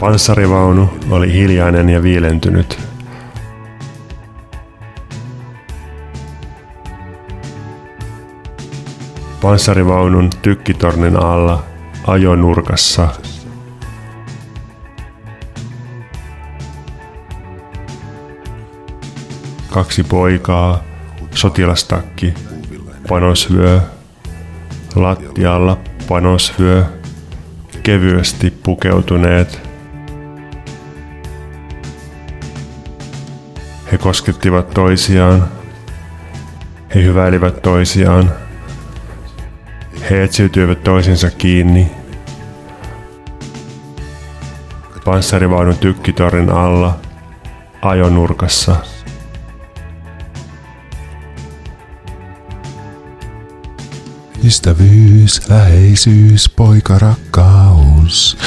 Panssarivaunu oli hiljainen ja viilentynyt. Panssarivaunun tykkitornin alla ajonurkassa kaksi poikaa, sotilastakki, panosvyö, lattialla panosvyö, kevyesti pukeutuneet. He koskettivat toisiaan. He hyväilivät toisiaan. He etsiytyivät toisensa kiinni. Panssarivaunun tykkitornin alla, ajonurkassa. Ystävyys, läheisyys, poikarakkaus,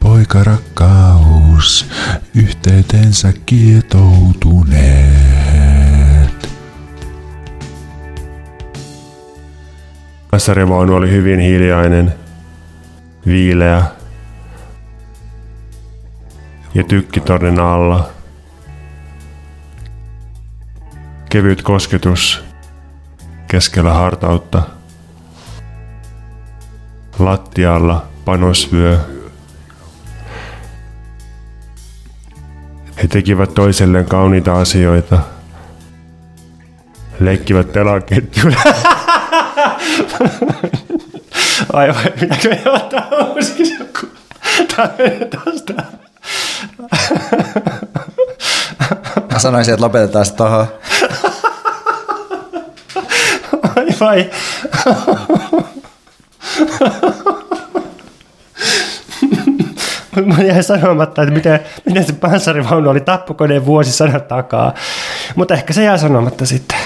poikarakkaus, yhteytensä kietoutuneet. Panssarivaunu oli hyvin hiljainen, viileä ja tykkitornin alla. Kevyt kosketus keskellä hartautta. Lattialla panosvyö. He tekivät toiselleen kauniita asioita. Leikkivät telaketjulla. Ai vai, pitääkö meidän ottaa uusiksi joku? Tää menee taas tää. Mä sanoisin, että lopetetaan se tohon. Ai vai. Mä jäin sanomatta, että miten, miten se panssarivaunu oli tappokoneen vuosisadan takaa. Mutta ehkä se jää sanomatta sitten.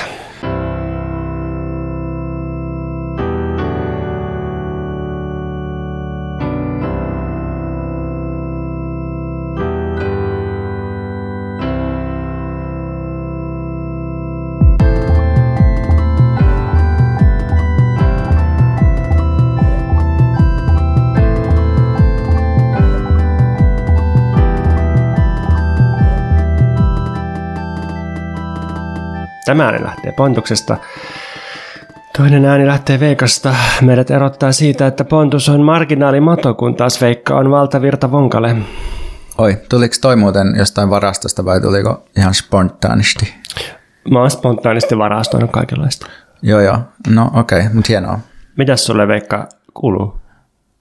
Tämä ääni lähtee Pontuksesta. Toinen ääni lähtee Veikasta. Meidät erottaa siitä, että Pontus on marginaalimato, kun taas Veikka on valtavirta vonkale. Oi, tuliko toi muuten jostain varastosta vai tuliko ihan spontaanisti? Mä oon spontaanisti varastoinut kaikenlaista. Joo, joo. No okei, okay, mutta hienoa. Mitäs sulle Veikka kuuluu?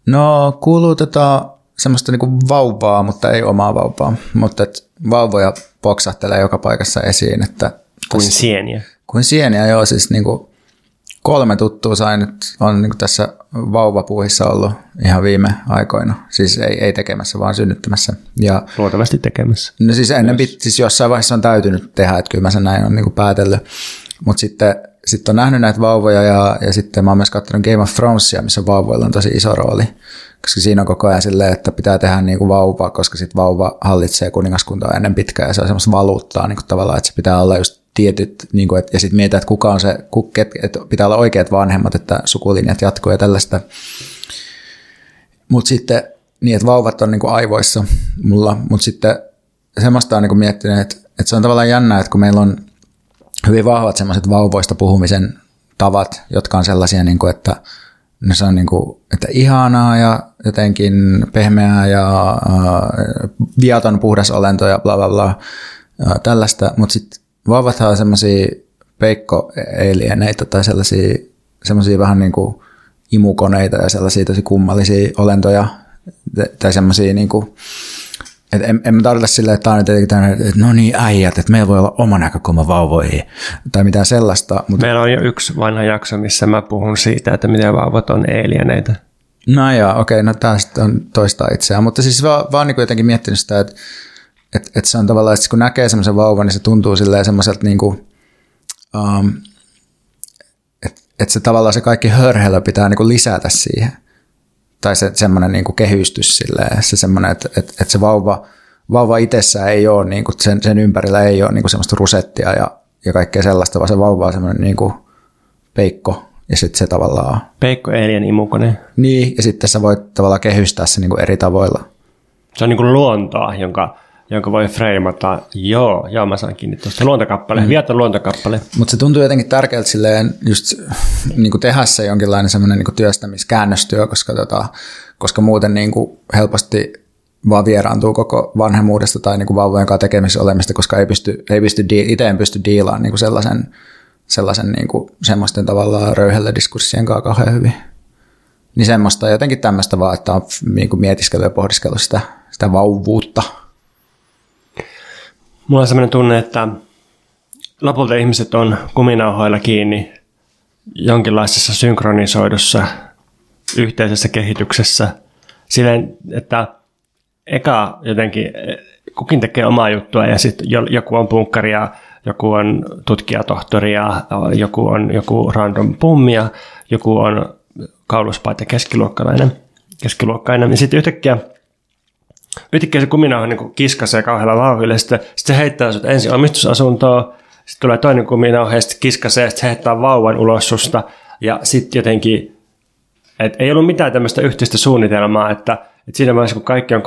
No kuuluu tota semmoista niinku vauvaa, mutta ei omaa vauvaa. Mutta vauvoja poksahtelee joka paikassa esiin, että Kuin sieniä. kuin sieniä, joo, siis niinku kolme tuttua sain nyt, on niinku tässä vauvapuuhissa ollut ihan viime aikoina. Siis ei, ei tekemässä, vaan synnyttämässä. Ja Luultavasti tekemässä. No siis ennen pit, siis jossain vaiheessa on täytynyt tehdä, että kyllä mä sen näin on niin päätellyt. Mutta sitten sit on nähnyt näitä vauvoja ja, ja sitten mä oon myös katsonut Game of Thronesia, missä vauvoilla on tosi iso rooli. Koska siinä on koko ajan silleen, että pitää tehdä niin kuin vauva, koska sitten vauva hallitsee kuningaskuntaa ennen pitkään ja se on semmoista valuuttaa niin kuin tavallaan, että se pitää olla just tietyt, niin kuin, että, ja sitten mietitään, että kuka on se, ket, että pitää olla oikeat vanhemmat, että sukulinjat jatkuu ja tällaista. Mutta sitten niin, että vauvat on niin kuin aivoissa mulla, mutta sitten semmoista on niin kuin miettinyt, että, että se on tavallaan jännä, että kun meillä on hyvin vahvat semmoiset vauvoista puhumisen tavat, jotka on sellaisia, niin kuin, että ne se on niin kuin, että ihanaa ja jotenkin pehmeää ja äh, viaton puhdas olento ja bla bla bla, äh, tällaista, mutta sitten vauvathan on semmoisia peikko-alieneita tai sellaisia, semmoisia vähän niin kuin imukoneita ja sellaisia tosi kummallisia olentoja tai semmoisia niin kuin, et en, en mä tarvita silleen, että tämä on nyt jotenkin tämmöinen, että no niin äijät, että meillä voi olla oma näkökulma vauvoihin tai mitään sellaista. Mutta, Meillä on jo yksi vanha jakso, missä mä puhun siitä, että miten vauvat on alieneita. no joo, okei, no tämä on toista itseään, mutta siis vaan, vaan niin kuin jotenkin miettinyt sitä, että, että, että se on tavallaan, että kun näkee semmoisen vauvan, niin se tuntuu silleen semmoiselta niin kuin, um, että, että se tavallaan se kaikki hörhelö pitää niin kuin lisätä siihen tai se semmoinen niin kuin kehystys silleen, se semmoinen, että, että, että se vauva, vauva itsessään ei ole, niin kuin sen, sen ympärillä ei ole niin kuin semmoista rusettia ja, ja kaikkea sellaista, vaan se vauva on semmoinen niin kuin peikko ja sitten se tavallaan, Peikko alien imukone. niin, ja sitten sä voit tavallaan kehystää se niin kuin eri tavoilla. Se on niin kuin luontoa, jonka, jonka voi freimata. Joo, joo, mä saan kiinni tuosta luontokappale, mm. vieton luontokappale. Mutta se tuntuu jotenkin tärkeältä silleen just niin kuin tehdä se jonkinlainen semmoinen niin työstämiskäännöstyö, koska, tota, koska muuten niin kuin helposti vaan vieraantuu koko vanhemmuudesta tai niin kuin vauvojen kanssa tekemisessä olemista, koska ei pysty, ei pysty itse en pysty diilaan niin kuin sellaisen, sellaisen niin kuin, semmoisten tavallaan röyhellä diskurssien kanssa kauhean hyvin. Niin semmoista jotenkin tämmöistä vaan, että on niin kuin mietiskellyt ja pohdiskellut sitä, sitä vauvuutta. Mulla on sellainen tunne, että lopulta ihmiset on kuminauhoilla kiinni jonkinlaisessa synkronisoidussa yhteisessä kehityksessä. Silleen, että eka jotenkin kukin tekee omaa juttua ja sitten joku on punkkari ja joku on tutkijatohtori ja joku on joku random pummi ja joku on kauluspaita keskiluokkalainen. keskiluokkainen. Ja sitten yhtäkkiä, yhtäkkiä se kuminauha niin kiskasee kauhealla vauhdilla. Sitten, sitten se heittää sinut ensin omistusasuntoon, sitten tulee toinen kuminauha ja sitten kiskasee, sitten se heittää vauvan ulos susta. Ja sitten jotenkin, et ei ollut mitään tämmöistä yhteistä suunnitelmaa, että, että siinä vaiheessa kun kaikki on 35-40,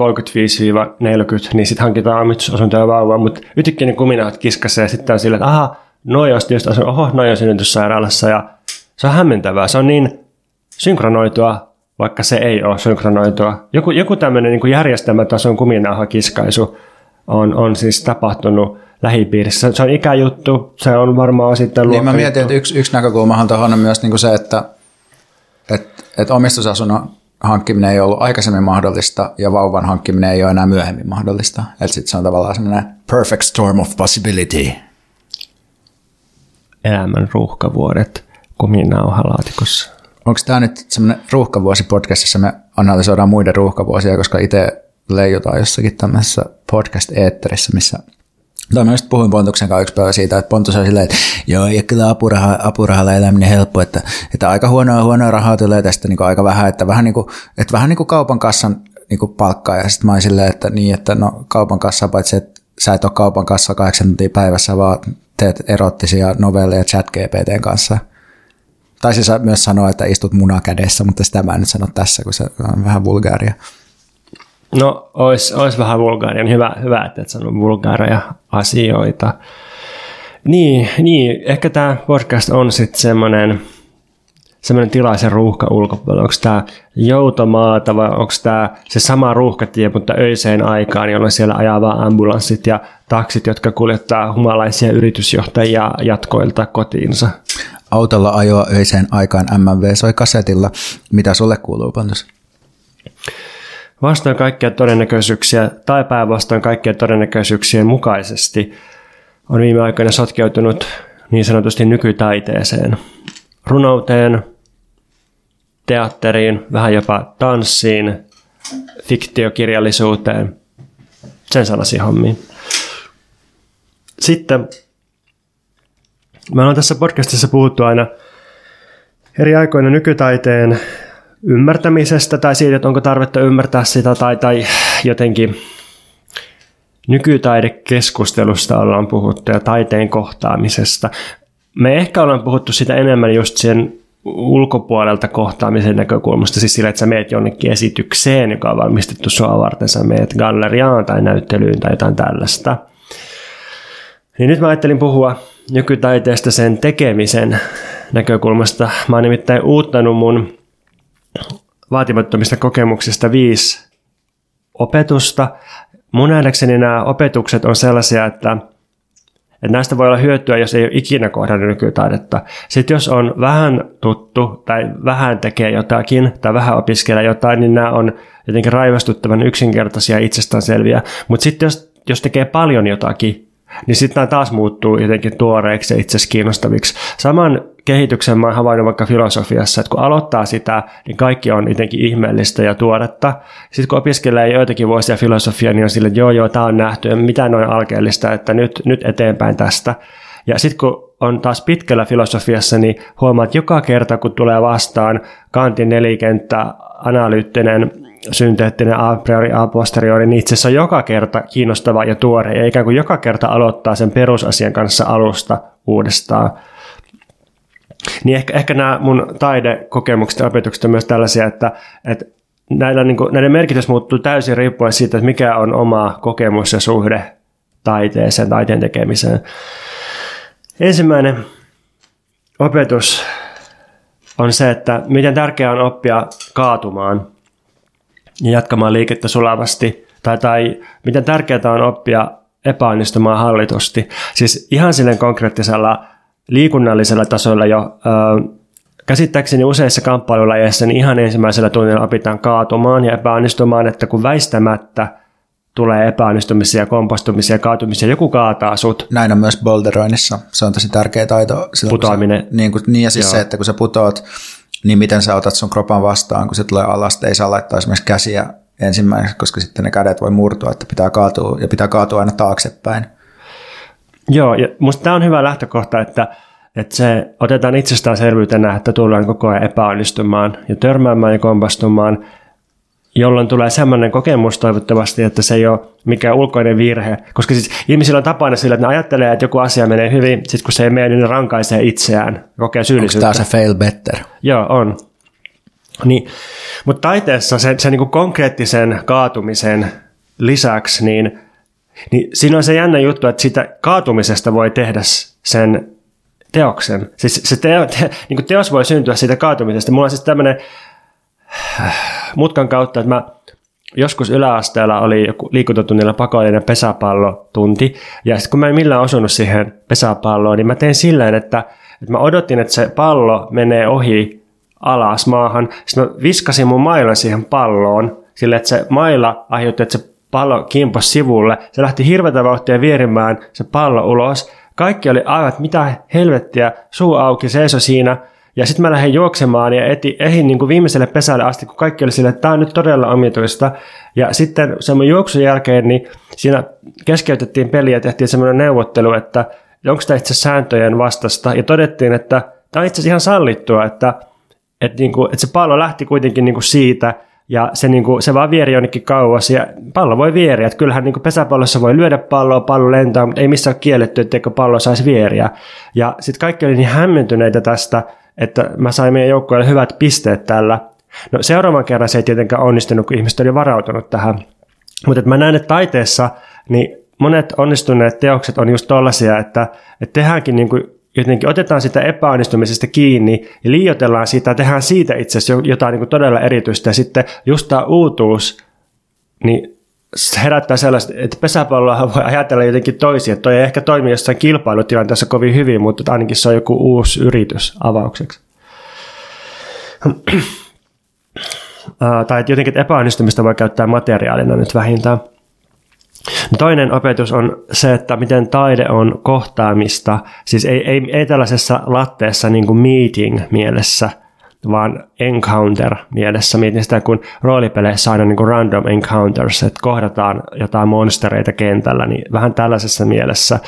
niin sitten hankitaan omistusasuntoja vauvaa, mutta yhtäkkiä ne kuminauhat kiskasee ja sitten on silleen, että aha, noi on just asun, oho, noi on ja se on hämmentävää. Se on niin synkronoitua, vaikka se ei ole synkronoitua. Joku, joku tämmöinen niin järjestelmätason kuminauhakiskaisu on, on siis tapahtunut lähipiirissä. Se on ikäjuttu, se on varmaan sitten Niin mä mietin, että yksi, yksi näkökulmahan tuohon on myös niin kuin se, että, että, että omistusasunnon hankkiminen ei ollut aikaisemmin mahdollista ja vauvan hankkiminen ei ole enää myöhemmin mahdollista. Että sitten se on tavallaan semmoinen perfect storm of possibility. Elämän ruuhkavuodet kuminauhalaatikossa. Onko tämä nyt semmoinen ruuhkavuosi podcastissa, me analysoidaan muiden ruuhkavuosia, koska itse leijutaan jossakin tämmöisessä podcast-eetterissä, missä tai mä just puhuin Pontuksen kanssa yksi päivä siitä, että Pontus on silleen, että joo, ja kyllä apuraha, apurahalla eläminen helppo, että, että aika huonoa, huonoa rahaa tulee tästä niin aika vähän, että vähän niin kuin, että vähän niin kuin kaupan kassan niin kuin palkkaa, ja sitten mä olin silleen, että niin, että no kaupan kassa, paitsi että sä et ole kaupan kassa kahdeksan tuntia päivässä, vaan teet erottisia novelleja chat GPTn kanssa – Taisin myös sanoa, että istut muna kädessä, mutta sitä mä en nyt sano tässä, kun se on vähän vulgaaria. No, olisi ois vähän vulgaaria. Hyvä, hyvä, että et sano vulgaaria asioita. Niin, niin, ehkä tämä podcast on sitten semmoinen semmoinen tilaisen ruuhka ulkopuolella. Onko tämä joutomaata vai onko tämä se sama ruuhkatie, mutta öiseen aikaan, jolloin siellä ajaa ambulanssit ja taksit, jotka kuljettaa humalaisia yritysjohtajia jatkoilta kotiinsa? Autolla ajoa öiseen aikaan MMV soi kasetilla. Mitä sulle kuuluu, Pontus? Vastaan kaikkia todennäköisyyksiä tai päinvastoin kaikkien todennäköisyyksien mukaisesti on viime aikoina sotkeutunut niin sanotusti nykytaiteeseen. Runouteen, teatteriin, vähän jopa tanssiin, fiktiokirjallisuuteen, sen sellaisiin hommiin. Sitten me ollaan tässä podcastissa puhuttu aina eri aikoina nykytaiteen ymmärtämisestä tai siitä, että onko tarvetta ymmärtää sitä tai, tai jotenkin nykytaidekeskustelusta ollaan puhuttu ja taiteen kohtaamisesta. Me ehkä ollaan puhuttu sitä enemmän just sen ulkopuolelta kohtaamisen näkökulmasta, siis sillä, että sä meet jonnekin esitykseen, joka on valmistettu sua varten, sä meet galleriaan tai näyttelyyn tai jotain tällaista. Niin nyt mä ajattelin puhua nykytaiteesta sen tekemisen näkökulmasta. Mä oon nimittäin uuttanut mun vaatimattomista kokemuksista viisi opetusta. Mun nähdäkseni nämä opetukset on sellaisia, että, että näistä voi olla hyötyä, jos ei ole ikinä kohdannut nykytaidetta. Sitten jos on vähän tuttu tai vähän tekee jotakin tai vähän opiskelee jotain, niin nämä on jotenkin raivastuttavan yksinkertaisia ja itsestäänselviä. Mutta sitten jos, jos tekee paljon jotakin, niin sitten nämä taas muuttuu jotenkin tuoreiksi ja itse kiinnostaviksi. Saman kehityksen mä havainnut vaikka filosofiassa, että kun aloittaa sitä, niin kaikki on jotenkin ihmeellistä ja tuoretta. Sitten kun opiskelee joitakin vuosia filosofiaa, niin on sille, että joo joo, tämä on nähty ja mitä noin alkeellista, että nyt, nyt eteenpäin tästä. Ja sitten kun on taas pitkällä filosofiassa, niin huomaat, että joka kerta kun tulee vastaan Kantin nelikenttä analyyttinen synteettinen a priori a posteriori, niin itse asiassa joka kerta kiinnostava ja tuore, ja ikään kuin joka kerta aloittaa sen perusasian kanssa alusta uudestaan. Niin ehkä, ehkä nämä mun taidekokemukset ja opetukset on myös tällaisia, että, että näillä, niin kuin, näiden merkitys muuttuu täysin riippuen siitä, että mikä on oma kokemus ja suhde taiteeseen, taiteen tekemiseen. Ensimmäinen opetus on se, että miten tärkeää on oppia kaatumaan ja jatkamaan liikettä sulavasti. Tai, tai miten tärkeää on oppia epäonnistumaan hallitusti. Siis ihan silleen konkreettisella liikunnallisella tasolla jo ö, käsittääkseni useissa kamppailulajeissa niin ihan ensimmäisellä tunnilla opitaan kaatumaan ja epäonnistumaan, että kun väistämättä tulee epäonnistumisia, kompastumisia, kaatumisia, joku kaataa sut. Näin on myös boulderoinnissa. Se on tosi tärkeä taito. Silloin, Putoaminen. Se, niin, kuin, niin ja siis Joo. se, että kun sä putoat, niin miten sä otat sun kropan vastaan, kun se tulee alas. Ei saa laittaa esimerkiksi käsiä ensimmäiseksi, koska sitten ne kädet voi murtua, että pitää kaatua, ja pitää kaatua aina taaksepäin. Joo, ja musta tämä on hyvä lähtökohta, että, että se otetaan itsestäänselvyytenä, että tullaan koko ajan epäonnistumaan ja törmäämään ja kompastumaan, jolloin tulee sellainen kokemus toivottavasti, että se ei ole mikään ulkoinen virhe. Koska siis ihmisillä on tapana sillä, että ne ajattelee, että joku asia menee hyvin, sitten kun se ei mene, niin ne rankaisee itseään, kokee Onko syyllisyyttä. tämä se fail better? Joo, on. Niin, mutta taiteessa se, se niin konkreettisen kaatumisen lisäksi, niin, niin siinä on se jännä juttu, että siitä kaatumisesta voi tehdä sen teoksen. Siis se teo, te, niin teos voi syntyä siitä kaatumisesta. Mulla on siis tämmöinen mutkan kautta, että mä joskus yläasteella oli joku liikuntatunnilla pakollinen pesäpallotunti, ja sitten kun mä en millään osunut siihen pesäpalloon, niin mä tein silleen, että, että mä odotin, että se pallo menee ohi alas maahan. Sitten mä viskasin mun mailan siihen palloon, sille että se maila aiheutti, että se pallo kimposi sivulle. Se lähti hirveätä vauhtia vierimään se pallo ulos. Kaikki oli aivan, mitä helvettiä, suu auki, seiso siinä. Ja sitten mä lähdin juoksemaan ja eti, ehin niin kuin viimeiselle pesälle asti, kun kaikki oli silleen, että tämä on nyt todella omituista. Ja sitten semmoinen juoksun jälkeen, niin siinä keskeytettiin peliä ja tehtiin semmoinen neuvottelu, että onko tämä itse sääntöjen vastasta. Ja todettiin, että tämä on itse asiassa ihan sallittua, että, että, niin kuin, että se pallo lähti kuitenkin niin kuin siitä, ja se, niin kuin, se vaan vieri jonnekin kauas, ja pallo voi vieriä. Että kyllähän niin kuin pesäpallossa voi lyödä palloa, pallo lentää, mutta ei missään ole kielletty, etteikö pallo saisi vieriä. Ja sitten kaikki oli niin hämmentyneitä tästä, että mä sain meidän joukkueelle hyvät pisteet tällä. No seuraavan kerran se ei tietenkään onnistunut, kun ihmiset oli varautunut tähän. Mutta mä näen, että taiteessa niin monet onnistuneet teokset on just tollaisia, että, että tehdäänkin niin kuin jotenkin otetaan sitä epäonnistumisesta kiinni ja liioitellaan sitä, tehdään siitä itse asiassa jotain niin kuin todella erityistä ja sitten just tämä uutuus, niin se herättää sellaista, että pesäpalloa voi ajatella jotenkin toisin, että toi ei ehkä toimi jossain kilpailutilanteessa kovin hyvin, mutta ainakin se on joku uusi yritys avaukseksi. Tai että jotenkin että epäonnistumista voi käyttää materiaalina nyt vähintään. Toinen opetus on se, että miten taide on kohtaamista, siis ei, ei, ei tällaisessa latteessa niin kuin meeting mielessä, vaan encounter mielessä. Mietin sitä, kun roolipeleissä aina niin kuin random encounters, että kohdataan jotain monstereita kentällä, niin vähän tällaisessa mielessä.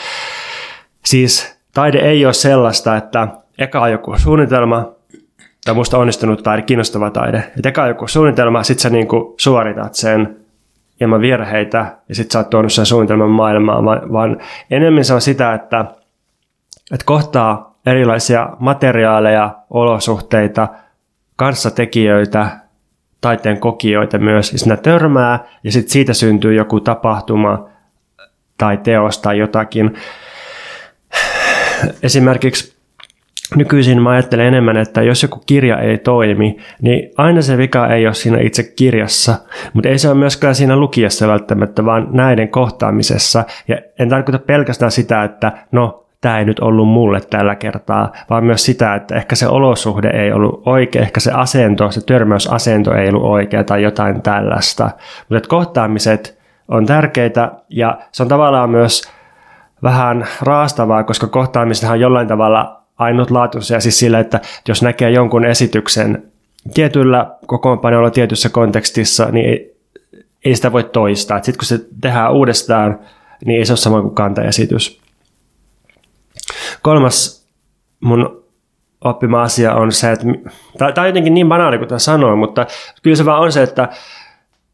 Siis taide ei ole sellaista, että eka on joku suunnitelma, tai musta onnistunut taide, kiinnostava taide. että eka on joku suunnitelma, sit sä niin kuin suoritat sen ilman virheitä, ja sitten sä oot tuonut sen suunnitelman maailmaan, vaan, vaan enemmän se on sitä, että, että kohtaa erilaisia materiaaleja, olosuhteita, kanssatekijöitä, taiteen kokijoita myös, ja sinä törmää, ja sitten siitä syntyy joku tapahtuma tai teos tai jotakin. Esimerkiksi nykyisin mä ajattelen enemmän, että jos joku kirja ei toimi, niin aina se vika ei ole siinä itse kirjassa, mutta ei se ole myöskään siinä lukijassa välttämättä, vaan näiden kohtaamisessa. Ja en tarkoita pelkästään sitä, että no, tämä ei nyt ollut mulle tällä kertaa, vaan myös sitä, että ehkä se olosuhde ei ollut oikea, ehkä se asento, se törmäysasento ei ollut oikea tai jotain tällaista. Mutta kohtaamiset on tärkeitä ja se on tavallaan myös vähän raastavaa, koska kohtaamisethan jollain tavalla ainutlaatuisia, siis sillä, että jos näkee jonkun esityksen tietyllä kokoonpanolla tietyssä kontekstissa, niin ei, ei sitä voi toistaa. Sitten kun se tehdään uudestaan, niin ei se ole sama kuin kantaesitys. Kolmas mun oppima asia on se, että tämä on jotenkin niin banaali kuin tämä sanoo, mutta kyllä se vaan on se, että,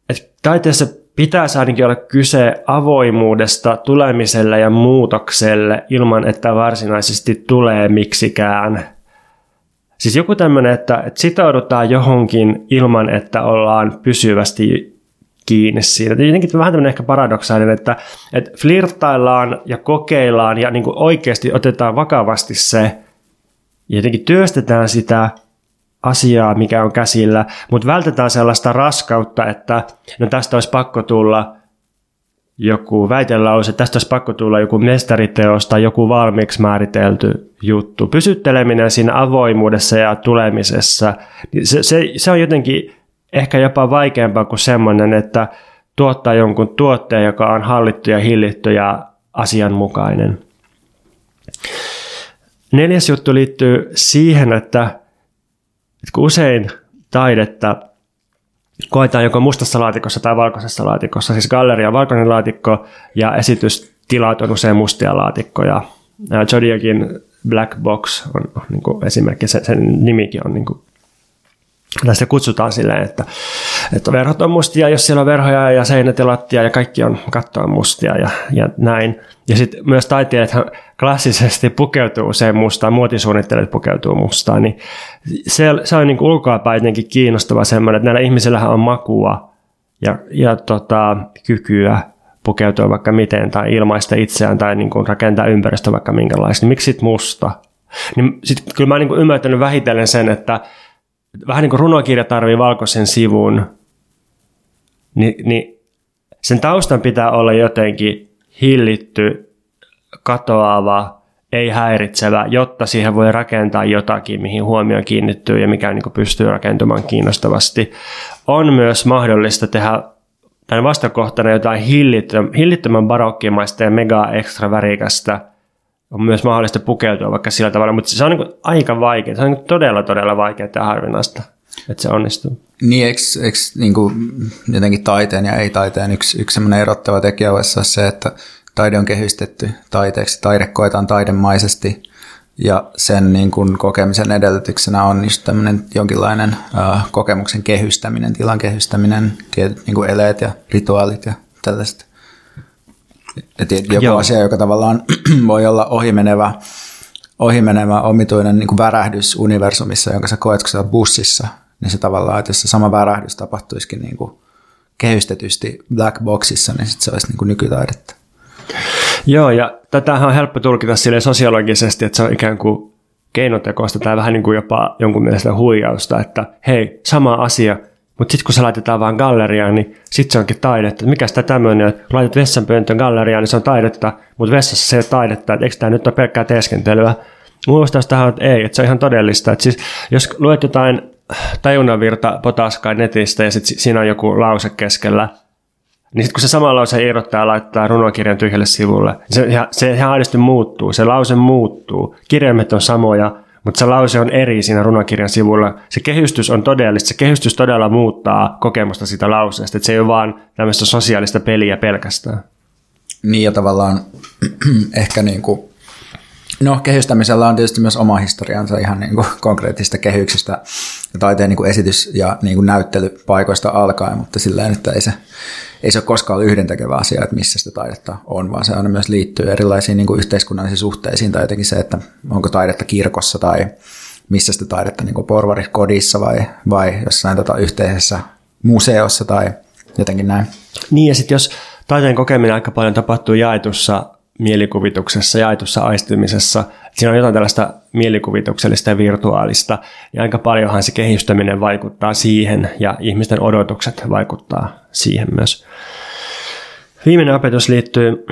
että taiteessa pitäisi ainakin olla kyse avoimuudesta tulemiselle ja muutokselle ilman, että varsinaisesti tulee miksikään. Siis joku tämmöinen, että, että sitoudutaan johonkin ilman, että ollaan pysyvästi kiinni siinä. Jotenkin vähän tämmöinen ehkä paradoksaalinen, että, että flirttaillaan ja kokeillaan ja niin oikeasti otetaan vakavasti se, ja jotenkin työstetään sitä asiaa, mikä on käsillä, mutta vältetään sellaista raskautta, että no tästä olisi pakko tulla joku väitelause, tästä olisi pakko tulla joku mestariteos tai joku valmiiksi määritelty juttu. Pysytteleminen siinä avoimuudessa ja tulemisessa, niin se, se, se on jotenkin ehkä jopa vaikeampaa kuin semmoinen, että tuottaa jonkun tuotteen, joka on hallittu ja hillitty ja asianmukainen. Neljäs juttu liittyy siihen, että, että kun usein taidetta koetaan joko mustassa laatikossa tai valkoisessa laatikossa, siis galleria valkoinen laatikko ja esitystilat on usein mustia laatikkoja. Zodiacin Black Box on, on niin kuin esimerkki, sen, sen nimikin on niin kuin Tästä kutsutaan silleen, että, että verhot on mustia, jos siellä on verhoja ja seinät ja lattia ja kaikki on kattoa mustia ja, ja näin. Ja sitten myös taiteilijat klassisesti pukeutuu usein mustaan, muotisuunnittelijat pukeutuu mustaan, niin se, se on niin ulkoapäin jotenkin kiinnostava semmoinen, että näillä ihmisillä on makua ja, ja tota, kykyä pukeutua vaikka miten tai ilmaista itseään tai niin kuin rakentaa ympäristö vaikka minkälaista, niin miksi sit musta? Niin sit, kyllä mä oon niin ymmärtänyt vähitellen sen, että vähän niin kuin runokirja tarvii valkoisen sivun, niin, niin sen taustan pitää olla jotenkin hillitty, katoava, ei häiritsevä, jotta siihen voi rakentaa jotakin, mihin huomio kiinnittyy ja mikä niin pystyy rakentumaan kiinnostavasti. On myös mahdollista tehdä tämän vastakohtana jotain hillittömän barokkimaista ja mega ekstra värikästä – on myös mahdollista pukeutua vaikka sillä tavalla, mutta se on niin aika vaikea. Se on niin todella, todella vaikeaa ja harvinaista, että se onnistuu. Niin, eikö, eikö niin kuin jotenkin taiteen ja ei-taiteen yksi, yksi semmoinen erottava tekijä olisi se, että taide on kehystetty taiteeksi, taide koetaan taidemaisesti ja sen niin kuin kokemisen edellytyksenä on just tämmöinen jonkinlainen uh, kokemuksen kehystäminen, tilan kehystäminen, tietyt niin kuin eleet ja rituaalit ja tällaiset. Et joku Joo. asia, joka tavallaan voi olla ohimenevä, ohimenevä omituinen niin kuin värähdys universumissa, jonka sä koet, kun sä oot bussissa, niin se tavallaan, että jos se sama värähdys tapahtuisikin niin kuin kehystetysti black boxissa, niin sit se olisi niin kuin nykytaidetta. Joo, ja tätä on helppo tulkita sille sosiologisesti, että se on ikään kuin keinotekoista tai vähän niin kuin jopa jonkun mielestä huijausta, että hei, sama asia, mutta sitten kun se laitetaan vaan galleriaan, niin sitten se onkin taidetta. Mikä sitä tämmöinen, että laitat vessanpöntön galleriaan, niin se on taidetta, mutta vessassa se ei ole taidetta, että eikö tämä nyt ole pelkkää teeskentelyä. Mun tähän että ei, että se on ihan todellista. Siis, jos luet jotain tajunnanvirta potaskaa netistä ja sitten siinä on joku lause keskellä, niin sitten kun se sama lause irrottaa ja laittaa runokirjan tyhjälle sivulle, niin se, se ihan aidosti muuttuu, se lause muuttuu. Kirjaimet on samoja, mutta se lause on eri siinä runokirjan sivulla. Se kehystys on todellista, se kehystys todella muuttaa kokemusta sitä lauseesta, että se ei ole vaan tämmöistä sosiaalista peliä pelkästään. Niin ja tavallaan ehkä niin kuin, no kehystämisellä on tietysti myös oma historiansa ihan niin kuin konkreettisista kehyksistä taiteen niin kuin esitys- ja niin kuin näyttelypaikoista alkaen, mutta sillä että ei se, ei se ole koskaan ollut yhdentekevä asia, että missä sitä taidetta on, vaan se aina myös liittyy erilaisiin niin kuin yhteiskunnallisiin suhteisiin tai jotenkin se, että onko taidetta kirkossa tai missä sitä taidetta niin porvarikodissa vai, vai jossain tota yhteisessä museossa tai jotenkin näin. Niin ja sitten jos taiteen kokeminen aika paljon tapahtuu jaetussa mielikuvituksessa, jaetussa aistimisessa. Siinä on jotain tällaista mielikuvituksellista ja virtuaalista, ja aika paljonhan se kehistäminen vaikuttaa siihen, ja ihmisten odotukset vaikuttaa siihen myös. Viimeinen opetus liittyy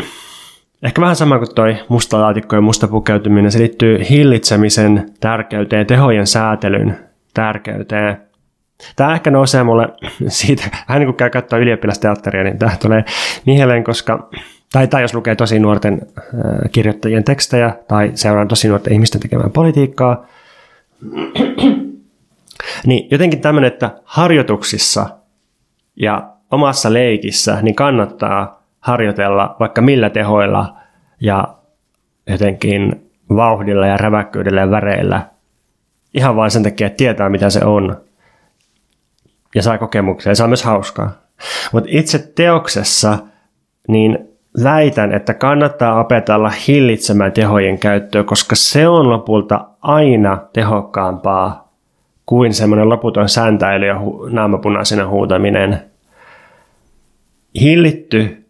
ehkä vähän sama kuin toi musta laatikko ja musta pukeutuminen. Se liittyy hillitsemisen tärkeyteen, tehojen säätelyn tärkeyteen. Tämä ehkä nousee mulle siitä, vähän niin kuin käy katsoa ylioppilasteatteria, niin tämä tulee mieleen, koska tai, tai jos lukee tosi nuorten äh, kirjoittajien tekstejä tai seuraa tosi nuorten ihmisten tekemään politiikkaa, niin jotenkin tämmöinen, että harjoituksissa ja omassa leikissä niin kannattaa harjoitella vaikka millä tehoilla ja jotenkin vauhdilla ja räväkkyydellä ja väreillä ihan vain sen takia, että tietää mitä se on ja saa kokemuksia ja saa myös hauskaa. Mutta itse teoksessa niin väitän, että kannattaa opetella hillitsemään tehojen käyttöä, koska se on lopulta aina tehokkaampaa kuin semmoinen loputon säntäily ja hu- naamapunaisena huutaminen. Hillitty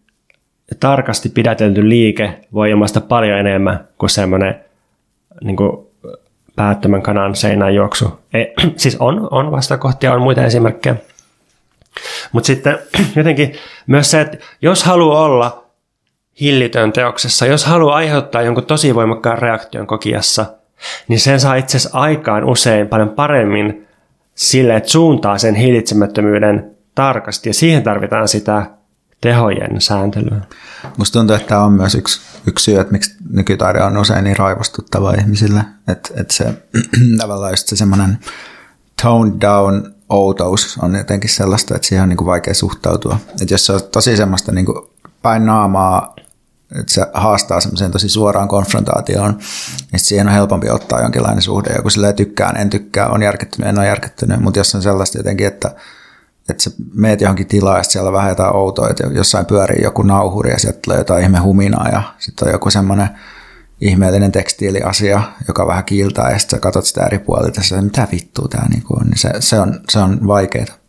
tarkasti pidätelty liike voi ilmaista paljon enemmän kuin semmoinen niin kuin päättömän kanan seinään juoksu. Ei, siis on, on vastakohtia, on muita esimerkkejä. Mutta sitten jotenkin myös se, että jos haluaa olla hillitön teoksessa, jos haluaa aiheuttaa jonkun tosi voimakkaan reaktion kokijassa, niin sen saa itse asiassa aikaan usein paljon paremmin sille, että suuntaa sen hillitsemättömyyden tarkasti, ja siihen tarvitaan sitä tehojen sääntelyä. Musta tuntuu, että tämä on myös yksi, yksi syy, että miksi nykytaide on usein niin raivostuttava ihmisille. Että että se tavallaan just se semmoinen toned down outous on jotenkin sellaista, että siihen on niin kuin vaikea suhtautua. Että jos se on tosi semmoista niin kuin päin naamaa, että se haastaa semmoiseen tosi suoraan konfrontaatioon, niin siihen on helpompi ottaa jonkinlainen suhde. Joku silleen tykkään, en tykkää, on järkettynyt, en ole järkettynyt, mutta jos on sellaista jotenkin, että että sä meet johonkin tilaan ja siellä on vähän jotain outoa, että jossain pyörii joku nauhuri ja sieltä tulee jotain ihme huminaa ja sitten on joku semmoinen ihmeellinen tekstiiliasia, joka vähän kiiltää ja sitten sä katsot sitä eri puolilta ja mitä vittua tämä niinku on, niin se, se on, se on vaikeaa.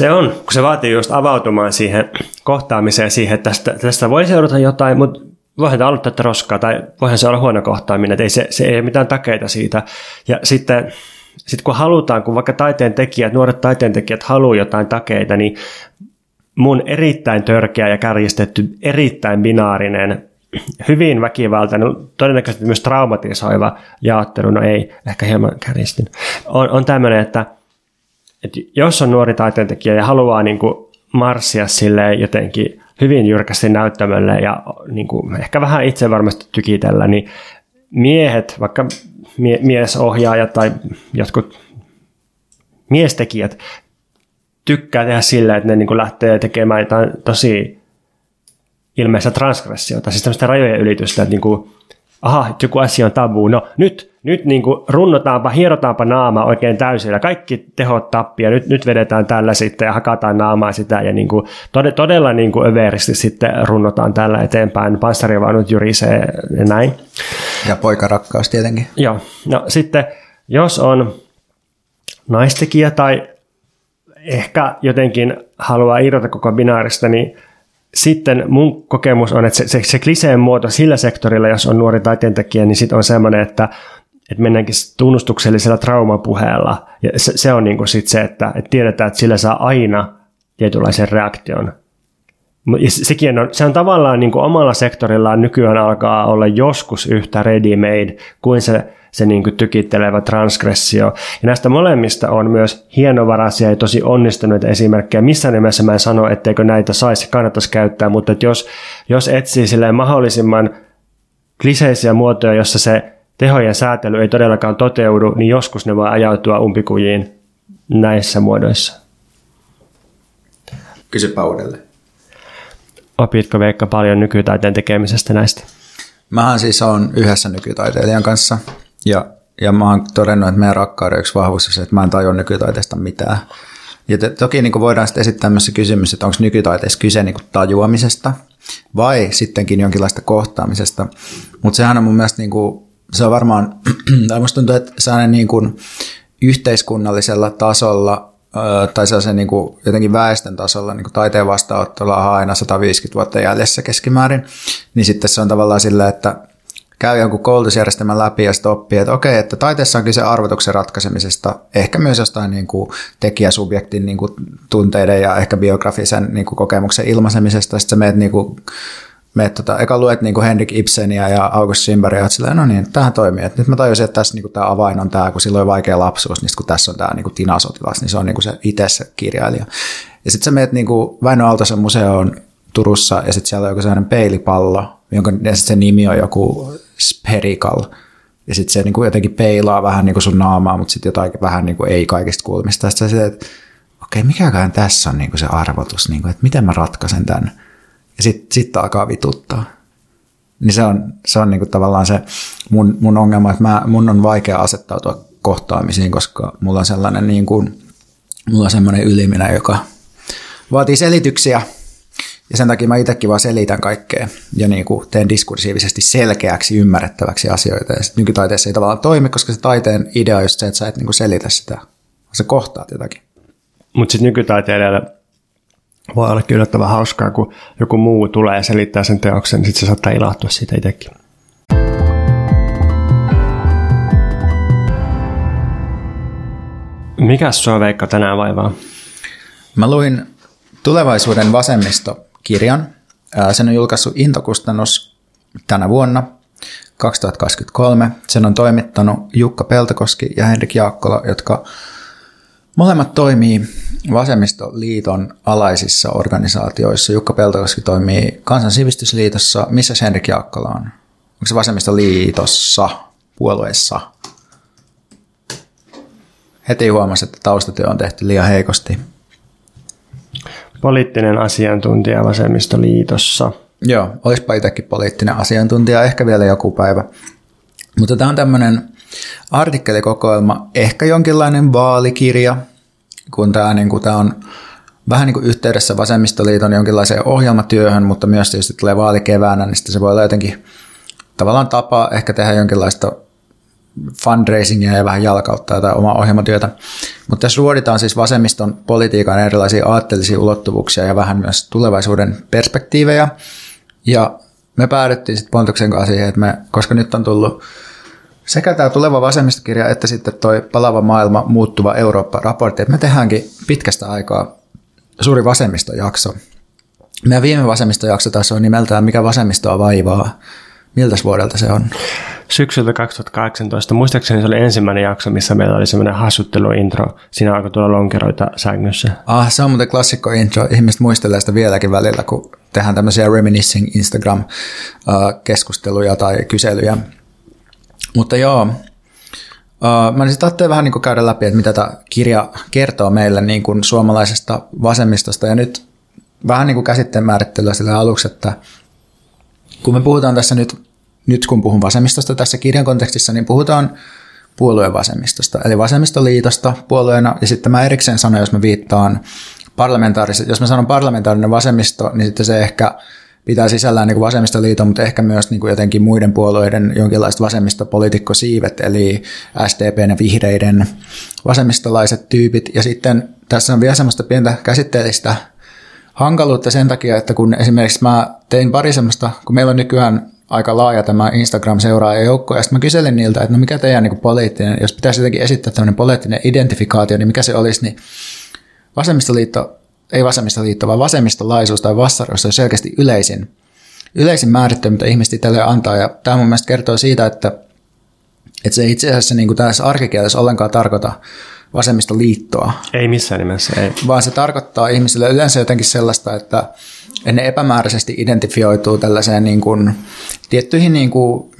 Se on, kun se vaatii just avautumaan siihen kohtaamiseen siihen, että tästä, tästä voi seurata jotain, mutta voihan tämä olla tätä roskaa tai voihan se olla huono kohtaaminen, että ei se, se ei ole mitään takeita siitä. Ja sitten sitten kun halutaan, kun vaikka taiteen tekijät, nuoret taiteen tekijät haluaa jotain takeita, niin mun erittäin törkeä ja kärjistetty, erittäin binaarinen, hyvin väkivaltainen, todennäköisesti myös traumatisoiva jaottelu, no ei, ehkä hieman kärjistin, on, on tämmöinen, että, että jos on nuori taiteentekijä ja haluaa niin kuin marssia sille jotenkin hyvin jyrkästi näyttämölle ja niin kuin ehkä vähän itse varmasti tykitellä, niin miehet, vaikka mie- miesohjaajat tai jotkut miestekijät tykkää tehdä sillä, että ne niin kuin lähtee tekemään jotain tosi ilmeistä transgressiota, siis tämmöistä rajojen ylitystä, että niin kuin, aha, joku asia on tabu, no nyt, nyt niin kuin runnotaanpa, hierotaanpa naama oikein täysillä, kaikki tehot tappia, nyt, nyt vedetään tällä sitten ja hakataan naamaa sitä ja niin kuin, todella, todella niin kuin överisti sitten runnotaan tällä eteenpäin, panssarivaunut jyrisee ja näin. Ja poikarakkaus tietenkin. Joo, no sitten jos on naistekijä tai ehkä jotenkin haluaa irrota koko binaarista, niin sitten mun kokemus on, että se, se, se kliseen muoto sillä sektorilla, jos on nuori taiteentekijä, niin sitten on semmoinen, että, että mennäänkin tunnustuksellisella traumapuheella. Ja se, se on niin kuin sit se, että, että tiedetään, että sillä saa aina tietynlaisen reaktion. Ja sekin on, se on tavallaan niin kuin omalla sektorillaan nykyään alkaa olla joskus yhtä ready-made kuin se, se niin kuin tykittelevä transgressio. Ja näistä molemmista on myös hienovaraisia ja tosi onnistuneita esimerkkejä. Missä nimessä mä en sano, etteikö näitä saisi kannattaisi käyttää, mutta että jos, jos etsii mahdollisimman kliseisiä muotoja, jossa se tehojen säätely ei todellakaan toteudu, niin joskus ne voi ajautua umpikujiin näissä muodoissa. Kysypä uudelleen. Opitko Veikka paljon nykytaiteen tekemisestä näistä? Mähän siis on yhdessä nykytaiteilijan kanssa ja, ja mä oon todennut, että meidän rakkauden yksi vahvuus on se, että mä en tajua nykytaiteesta mitään. Ja te, toki niin kuin voidaan sitten esittää myös se kysymys, että onko nykytaiteessa kyse niin kuin tajuamisesta vai sittenkin jonkinlaista kohtaamisesta. Mutta sehän on mun mielestä, niin kuin, se on varmaan, tai musta tuntuu, että sellainen niin kuin yhteiskunnallisella tasolla tai sellaisen niin kuin jotenkin väestön tasolla niin kuin taiteen vastaanottolla on aina 150 vuotta jäljessä keskimäärin, niin sitten se on tavallaan sillä, että käy jonkun koulutusjärjestelmän läpi ja sitten oppii, että okei, että taiteessa on kyse arvotuksen ratkaisemisesta, ehkä myös jostain niin kuin tekijäsubjektin niin kuin tunteiden ja ehkä biografisen niin kuin kokemuksen ilmaisemisesta, sitten sä meet niin kuin meet tota, eka luet niin kuin Henrik Ibsenia ja August Simberia, että silleen, no niin, tähän toimii. Et nyt mä tajusin, että tässä niin kuin, tämä avain on tämä, kun silloin on vaikea lapsuus, niin kun tässä on tämä niin kuin Tina Sotilas, niin se on niin kuin se itse se kirjailija. Ja sitten sä meet niin kuin Väinö Aaltosen museoon Turussa, ja sitten siellä on joku sellainen peilipallo, jonka sit se nimi on joku Spherical. Ja sitten se niin kuin jotenkin peilaa vähän niin kuin sun naamaa, mutta sitten jotain vähän niin kuin ei kaikista kulmista. Sitten se, että okei, mikäkään tässä on niin kuin se arvotus, niin kuin, että miten mä ratkaisen tämän ja sitten sit alkaa vituttaa. Niin se on, se on niinku tavallaan se mun, mun ongelma, että mä, mun on vaikea asettautua kohtaamisiin, koska mulla on sellainen niin kuin, mulla on semmoinen yliminä, joka vaatii selityksiä. Ja sen takia mä itsekin vaan selitän kaikkea ja niin kuin teen diskursiivisesti selkeäksi, ymmärrettäväksi asioita. Ja nykytaiteessa ei tavallaan toimi, koska se taiteen idea on just se, että sä et niin kuin selitä sitä, vaan sä kohtaat jotakin. Mutta sitten nykytaiteilijalle voi olla yllättävän hauskaa, kun joku muu tulee ja selittää sen teoksen, niin sitten se saattaa ilahtua siitä itsekin. Mikäs sua Veikka tänään vaivaa? Mä luin Tulevaisuuden vasemmisto-kirjan. Sen on julkaissut Intokustannus tänä vuonna 2023. Sen on toimittanut Jukka Peltokoski ja Henrik Jaakkola, jotka molemmat toimii Vasemmistoliiton alaisissa organisaatioissa. Jukka Peltokoski toimii Kansan sivistysliitossa. Missä Henrik Jaakkola on? Onko se Vasemmistoliitossa, puolueessa? Heti huomasi, että taustatyö on tehty liian heikosti. Poliittinen asiantuntija Vasemmistoliitossa. Joo, olisipa itsekin poliittinen asiantuntija, ehkä vielä joku päivä. Mutta tämä on tämmöinen artikkelikokoelma, ehkä jonkinlainen vaalikirja, kun tämä, niin kuin, tämä on vähän niin kuin yhteydessä Vasemmistoliiton jonkinlaiseen ohjelmatyöhön, mutta myös tietysti tulee vaalikeväänä, niin sitten se voi olla jotenkin tavallaan tapa ehkä tehdä jonkinlaista fundraisingia ja vähän jalkauttaa jotain omaa ohjelmatyötä. Mutta tässä ruoditaan siis vasemmiston politiikan erilaisia aatteellisia ulottuvuuksia ja vähän myös tulevaisuuden perspektiivejä. Ja me päädyttiin sitten Pontuksen kanssa siihen, että me, koska nyt on tullut sekä tämä tuleva vasemmistokirja että sitten toi palava maailma, muuttuva Eurooppa-raportti, että me tehdäänkin pitkästä aikaa suuri vasemmistojakso. Meidän viime vasemmistojakso taas on nimeltään Mikä vasemmistoa vaivaa. Miltäs vuodelta se on? Syksyltä 2018, muistaakseni se oli ensimmäinen jakso, missä meillä oli semmoinen hassutteluintro. Siinä alkoi tulla lonkeroita sängyssä. Ah, se on muuten klassikko intro. Ihmiset muistelee sitä vieläkin välillä, kun tehdään tämmöisiä reminiscing Instagram-keskusteluja tai kyselyjä. Mutta joo, Uh, mä sitten ajattelin vähän niin käydä läpi, että mitä tämä kirja kertoo meille niin kuin suomalaisesta vasemmistosta. Ja nyt vähän niin kuin käsitteen määrittelyä sillä aluksi, että kun me puhutaan tässä nyt, nyt kun puhun vasemmistosta tässä kirjan kontekstissa, niin puhutaan puolueen vasemmistosta, eli vasemmistoliitosta puolueena, ja sitten mä erikseen sanon, jos mä viittaan parlamentaarisesti, jos mä sanon parlamentaarinen vasemmisto, niin sitten se ehkä pitää sisällään niin kuin vasemmistoliiton, mutta ehkä myös niin kuin jotenkin muiden puolueiden jonkinlaiset vasemmistopolitiikkosiivet, eli SDPn ja vihreiden vasemmistolaiset tyypit. Ja sitten tässä on vielä semmoista pientä käsitteellistä hankaluutta sen takia, että kun esimerkiksi mä tein pari semmoista, kun meillä on nykyään aika laaja tämä Instagram-seuraajajoukko, ja sitten mä kyselin niiltä, että no mikä teidän niin poliittinen, jos pitäisi jotenkin esittää tämmöinen poliittinen identifikaatio, niin mikä se olisi, niin vasemmistoliitto, ei vasemmistoliitto, vaan vasemmistolaisuus tai vastaruus on selkeästi yleisin, yleisin määrittely, mitä ihmiset itselleen antaa, ja tämä mun mielestä kertoo siitä, että, että se itse asiassa niin kuin tässä arkikielessä ollenkaan tarkoita vasemmistoliittoa, Ei missään nimessä, ei. vaan se tarkoittaa ihmisille yleensä jotenkin sellaista, että ne epämääräisesti identifioituu tällaiseen niin kuin, tiettyihin niin kuin,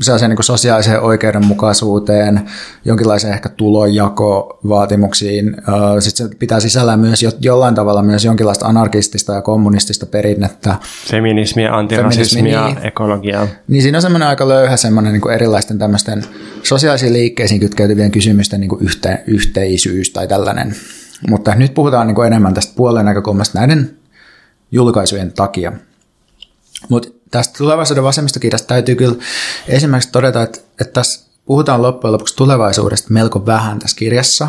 sellaiseen niin sosiaaliseen oikeudenmukaisuuteen, jonkinlaiseen ehkä tulonjakovaatimuksiin. Sitten se pitää sisällään myös jo, jollain tavalla myös jonkinlaista anarkistista ja kommunistista perinnettä. Feminismia, antirasismia, Feminismi, niin. ekologiaa. Niin siinä on semmoinen aika löyhä semmoinen niin erilaisten tämmöisten sosiaalisiin liikkeisiin kytkeytyvien kysymysten niin yhte, yhteisyys tai tällainen. Mutta nyt puhutaan niin enemmän tästä puolen näkökulmasta näiden julkaisujen takia. Mutta tästä tulevaisuuden vasemmistokirjasta täytyy kyllä ensimmäiseksi todeta, että, että tässä puhutaan loppujen lopuksi tulevaisuudesta melko vähän tässä kirjassa.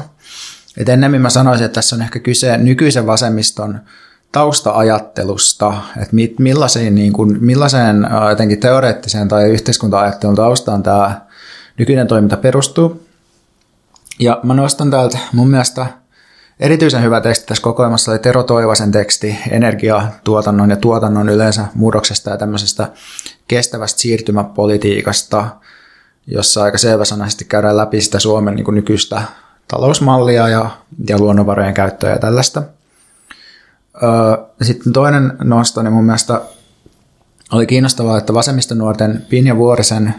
Et ennemmin mä sanoisin, että tässä on ehkä kyse nykyisen vasemmiston tausta-ajattelusta, että mi- millaiseen, niin kuin, millaiseen jotenkin teoreettiseen tai yhteiskunta-ajattelun taustaan tämä nykyinen toiminta perustuu. Ja mä nostan täältä mun mielestä erityisen hyvä teksti tässä kokoelmassa oli Tero Toivasen teksti energiatuotannon ja tuotannon yleensä murroksesta ja tämmöisestä kestävästä siirtymäpolitiikasta, jossa aika selväsanaisesti käydään läpi sitä Suomen niin nykyistä talousmallia ja, ja luonnonvarojen käyttöä ja tällaista. Sitten toinen nosto, niin mun mielestä oli kiinnostavaa, että vasemmistonuorten Pinja Vuorisen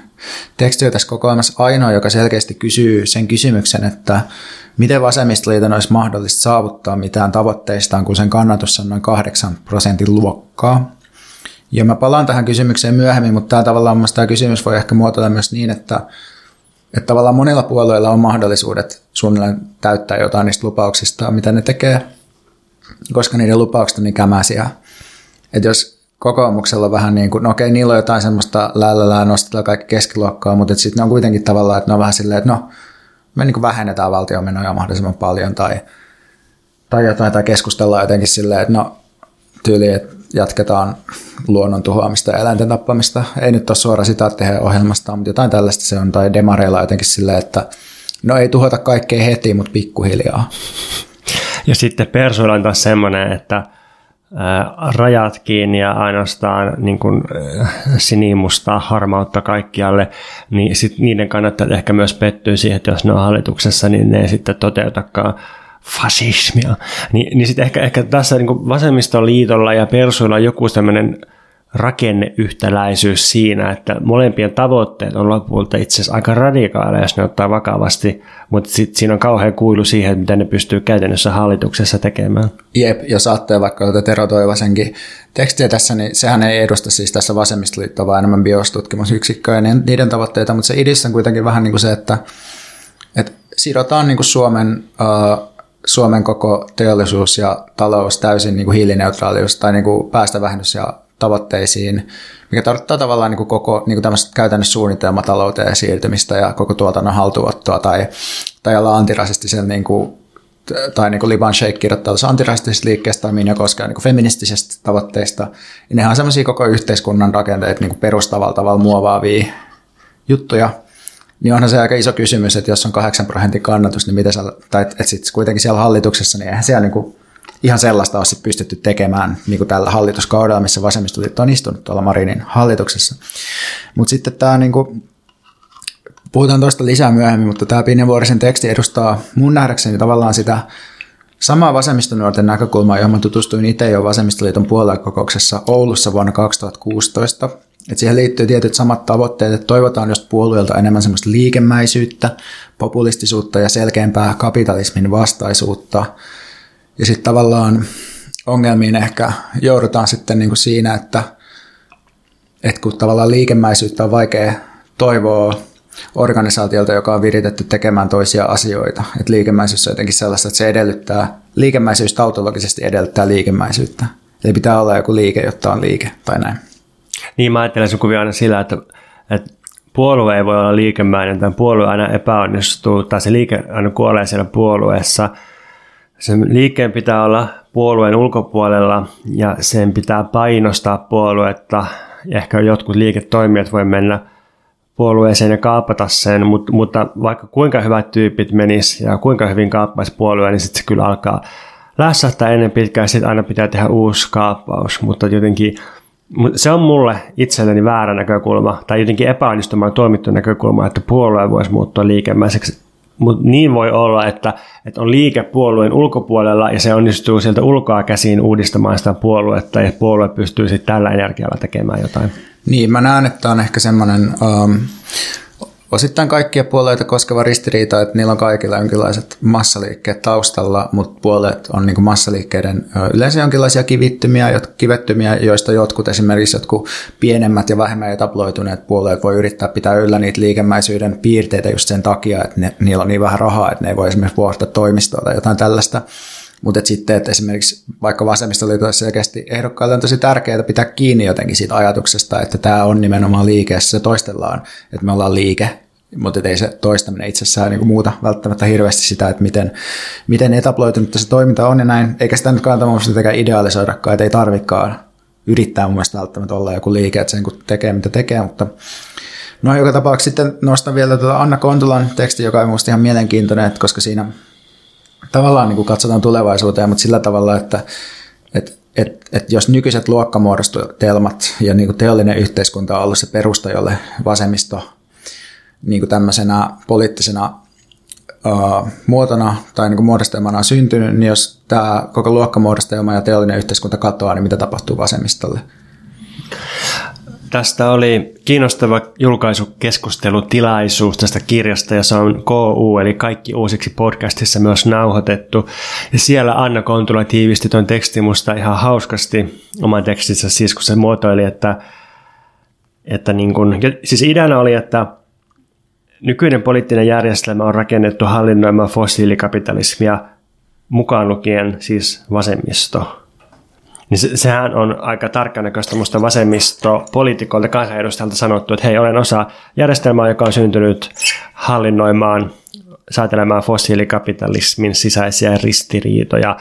teksti on tässä kokoelmassa ainoa, joka selkeästi kysyy sen kysymyksen, että miten vasemmistoliiton olisi mahdollista saavuttaa mitään tavoitteistaan, kun sen kannatus on noin 8 prosentin luokkaa. Ja mä palaan tähän kysymykseen myöhemmin, mutta tämä tavallaan tämä kysymys voi ehkä muotoilla myös niin, että, että tavallaan monilla puolueilla on mahdollisuudet suunnilleen täyttää jotain niistä lupauksista, mitä ne tekee, koska niiden lupaukset on niin kämäsiä. että jos kokoomuksella vähän niin kuin, no okei, niillä on jotain semmoista lällälää, nostetaan kaikki keskiluokkaa, mutta sitten ne on kuitenkin tavallaan, että ne on vähän silleen, että no, me niin vähennetään valtiomenoja mahdollisimman paljon tai, tai jotain, tai keskustellaan jotenkin silleen, että no, tyyli, että jatketaan luonnon tuhoamista ja eläinten tappamista. Ei nyt ole suora sitaatti heidän ohjelmastaan, mutta jotain tällaista se on, tai demareilla jotenkin silleen, että no ei tuhota kaikkea heti, mutta pikkuhiljaa. Ja sitten persoilla on taas semmoinen, että rajat kiinni ja ainoastaan niin kuin, sinimustaa harmautta kaikkialle, niin sit niiden kannattaa ehkä myös pettyä siihen, että jos ne on hallituksessa, niin ne ei sitten toteutakaan fasismia. Ni, niin sitten ehkä, ehkä tässä niin vasemmistoliitolla ja persuilla joku sellainen rakenneyhtäläisyys siinä, että molempien tavoitteet on lopulta itse asiassa aika radikaaleja, jos ne ottaa vakavasti, mutta sitten siinä on kauhean kuilu siihen, miten ne pystyy käytännössä hallituksessa tekemään. Jep, jos ajattelee vaikka tuota Tero Toivasenkin tekstiä tässä, niin sehän ei edusta siis tässä vasemmistoliittoa, vaan enemmän biostutkimusyksikköä ja niiden tavoitteita, mutta se idis on kuitenkin vähän niin kuin se, että, että sidotaan niin kuin Suomen uh, Suomen koko teollisuus ja talous täysin niin kuin hiilineutraalius tai niin kuin päästövähennys ja tavoitteisiin, mikä tarkoittaa tavallaan niin kuin koko niin kuin käytännössä suunnitelmatalouteen siirtymistä ja koko tuotannon haltuottoa tai, tai olla antirasistisen niin kuin, tai niin kuin Liban Sheikh kirjoittaa tuossa antirasistisesta liikkeestä, minä koskaan niin feministisistä tavoitteista, niin nehän on semmoisia koko yhteiskunnan rakenteet niin kuin perustavalla tavalla muovaavia juttuja, niin onhan se aika iso kysymys, että jos on 8 prosentin kannatus, niin mitä siellä, tai että sitten kuitenkin siellä hallituksessa, niin eihän siellä niin kuin ihan sellaista ole sit pystytty tekemään niin kuin tällä hallituskaudella, missä vasemmistoliitto on istunut tuolla Marinin hallituksessa. Mutta sitten tämä, niin kuin, puhutaan tuosta lisää myöhemmin, mutta tämä Pinnevuorisen teksti edustaa mun nähdäkseni tavallaan sitä samaa vasemmistonuorten näkökulmaa, johon mä tutustuin itse jo vasemmistoliiton puoluekokouksessa Oulussa vuonna 2016. Et siihen liittyy tietyt samat tavoitteet, että toivotaan just puolueelta enemmän semmoista liikemäisyyttä, populistisuutta ja selkeämpää kapitalismin vastaisuutta – ja sitten tavallaan ongelmiin ehkä joudutaan sitten niin kuin siinä, että, että kun tavallaan liikemäisyyttä on vaikea toivoa organisaatiolta, joka on viritetty tekemään toisia asioita. Että liikemäisyys on jotenkin sellaista, että se edellyttää, liikemäisyys tautologisesti edellyttää liikemäisyyttä. Eli pitää olla joku liike, jotta on liike tai näin. Niin mä ajattelen sun kuvia aina sillä, että, että puolue ei voi olla liikemäinen, tai puolue aina epäonnistuu, tai se liike aina kuolee siellä puolueessa – sen liikkeen pitää olla puolueen ulkopuolella ja sen pitää painostaa puoluetta. Ehkä jotkut liiketoimijat voi mennä puolueeseen ja kaapata sen, mutta, mutta vaikka kuinka hyvät tyypit menis ja kuinka hyvin kaappaisi puolue, niin sitten se kyllä alkaa lässähtää ennen pitkään, sitten aina pitää tehdä uusi kaappaus, mutta jotenkin se on mulle itselleni väärä näkökulma, tai jotenkin epäonnistumaan toimittu näkökulma, että puolue voisi muuttua liikemäiseksi mutta niin voi olla, että, että on liike puolueen ulkopuolella ja se onnistuu sieltä ulkoa käsiin uudistamaan sitä puoluetta ja puolue pystyy sitten tällä energialla tekemään jotain. Niin, mä näen, että on ehkä semmoinen um, osittain kaikkia puolueita koskeva ristiriita, että niillä on kaikilla jonkinlaiset massaliikkeet taustalla, mutta puolueet on niin massaliikkeiden yleensä jonkinlaisia kivittymiä, kivettymiä, joista jotkut esimerkiksi jotkut pienemmät ja vähemmän etabloituneet puolueet voi yrittää pitää yllä niitä liikemäisyyden piirteitä just sen takia, että ne, niillä on niin vähän rahaa, että ne ei voi esimerkiksi vuokrata toimistoa tai jotain tällaista. Mutta sitten, että esimerkiksi vaikka vasemmistoliitossa selkeästi ehdokkaille on tosi tärkeää pitää kiinni jotenkin siitä ajatuksesta, että tämä on nimenomaan liike, ja se toistellaan, että me ollaan liike, mutta ei se toistaminen itsessään niin muuta välttämättä hirveästi sitä, että miten, miten etabloitunut se toiminta on ja näin, eikä sitä nyt kannata mun mielestä idealisoidakaan, että ei tarvikaan yrittää mun mielestä välttämättä olla joku liike, että sen kun tekee mitä tekee, mutta no joka tapauksessa sitten nostan vielä tuota Anna Kontulan teksti, joka on minusta ihan mielenkiintoinen, koska siinä tavallaan niin kuin katsotaan tulevaisuuteen, mutta sillä tavalla, että et, et, et jos nykyiset luokkamuodostutelmat ja niin kuin teollinen yhteiskunta on ollut se perusta, jolle vasemmisto niin kuin tämmöisenä poliittisena uh, muotona tai niin kuin muodostelmana on syntynyt, niin jos tämä koko luokkamuodostelma ja teollinen yhteiskunta katoaa, niin mitä tapahtuu vasemmistolle? Tästä oli kiinnostava julkaisukeskustelutilaisuus tästä kirjasta ja se on KU eli Kaikki uusiksi podcastissa myös nauhoitettu. Ja siellä Anna Kontula tiivisti tuon tekstin musta ihan hauskasti oman tekstissä siis kun se muotoili, että, että niin kun, siis ideana oli, että nykyinen poliittinen järjestelmä on rakennettu hallinnoimaan fossiilikapitalismia mukaan lukien siis vasemmisto Niin se, sehän on aika tarkkanäköistä musta vasemmistopoliitikoilta kansanedustajilta sanottu, että hei, olen osa järjestelmää, joka on syntynyt hallinnoimaan, säätelemään fossiilikapitalismin sisäisiä ristiriitoja.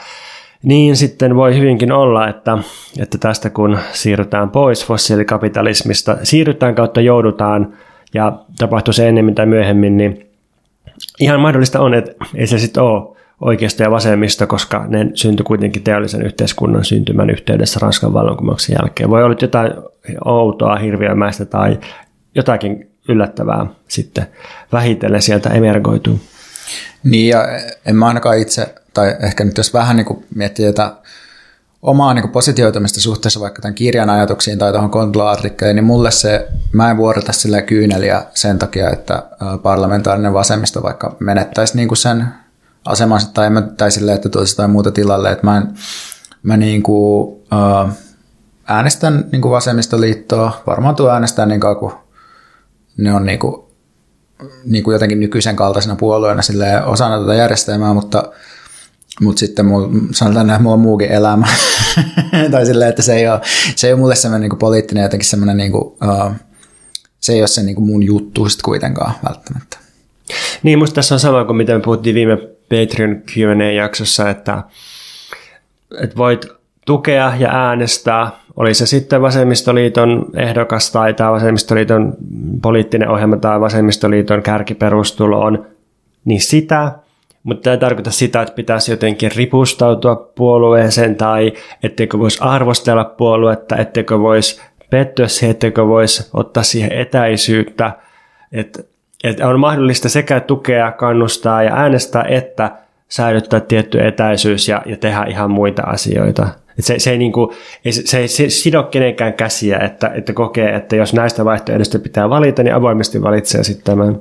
Niin sitten voi hyvinkin olla, että, että tästä kun siirrytään pois fossiilikapitalismista, siirrytään kautta joudutaan ja tapahtuu se ennemmin tai myöhemmin, niin ihan mahdollista on, että ei se sitten ole oikeasta ja vasemmista, koska ne syntyi kuitenkin teollisen yhteiskunnan syntymän yhteydessä Ranskan vallankumouksen jälkeen. Voi olla jotain outoa, hirviömäistä tai jotakin yllättävää sitten vähitellen sieltä emergoituu. Niin ja en mä ainakaan itse, tai ehkä nyt jos vähän niin kuin miettii tätä omaa niin positioitumista suhteessa vaikka tämän kirjan ajatuksiin tai tuohon Kontula-artikkeliin, niin mulle se, mä en vuorata sille kyyneliä sen takia, että parlamentaarinen vasemmisto vaikka menettäisi niin kuin sen asemansa tai, mä, tai silleen, että tulisi jotain muuta tilalle, että mä, en, mä niin kuin, äh, äänestän niin kuin vasemmistoliittoa, varmaan tuo äänestää niin kauan kuin ne on niin kuin, niin kuin jotenkin nykyisen kaltaisena puolueena osana tätä järjestelmää, mutta, mutta sitten mulla, sanotaan, että mulla on muukin elämä. tai silleen, että se ei ole, se ei ole mulle semmoinen niin poliittinen jotenkin semmoinen, niin kuin, uh, se ei ole se niin kuin mun juttu sitten kuitenkaan välttämättä. Niin, musta tässä on sama kuin mitä me puhuttiin viime Patreon Q&A-jaksossa, että, että voit tukea ja äänestää, oli se sitten vasemmistoliiton ehdokas tai tämä vasemmistoliiton poliittinen ohjelma tai vasemmistoliiton kärkiperustuloon, niin sitä, mutta tämä ei tarkoita sitä, että pitäisi jotenkin ripustautua puolueeseen tai etteikö voisi arvostella puoluetta, etteikö voisi pettyä siihen, etteikö voisi ottaa siihen etäisyyttä. Että että on mahdollista sekä tukea, kannustaa ja äänestää, että säilyttää tietty etäisyys ja, ja tehdä ihan muita asioita. Et se, se, ei niinku, ei, se ei se sido kenenkään käsiä, että, että kokee, että jos näistä vaihtoehdoista pitää valita, niin avoimesti valitsee sitten tämän.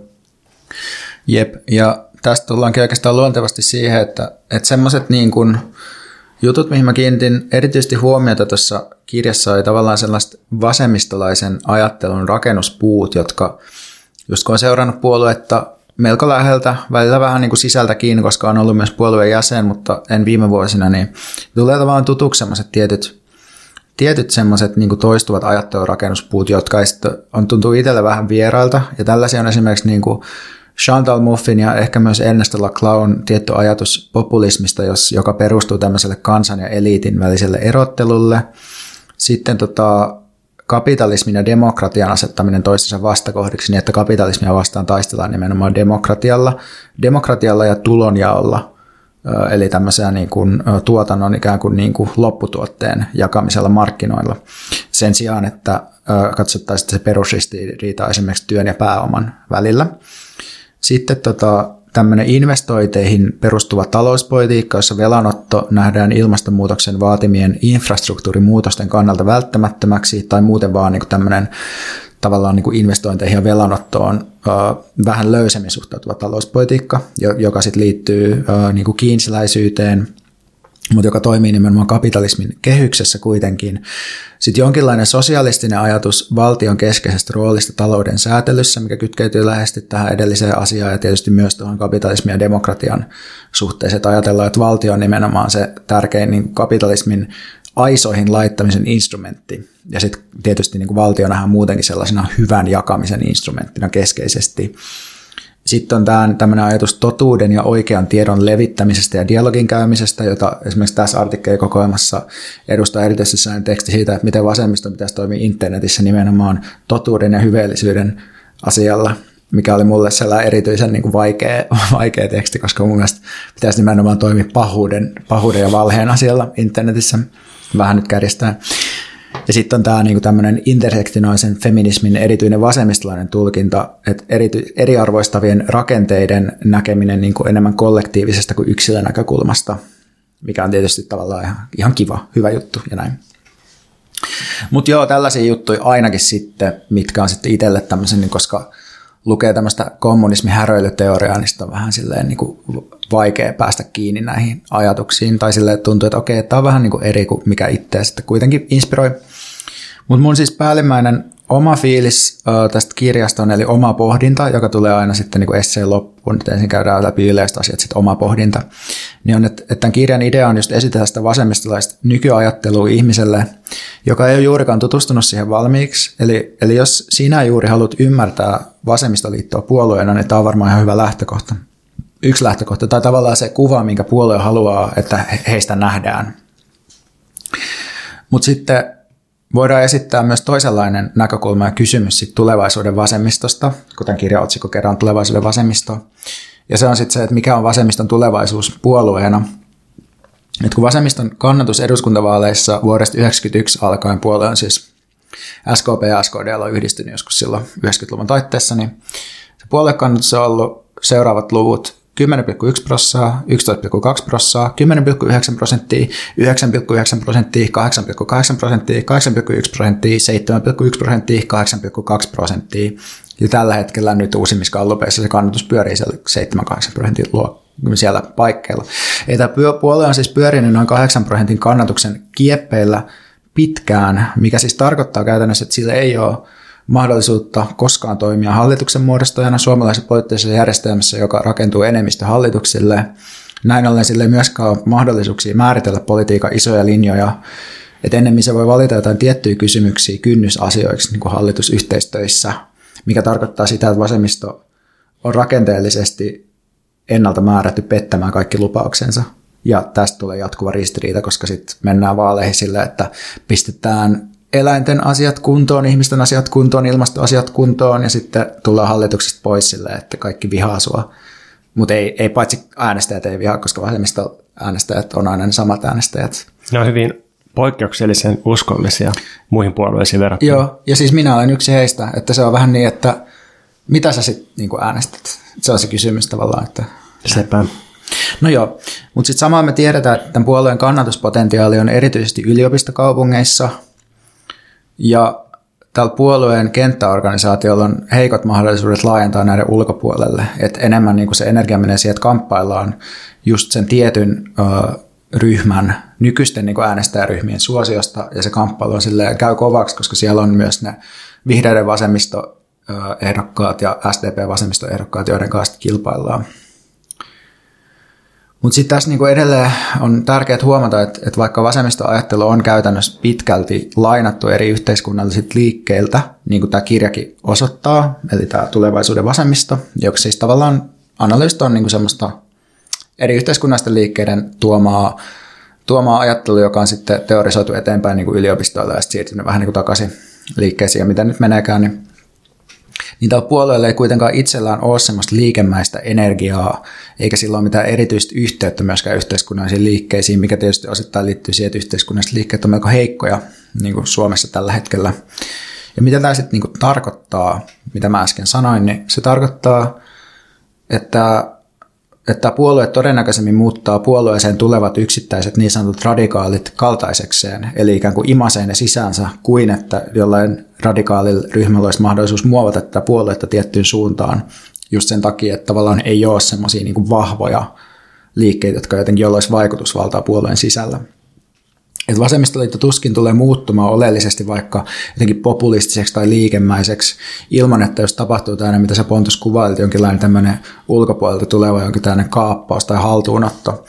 Jep, ja tästä tullaankin oikeastaan luontevasti siihen, että, että semmoiset niin kuin jutut, mihin mä kiinnitin erityisesti huomiota tuossa kirjassa, oli tavallaan sellaiset vasemmistolaisen ajattelun rakennuspuut, jotka just kun on seurannut puoluetta melko läheltä, välillä vähän niin kuin sisältäkin, koska on ollut myös puolueen jäsen, mutta en viime vuosina, niin tulee tavallaan tutuksi sellaiset tietyt, tietyt semmoiset niin toistuvat ajattelurakennuspuut, jotka on tuntuu itselle vähän vierailta, ja tällaisia on esimerkiksi niin kuin Chantal Moufin ja ehkä myös Ernest Laclaun tietty ajatus populismista, jos, joka perustuu tämmöiselle kansan ja eliitin väliselle erottelulle. Sitten tota, kapitalismin ja demokratian asettaminen toistensa vastakohdiksi niin, että kapitalismia vastaan taistellaan nimenomaan demokratialla, demokratialla ja tulonjaolla, eli tämmöisellä niin kuin tuotannon ikään kuin, niin kuin lopputuotteen jakamisella markkinoilla. Sen sijaan, että katsottaisiin se perusristiriita esimerkiksi työn ja pääoman välillä. Sitten tota, tämmöinen investointeihin perustuva talouspolitiikka, jossa velanotto nähdään ilmastonmuutoksen vaatimien infrastruktuurimuutosten kannalta välttämättömäksi tai muuten vaan niin tämmöinen tavallaan niin kuin investointeihin ja velanottoon ö, vähän löysemmin suhtautuva talouspolitiikka, joka sitten liittyy ö, niin kuin kiinsiläisyyteen, mutta joka toimii nimenomaan kapitalismin kehyksessä kuitenkin. Sitten jonkinlainen sosialistinen ajatus valtion keskeisestä roolista talouden säätelyssä, mikä kytkeytyy läheisesti tähän edelliseen asiaan ja tietysti myös tuohon kapitalismin ja demokratian suhteeseen. Ajatellaan, että valtio on nimenomaan se tärkein niin kapitalismin aisoihin laittamisen instrumentti. Ja sitten tietysti niin valtio nähdään muutenkin sellaisena hyvän jakamisen instrumenttina keskeisesti. Sitten on tämä tämmöinen ajatus totuuden ja oikean tiedon levittämisestä ja dialogin käymisestä, jota esimerkiksi tässä artikkelikokoelmassa edustaa erityisesti sellainen teksti siitä, että miten vasemmisto pitäisi toimia internetissä nimenomaan totuuden ja hyveellisyyden asialla, mikä oli mulle sellainen erityisen niin kuin vaikea, vaikea teksti, koska mun mielestä pitäisi nimenomaan toimia pahuuden, pahuuden ja valheen asialla internetissä, vähän nyt kärjestää. Ja sitten on tämä niinku tämmöinen intersektionaalisen feminismin erityinen vasemmistolainen tulkinta, että erity, eriarvoistavien rakenteiden näkeminen niinku enemmän kollektiivisesta kuin yksilön näkökulmasta, mikä on tietysti tavallaan ihan, ihan kiva, hyvä juttu ja näin. Mutta joo, tällaisia juttuja ainakin sitten, mitkä on sitten itselle tämmöisen, niin koska lukee tämmöistä kommunismin häröilyteoriaa, niin on vähän silleen niin kuin vaikea päästä kiinni näihin ajatuksiin. Tai silleen tuntuu, että okei, tämä on vähän niin kuin eri kuin mikä itseä sitten kuitenkin inspiroi. Mutta mun siis päällimmäinen oma fiilis tästä kirjasta on, eli oma pohdinta, joka tulee aina sitten niin esseen loppuun, että ensin käydään läpi yleiset asiat, sitten oma pohdinta, niin on, että, että tämän kirjan idea on just esitellä sitä vasemmistolaista nykyajattelua ihmiselle, joka ei ole juurikaan tutustunut siihen valmiiksi. Eli, eli jos sinä juuri haluat ymmärtää vasemmistoliittoa puolueena, niin tämä on varmaan ihan hyvä lähtökohta. Yksi lähtökohta, tai tavallaan se kuva, minkä puolue haluaa, että heistä nähdään. Mutta sitten voidaan esittää myös toisenlainen näkökulma ja kysymys sit tulevaisuuden vasemmistosta, kuten kirjaotsikko kerran tulevaisuuden vasemmisto. Ja se on sitten se, että mikä on vasemmiston tulevaisuus puolueena. Et kun vasemmiston kannatus eduskuntavaaleissa vuodesta 1991 alkaen puolue on siis SKP ja SKDL on yhdistynyt joskus silloin 90-luvun taitteessa, niin se puoluekannatus on ollut seuraavat luvut 10,1 prossaa, 11,2 prossaa, 10,9 prosenttia, 9,9 prosenttia, 8,8 prosenttia, 8,1 prosenttia, 7,1 prosenttia, 8,2 prosenttia. Ja tällä hetkellä nyt uusimmissa kallupeissa se kannatus pyörii siellä 7-8 prosentin siellä paikkeilla. Ja tämä puolue on siis pyörinyt noin 8 prosentin kannatuksen kieppeillä pitkään, mikä siis tarkoittaa käytännössä, että sillä ei ole mahdollisuutta koskaan toimia hallituksen muodostajana suomalaisessa poliittisessa järjestelmässä, joka rakentuu enemmistö hallituksille. Näin ollen sille ei myöskään ole mahdollisuuksia määritellä politiikan isoja linjoja, että ennemmin se voi valita jotain tiettyjä kysymyksiä kynnysasioiksi niin kuin hallitusyhteistyöissä, mikä tarkoittaa sitä, että vasemmisto on rakenteellisesti ennalta määrätty pettämään kaikki lupauksensa. Ja tästä tulee jatkuva ristiriita, koska sitten mennään vaaleihin sille, että pistetään eläinten asiat kuntoon, ihmisten asiat kuntoon, ilmastoasiat kuntoon ja sitten tullaan hallituksesta pois sille, että kaikki vihaa sua. Mutta ei, ei paitsi äänestäjät ei vihaa, koska vasemmista äänestäjät on aina ne samat äänestäjät. Ne on hyvin poikkeuksellisen uskollisia muihin puolueisiin verrattuna. Joo, ja siis minä olen yksi heistä, että se on vähän niin, että mitä sä sitten niin äänestät? Se on se kysymys tavallaan, että... Sepä. No joo, mutta sitten samaan me tiedetään, että tämän puolueen kannatuspotentiaali on erityisesti yliopistokaupungeissa – ja tällä puolueen kenttäorganisaatiolla on heikot mahdollisuudet laajentaa näiden ulkopuolelle, että enemmän niin kuin se energia menee siihen, että kamppaillaan just sen tietyn ö, ryhmän, nykyisten niin kuin äänestäjäryhmien suosiosta, ja se kamppailu on silleen, käy kovaksi, koska siellä on myös ne vihreiden vasemmistoehdokkaat ja SDP-vasemmistoehdokkaat, joiden kanssa kilpaillaan. Mutta sitten tässä niinku edelleen on tärkeää huomata, että, että vaikka vasemmistoajattelu on käytännössä pitkälti lainattu eri yhteiskunnallisilta liikkeiltä, niin kuin tämä kirjakin osoittaa, eli tämä tulevaisuuden vasemmisto, joka siis tavallaan analyysit on niinku semmoista eri yhteiskunnallisten liikkeiden tuomaa, tuomaa ajattelua, joka on sitten teorisoitu eteenpäin niin kuin yliopistoilla ja sitten siirtynyt vähän niin kuin takaisin liikkeisiin. Ja mitä nyt meneekään, niin niin tällä puolueella ei kuitenkaan itsellään ole semmoista liikemäistä energiaa, eikä sillä ole mitään erityistä yhteyttä myöskään yhteiskunnallisiin liikkeisiin, mikä tietysti osittain liittyy siihen, että yhteiskunnalliset liikkeet on melko heikkoja niin kuin Suomessa tällä hetkellä. Ja mitä tämä sitten niin tarkoittaa, mitä mä äsken sanoin, niin se tarkoittaa, että että puolue todennäköisemmin muuttaa puolueeseen tulevat yksittäiset niin sanotut radikaalit kaltaisekseen, eli ikään kuin imasee ne sisäänsä, kuin että jollain radikaalilla ryhmällä olisi mahdollisuus muovata tätä puoluetta tiettyyn suuntaan, just sen takia, että tavallaan ei ole semmoisia niin vahvoja liikkeitä, jotka jotenkin olisi vaikutusvaltaa puolueen sisällä että vasemmistoliitto tuskin tulee muuttumaan oleellisesti vaikka jotenkin populistiseksi tai liikemäiseksi ilman, että jos tapahtuu tämmöinen, mitä se Pontus kuvailit, jonkinlainen tämmöinen ulkopuolelta tuleva jonkin tämmöinen kaappaus tai haltuunotto.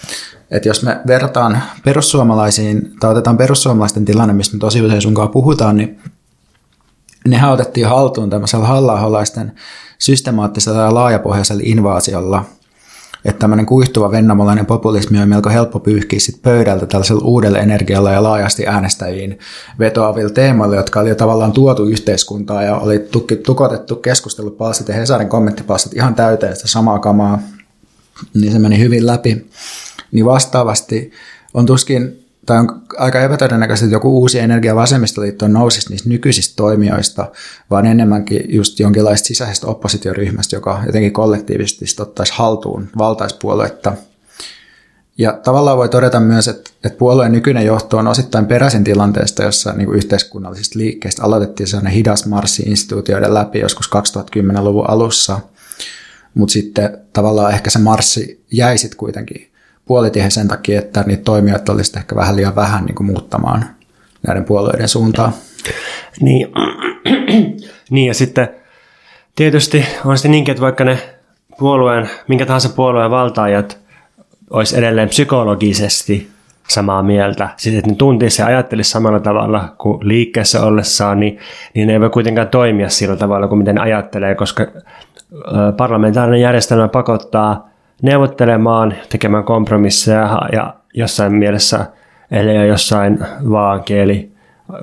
Että jos me verrataan perussuomalaisiin, tai otetaan perussuomalaisten tilanne, mistä me tosi usein sunkaan puhutaan, niin nehän otettiin haltuun tämmöisellä halla systemaattisella ja laajapohjaisella invaasiolla – että tämmöinen kuihtuva vennamolainen populismi on melko helppo pyyhkiä sit pöydältä tällaisella uudella energialla ja laajasti äänestäjiin vetoavilla teemoilla, jotka oli jo tavallaan tuotu yhteiskuntaan ja oli tukki, tukotettu keskustelupalstit ja Hesarin kommenttipalstit ihan täyteen sitä samaa kamaa, niin se meni hyvin läpi. Niin vastaavasti on tuskin tai on aika epätodennäköistä, että joku uusi energia vasemmistoliitto nousisi niistä nykyisistä toimijoista, vaan enemmänkin just jonkinlaista sisäisestä oppositioryhmästä, joka jotenkin kollektiivisesti ottaisi haltuun valtaispuoluetta. Ja tavallaan voi todeta myös, että, että puolueen nykyinen johto on osittain peräisin tilanteesta, jossa niin yhteiskunnallisista liikkeistä aloitettiin sellainen hidas marssi instituutioiden läpi joskus 2010-luvun alussa, mutta sitten tavallaan ehkä se marssi jäi sitten kuitenkin puolitiehen sen takia, että niitä toimijoita olisi ehkä vähän liian vähän niin kuin muuttamaan näiden puolueiden suuntaan. Niin, niin ja sitten tietysti on sitten niinkin, että vaikka ne puolueen, minkä tahansa puolueen valtaajat olisi edelleen psykologisesti samaa mieltä, siis että ne tuntisi ja ajattelisi samalla tavalla kuin liikkeessä ollessaan, niin, niin ne ei voi kuitenkaan toimia sillä tavalla kuin miten ne ajattelee, koska parlamentaarinen järjestelmä pakottaa neuvottelemaan, tekemään kompromisseja ja jossain mielessä, eli jossain vaankieli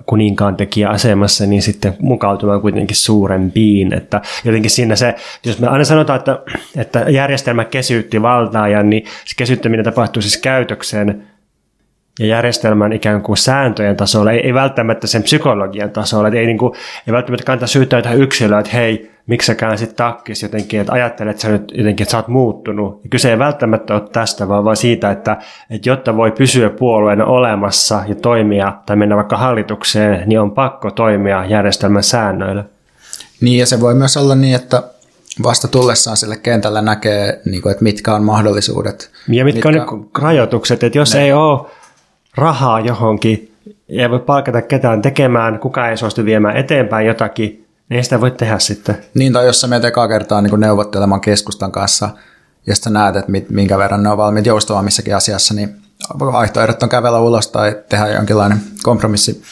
kuninkaan tekijä asemassa, niin sitten mukautumaan kuitenkin suurempiin. Että jotenkin siinä se, jos me aina sanotaan, että, että järjestelmä kesyytti valtaajan, niin se kesyttäminen tapahtuu siis käytöksen ja järjestelmän ikään kuin sääntöjen tasolla, ei, ei välttämättä sen psykologian tasolla, että ei, niin kuin, ei välttämättä kannata syyttää jotain yksilöä, että hei, miksi sä käänsit takkis jotenkin, että ajattelet että sä nyt jotenkin, että sä oot muuttunut. Ja kyse ei välttämättä ole tästä, vaan, vaan siitä, että, että jotta voi pysyä puolueena olemassa ja toimia tai mennä vaikka hallitukseen, niin on pakko toimia järjestelmän säännöillä. Niin, ja se voi myös olla niin, että vasta tullessaan sille kentällä näkee, niin kuin, että mitkä on mahdollisuudet. Ja mitkä, mitkä on ne rajoitukset, että jos ne. ei ole rahaa johonkin, ei voi palkata ketään tekemään, kukaan ei suostu viemään eteenpäin jotakin, niin ei sitä voi tehdä sitten. Niin, tai jos sä menet ekaa kertaa niin neuvottelemaan keskustan kanssa, ja sitten näet, että minkä verran ne on valmiit joustamaan missäkin asiassa, niin vaihtoehdot on kävellä ulos tai tehdä jonkinlainen kompromissi.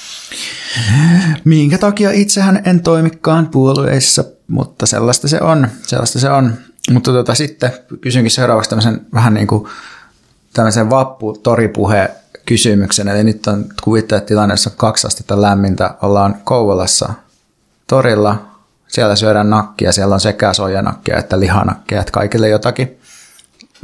Minkä takia itsehän en toimikaan puolueissa, mutta sellaista se on. Sellaista se on. Mutta tota, sitten kysynkin seuraavaksi tämmöisen vähän niin kuin tämmöisen vappu-toripuhe kysymyksen. Eli nyt on kuvittaa tilanne, jossa on kaksi astetta lämmintä. Ollaan Kouvolassa torilla. Siellä syödään nakkia. Siellä on sekä soijanakkia että lihanakkia. Että kaikille jotakin.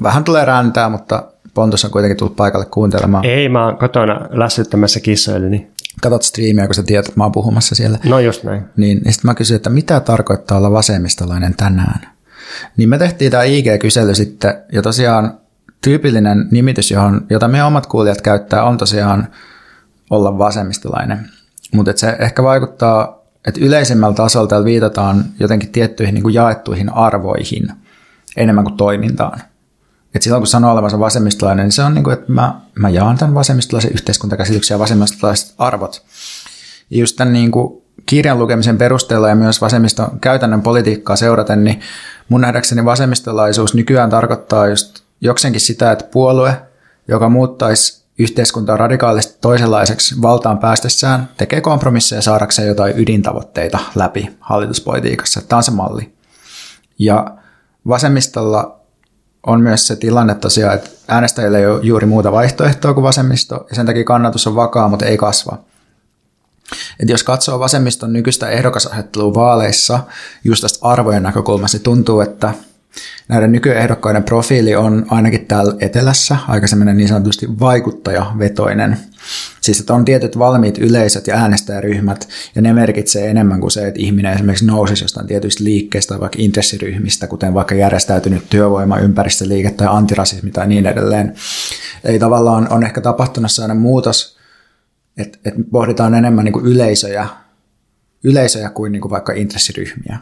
Vähän tulee räntää, mutta Pontus on kuitenkin tullut paikalle kuuntelemaan. Ei, mä oon kotona lässyttämässä kissoilleni. Katot striimiä, kun sä tiedät, että mä oon puhumassa siellä. No just näin. Niin, niin sitten mä kysyin, että mitä tarkoittaa olla vasemmistolainen tänään? Niin me tehtiin tämä IG-kysely sitten, ja tosiaan tyypillinen nimitys, johon, jota meidän omat kuulijat käyttää, on tosiaan olla vasemmistolainen. Mutta se ehkä vaikuttaa, että yleisemmällä tasolla täällä viitataan jotenkin tiettyihin niin kuin jaettuihin arvoihin enemmän kuin toimintaan. Et silloin kun sanoo olevansa vasemmistolainen, niin se on niin kuin, että mä, mä jaan tämän vasemmistolaisen yhteiskuntakäsityksen ja vasemmistolaiset arvot. Ja just tämän niin kuin kirjan lukemisen perusteella ja myös vasemmiston käytännön politiikkaa seuraten, niin mun nähdäkseni vasemmistolaisuus nykyään tarkoittaa just jokseenkin sitä, että puolue, joka muuttaisi yhteiskuntaa radikaalisti toisenlaiseksi valtaan päästessään, tekee kompromisseja saadakseen jotain ydintavoitteita läpi hallituspolitiikassa. Tämä on se malli. Ja vasemmistolla on myös se tilanne tosiaan, että äänestäjillä ei ole juuri muuta vaihtoehtoa kuin vasemmisto, ja sen takia kannatus on vakaa, mutta ei kasva. Et jos katsoo vasemmiston nykyistä ehdokasasettelua vaaleissa just tästä arvojen näkökulmasta, niin tuntuu, että – Näiden nykyehdokkaiden profiili on ainakin täällä etelässä aika semmoinen niin sanotusti vaikuttajavetoinen. Siis että on tietyt valmiit yleisöt ja äänestäjäryhmät, ja ne merkitsee enemmän kuin se, että ihminen esimerkiksi nousisi jostain tietyistä liikkeistä tai vaikka intressiryhmistä, kuten vaikka järjestäytynyt työvoima, ympäristöliike tai antirasismi tai niin edelleen. Eli tavallaan on ehkä tapahtunut sellainen muutos, että, että pohditaan enemmän niin kuin yleisöjä, yleisöjä kuin, niin kuin vaikka intressiryhmiä.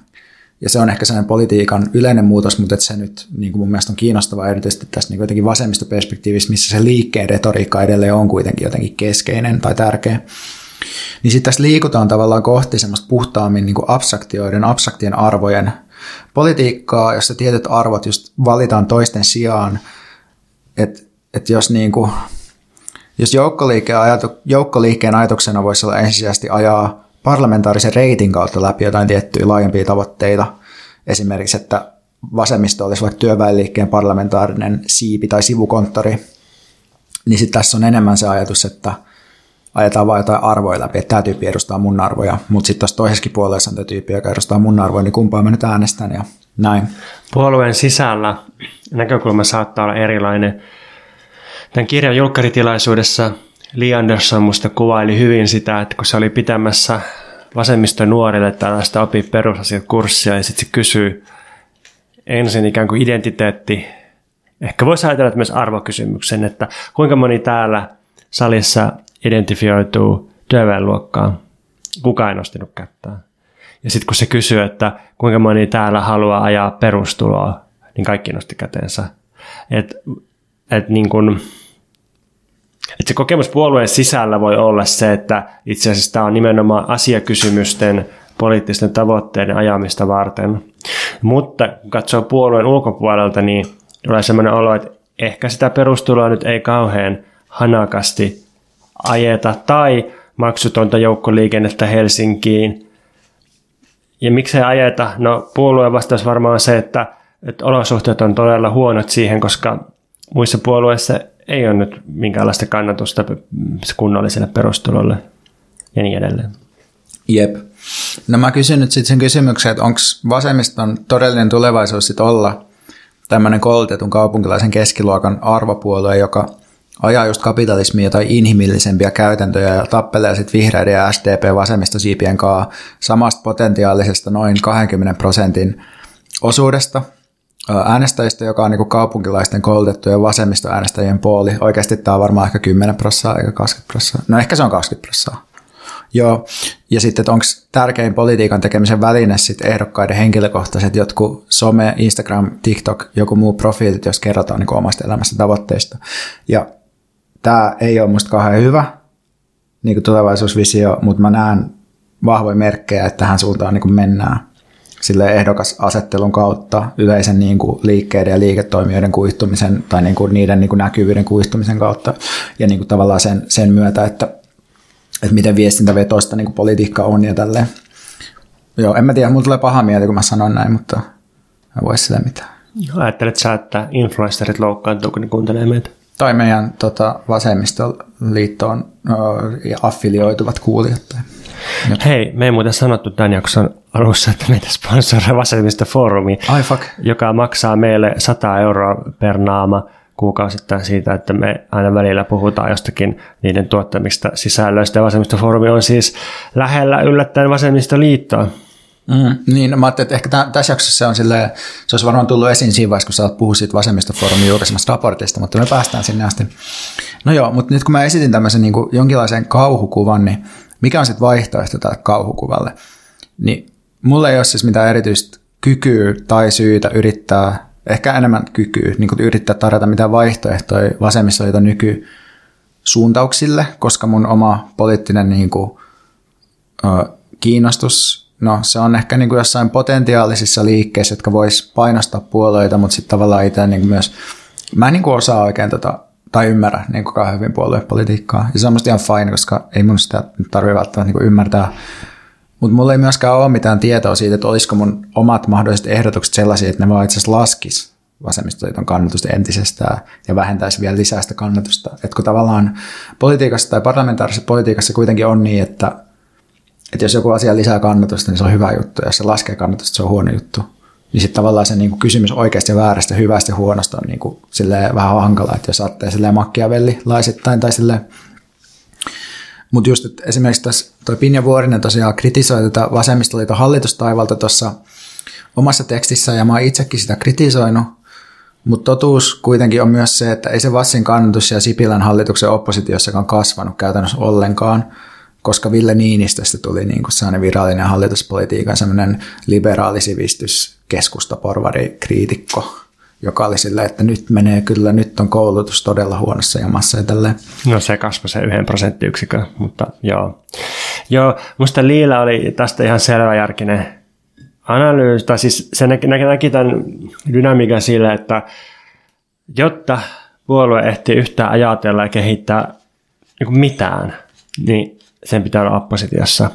Ja se on ehkä sellainen politiikan yleinen muutos, mutta se nyt niin kuin mun mielestä on kiinnostavaa erityisesti tässä niin jotenkin vasemmistoperspektiivistä, missä se liikkeen retoriikka edelleen on kuitenkin jotenkin keskeinen tai tärkeä. Niin sitten tässä liikutaan tavallaan kohti semmoista puhtaammin niin kuin abstraktioiden, abstraktien arvojen politiikkaa, jossa tietyt arvot just valitaan toisten sijaan. Että et jos, niin kuin, jos joukkoliikkeen, ajatu, joukkoliikkeen ajatuksena voisi olla ensisijaisesti ajaa parlamentaarisen reitin kautta läpi jotain tiettyjä laajempia tavoitteita. Esimerkiksi, että vasemmisto olisi vaikka työväenliikkeen parlamentaarinen siipi tai sivukonttori, niin sitten tässä on enemmän se ajatus, että ajetaan vain jotain arvoja läpi, että tämä tyyppi edustaa mun arvoja, mutta sitten tuossa toisessakin puolueessa on tämä tyyppi, joka edustaa mun arvoja, niin kumpaa mä nyt äänestän ja näin. Puolueen sisällä näkökulma saattaa olla erilainen. Tämän kirjan julkkaritilaisuudessa Lee Anderson musta kuvaili hyvin sitä, että kun se oli pitämässä vasemmista nuorille tällaista opi perusasiat kurssia ja sitten se kysyy ensin ikään kuin identiteetti, ehkä voisi ajatella että myös arvokysymyksen, että kuinka moni täällä salissa identifioituu työväenluokkaan. Kuka ei nostanut kättään. Ja sitten kun se kysyy, että kuinka moni täällä haluaa ajaa perustuloa, niin kaikki nosti käteensä. Et, et niin kun, että se kokemus puolueen sisällä voi olla se, että itse asiassa tämä on nimenomaan asiakysymysten poliittisten tavoitteiden ajamista varten. Mutta kun katsoo puolueen ulkopuolelta, niin tulee sellainen olo, että ehkä sitä perustuloa nyt ei kauhean hanakasti ajeta tai maksutonta joukkoliikennettä Helsinkiin. Ja miksei ajeta? No puolueen vastaus varmaan se, että, että olosuhteet on todella huonot siihen, koska muissa puolueissa ei ole nyt minkäänlaista kannatusta kunnolliselle perustulolle ja niin edelleen. Jep. No mä kysyn nyt sitten sen kysymyksen, että onko vasemmiston todellinen tulevaisuus sitten olla tämmöinen koulutetun kaupunkilaisen keskiluokan arvopuolue, joka ajaa just kapitalismia tai inhimillisempiä käytäntöjä ja tappelee sitten vihreiden ja SDP vasemmistosiipien kanssa samasta potentiaalisesta noin 20 prosentin osuudesta äänestäjistä, joka on niin kaupunkilaisten koulutettujen vasemmistoäänestäjien puoli. Oikeasti tämä on varmaan ehkä 10 prosenttia eikä 20 prosenttia. No ehkä se on 20 prosenttia. Joo, ja sitten, että onko tärkein politiikan tekemisen väline sitten ehdokkaiden henkilökohtaiset jotkut some, Instagram, TikTok, joku muu profiilit, jos kerrotaan niin omasta elämästä tavoitteista. Ja tämä ei ole musta kauhean hyvä niin tulevaisuusvisio, mutta mä näen vahvoja merkkejä, että tähän suuntaan niin mennään sille ehdokasasettelun kautta yleisen niin kuin liikkeiden ja liiketoimijoiden kuihtumisen tai niin kuin niiden niin kuin näkyvyyden kuihtumisen kautta ja niin kuin tavallaan sen, sen myötä, että että miten viestintävetoista niin politiikka on ja tälleen. Joo, en mä tiedä, mulla tulee paha mieli, kun mä sanon näin, mutta mä vois sille mitään. Ajattelet sä, että influencerit loukkaantuu, kun ne kuuntelee meitä? Tai meidän tota, vasemmistoliittoon ja affilioituvat kuulijat. Tai Hei, me ei muuten sanottu tämän jakson alussa, että meitä sponsoroi Vasemmistofoorumi, Ai fuck. joka maksaa meille 100 euroa per naama – kuukausittain siitä, että me aina välillä puhutaan jostakin niiden tuottamista sisällöistä. Vasemmistofoorumi on siis lähellä yllättäen vasemmistoliittoa. Mm, niin, mä ajattelin, että ehkä tämän, tässä jaksossa on silleen, se olisi varmaan tullut esiin siinä vaiheessa, kun sä oot puhunut siitä vasemmistofoorumin julkaisemasta raportista, mutta me päästään sinne asti. No joo, mutta nyt kun mä esitin tämmöisen niin kuin jonkinlaisen kauhukuvan, niin mikä on sitten vaihtoehto tälle kauhukuvalle? Niin mulla ei ole siis mitään erityistä kykyä tai syytä yrittää ehkä enemmän kykyä niin kuin yrittää tarjota mitään vaihtoehtoja vasemmistoliiton nykysuuntauksille, koska mun oma poliittinen niin kuin, ö, kiinnostus, no se on ehkä niin kuin jossain potentiaalisissa liikkeissä, jotka vois painostaa puolueita, mutta sitten tavallaan itse niin myös, mä en niin kuin osaa oikein tota, tai ymmärrä niin kuin kauhean hyvin puoluepolitiikkaa. Ja se on musta ihan fine, koska ei mun sitä tarvitse välttämättä niin ymmärtää mutta mulla ei myöskään ole mitään tietoa siitä, että olisiko mun omat mahdolliset ehdotukset sellaisia, että ne vaan itse asiassa laskis vasemmistoliiton kannatusta entisestään ja vähentäisi vielä lisää sitä kannatusta. Et kun tavallaan politiikassa tai parlamentaarisessa politiikassa kuitenkin on niin, että, että jos joku asia lisää kannatusta, niin se on hyvä juttu, ja jos se laskee kannatusta, se on huono juttu. Niin sitten tavallaan se niin kuin kysymys oikeasta ja väärästä, hyvästä ja huonosta on niin kuin vähän hankala, että jos ajattelee silleen makkiavellilaisittain tai silleen mutta just että esimerkiksi tässä toi Pinja Vuorinen tosiaan kritisoi tätä vasemmistoliiton hallitustaivalta tuossa omassa tekstissä ja mä oon itsekin sitä kritisoinut, mutta totuus kuitenkin on myös se, että ei se Vassin kannatus ja Sipilän hallituksen oppositiossakaan kasvanut käytännössä ollenkaan, koska Ville Niinistöstä tuli niin kuin sellainen virallinen hallituspolitiikan semmoinen liberaalisivistys kriitikko joka oli sillä, että nyt menee kyllä, nyt on koulutus todella huonossa jamassa ja tälleen. No se kasvoi se yhden prosenttiyksikön, mutta joo. Joo, musta Liila oli tästä ihan selväjärkinen analyysi, tai siis se näki, näki, näki tämän dynamiikan sille, että jotta puolue ehtii yhtään ajatella ja kehittää niin mitään, niin sen pitää olla oppositiossa.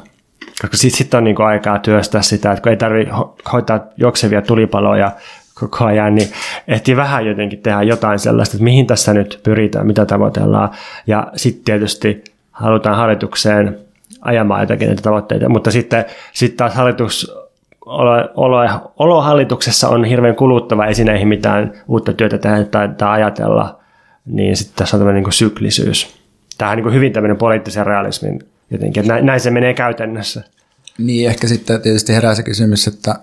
Koska sitten sit on niin aikaa työstää sitä, että kun ei tarvitse hoitaa juoksevia tulipaloja koko ajan, niin ehti vähän jotenkin tehdä jotain sellaista, että mihin tässä nyt pyritään, mitä tavoitellaan. Ja sitten tietysti halutaan hallitukseen ajamaan jotakin näitä tavoitteita, mutta sitten sitten taas hallitus, olo, olo, olo hallituksessa on hirveän kuluttava, ei siinä ei mitään uutta työtä tehdä tai, tai ajatella, niin sitten tässä on tämmöinen niin syklisyys. Tämä on niin hyvin tämmöinen poliittisen realismin jotenkin, että näin, se menee käytännössä. Niin, ehkä sitten tietysti herää se kysymys, että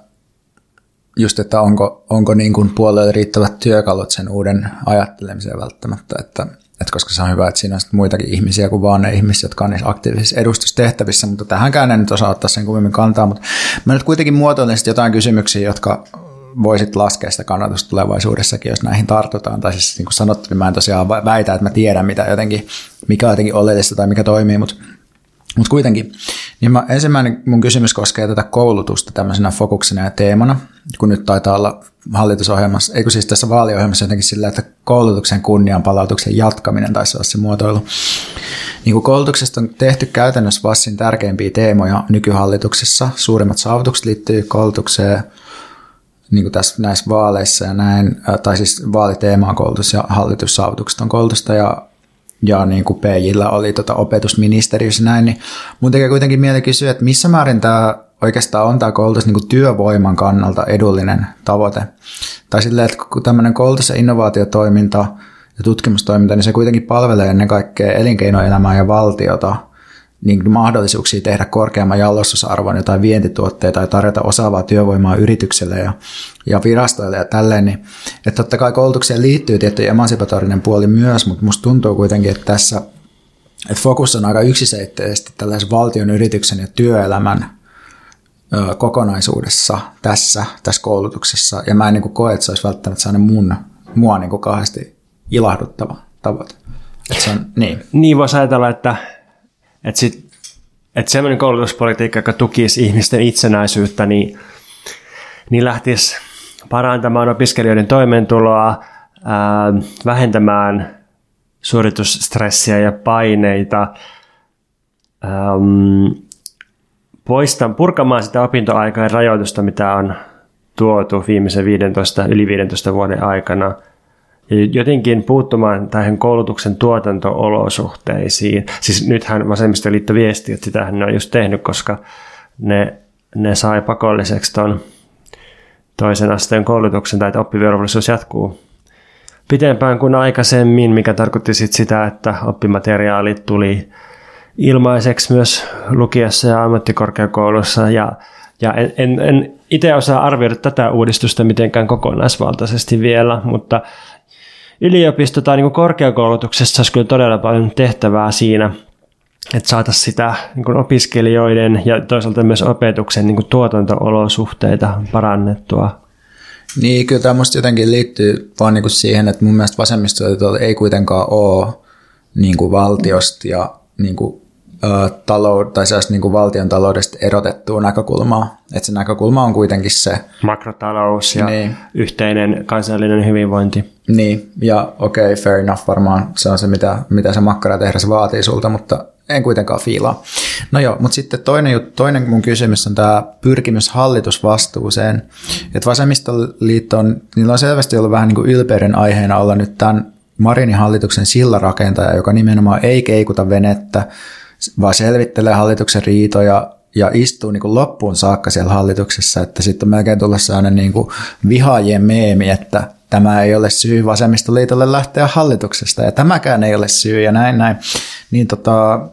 just, että onko, onko niin kuin puolueelle riittävät työkalut sen uuden ajattelemiseen välttämättä, että, että koska se on hyvä, että siinä on muitakin ihmisiä kuin vaan ne ihmiset, jotka on niissä aktiivisissa edustustehtävissä, mutta tähänkään en nyt osaa ottaa sen kuvemmin kantaa, mutta mä nyt kuitenkin muotoilen jotain kysymyksiä, jotka voisit laskea sitä kannatusta tulevaisuudessakin, jos näihin tartutaan. Tai siis niin kuin sanottu, niin mä en tosiaan väitä, että mä tiedän, mitä jotenkin mikä on jotenkin oleellista tai mikä toimii, mutta mut kuitenkin. Niin mä, ensimmäinen mun kysymys koskee tätä koulutusta tämmöisenä fokuksena ja teemana, kun nyt taitaa olla hallitusohjelmassa, eikö siis tässä vaaliohjelmassa jotenkin sillä, että koulutuksen kunnian palautuksen jatkaminen taisi olla se muotoilu. Niin kuin koulutuksesta on tehty käytännössä Vassin tärkeimpiä teemoja nykyhallituksessa. Suurimmat saavutukset liittyy koulutukseen, niin kuin tässä näissä vaaleissa ja näin, tai siis vaaliteema on koulutus ja hallitussaavutukset on koulutusta ja, ja niin kuin PJillä oli tota opetusministeriössä näin, niin mun tekee kuitenkin mieli kysyä, että missä määrin tämä oikeastaan on tämä koulutus niin kuin työvoiman kannalta edullinen tavoite. Tai silleen, että kun tämmöinen koulutus- ja innovaatiotoiminta ja tutkimustoiminta, niin se kuitenkin palvelee ennen kaikkea elinkeinoelämää ja valtiota – niin mahdollisuuksia tehdä korkeamman jalostusarvon jotain vientituotteita tai tarjota osaavaa työvoimaa yritykselle ja, ja virastoille ja tälleen, niin että totta kai koulutukseen liittyy tietty emansipatorinen puoli myös, mutta musta tuntuu kuitenkin, että tässä että fokus on aika yksiseitteisesti tällaisen valtion yrityksen ja työelämän ö, kokonaisuudessa tässä, tässä koulutuksessa, ja mä en niin kuin koe, että se olisi välttämättä sellainen mun, mua niin kuin kauheasti ilahduttava tavoite. Että se on, niin. Niin voisi ajatella, että että sit, et semmoinen koulutuspolitiikka, joka tukisi ihmisten itsenäisyyttä, niin, niin lähtisi parantamaan opiskelijoiden toimeentuloa, ää, vähentämään suoritusstressiä ja paineita, äm, poistan, purkamaan sitä opintoaikaa ja rajoitusta, mitä on tuotu viimeisen 15, yli 15 vuoden aikana – jotenkin puuttumaan tähän koulutuksen tuotanto-olosuhteisiin. Siis nythän vasemmistoliitto viesti, että sitä ne on just tehnyt, koska ne, ne sai pakolliseksi tuon toisen asteen koulutuksen tai että oppivelvollisuus jatkuu pitempään kuin aikaisemmin, mikä tarkoitti sit sitä, että oppimateriaalit tuli ilmaiseksi myös lukiessa ja ammattikorkeakoulussa ja ja en, en, en itse osaa arvioida tätä uudistusta mitenkään kokonaisvaltaisesti vielä, mutta yliopisto- tai niin korkeakoulutuksessa olisi kyllä todella paljon tehtävää siinä, että saataisiin sitä niin opiskelijoiden ja toisaalta myös opetuksen niin tuotanto-olosuhteita parannettua. Niin, kyllä tämä musta jotenkin liittyy vaan niin kuin siihen, että mun mielestä vasemmistoliitolla ei kuitenkaan ole niin kuin valtiosta ja niin kuin talou- tai niin kuin valtion taloudesta erotettua näkökulmaa. Että se näkökulma on kuitenkin se... Makrotalous ja niin. yhteinen kansallinen hyvinvointi. Niin, ja okei, okay, fair enough, varmaan se on se, mitä, mitä se makkaratehdas vaatii sulta, mutta en kuitenkaan fiilaa. No joo, mutta sitten toinen, juttu, toinen mun kysymys on tämä pyrkimys hallitusvastuuseen. Että vasemmistoliitto on, niillä on selvästi ollut vähän niin kuin ylpeyden aiheena olla nyt tämän Marinin hallituksen sillarakentaja, joka nimenomaan ei keikuta venettä, vaan selvittelee hallituksen riitoja ja istuu niin kuin loppuun saakka siellä hallituksessa, että sitten on melkein tullut sellainen niin kuin vihaajien meemi, että tämä ei ole syy vasemmistoliitolle lähteä hallituksesta ja tämäkään ei ole syy ja näin näin. Niin, tota,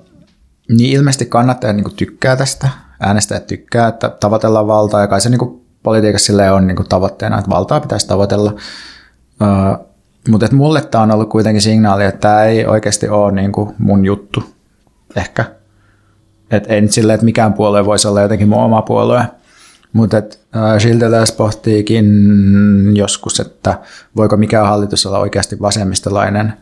niin ilmeisesti kannattajat niin kuin tykkää tästä, äänestäjät tykkää, että tavoitellaan valtaa ja kai se niin kuin politiikassa on niin kuin tavoitteena, että valtaa pitäisi tavoitella. Uh, mutta mulle tämä on ollut kuitenkin signaali, että tämä ei oikeasti ole niin kuin mun juttu ehkä. Et ei nyt silleen, että mikään puolue voisi olla jotenkin mun oma puolue, mutta Schildeläs pohtiikin joskus, että voiko mikään hallitus olla oikeasti vasemmistolainen.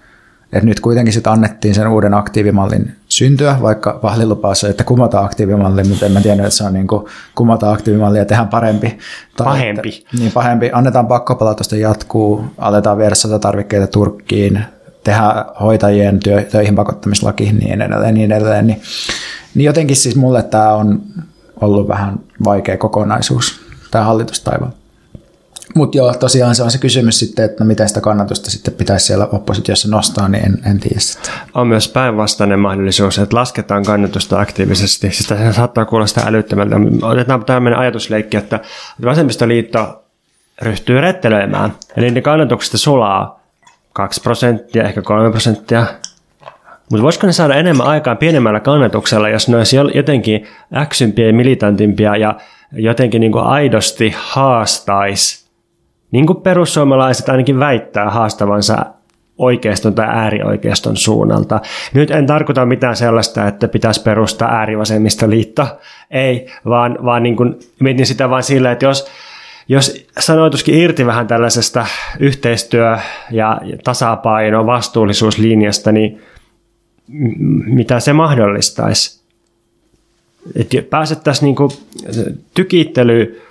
Et nyt kuitenkin sitten annettiin sen uuden aktiivimallin syntyä, vaikka vaalilupaus on, että kumotaan aktiivimalli, mutta en mä tiedä, että se on niin kuin kumotaan aktiivimalli ja tehdään parempi. Tai pahempi. Että, niin pahempi. Annetaan pakkopalautusta jatkuu, aletaan viedä tarvikkeita Turkkiin, tehdä hoitajien työ, töihin pakottamislaki niin edelleen, niin edelleen. Niin, niin jotenkin siis mulle tämä on ollut vähän vaikea kokonaisuus, tämä hallitustaival. Mutta joo, tosiaan se on se kysymys sitten, että no miten sitä kannatusta sitten pitäisi siellä oppositiossa nostaa, niin en, en tiedä sitä. On myös päinvastainen mahdollisuus, että lasketaan kannatusta aktiivisesti. Se saattaa kuulostaa älyttömältä. Otetaan tämmöinen ajatusleikki, että vasemmistoliitto ryhtyy rettelöimään. Eli ne kannatuksesta sulaa 2 prosenttia, ehkä 3 prosenttia. Mutta voisiko ne saada enemmän aikaan pienemmällä kannatuksella, jos ne olisi jotenkin äksympiä ja militantimpia ja jotenkin niin kuin aidosti haastaisi, niin kuin perussuomalaiset ainakin väittää haastavansa oikeiston tai äärioikeiston suunnalta. Nyt en tarkoita mitään sellaista, että pitäisi perustaa äärivasemmistoliitto. Ei, vaan, vaan niin kuin, mietin sitä vain sillä, että jos, jos sanoituskin irti vähän tällaisesta yhteistyö- ja tasapaino vastuullisuuslinjasta, niin mitä se mahdollistaisi. Että pääsettäisiin niinku tykittely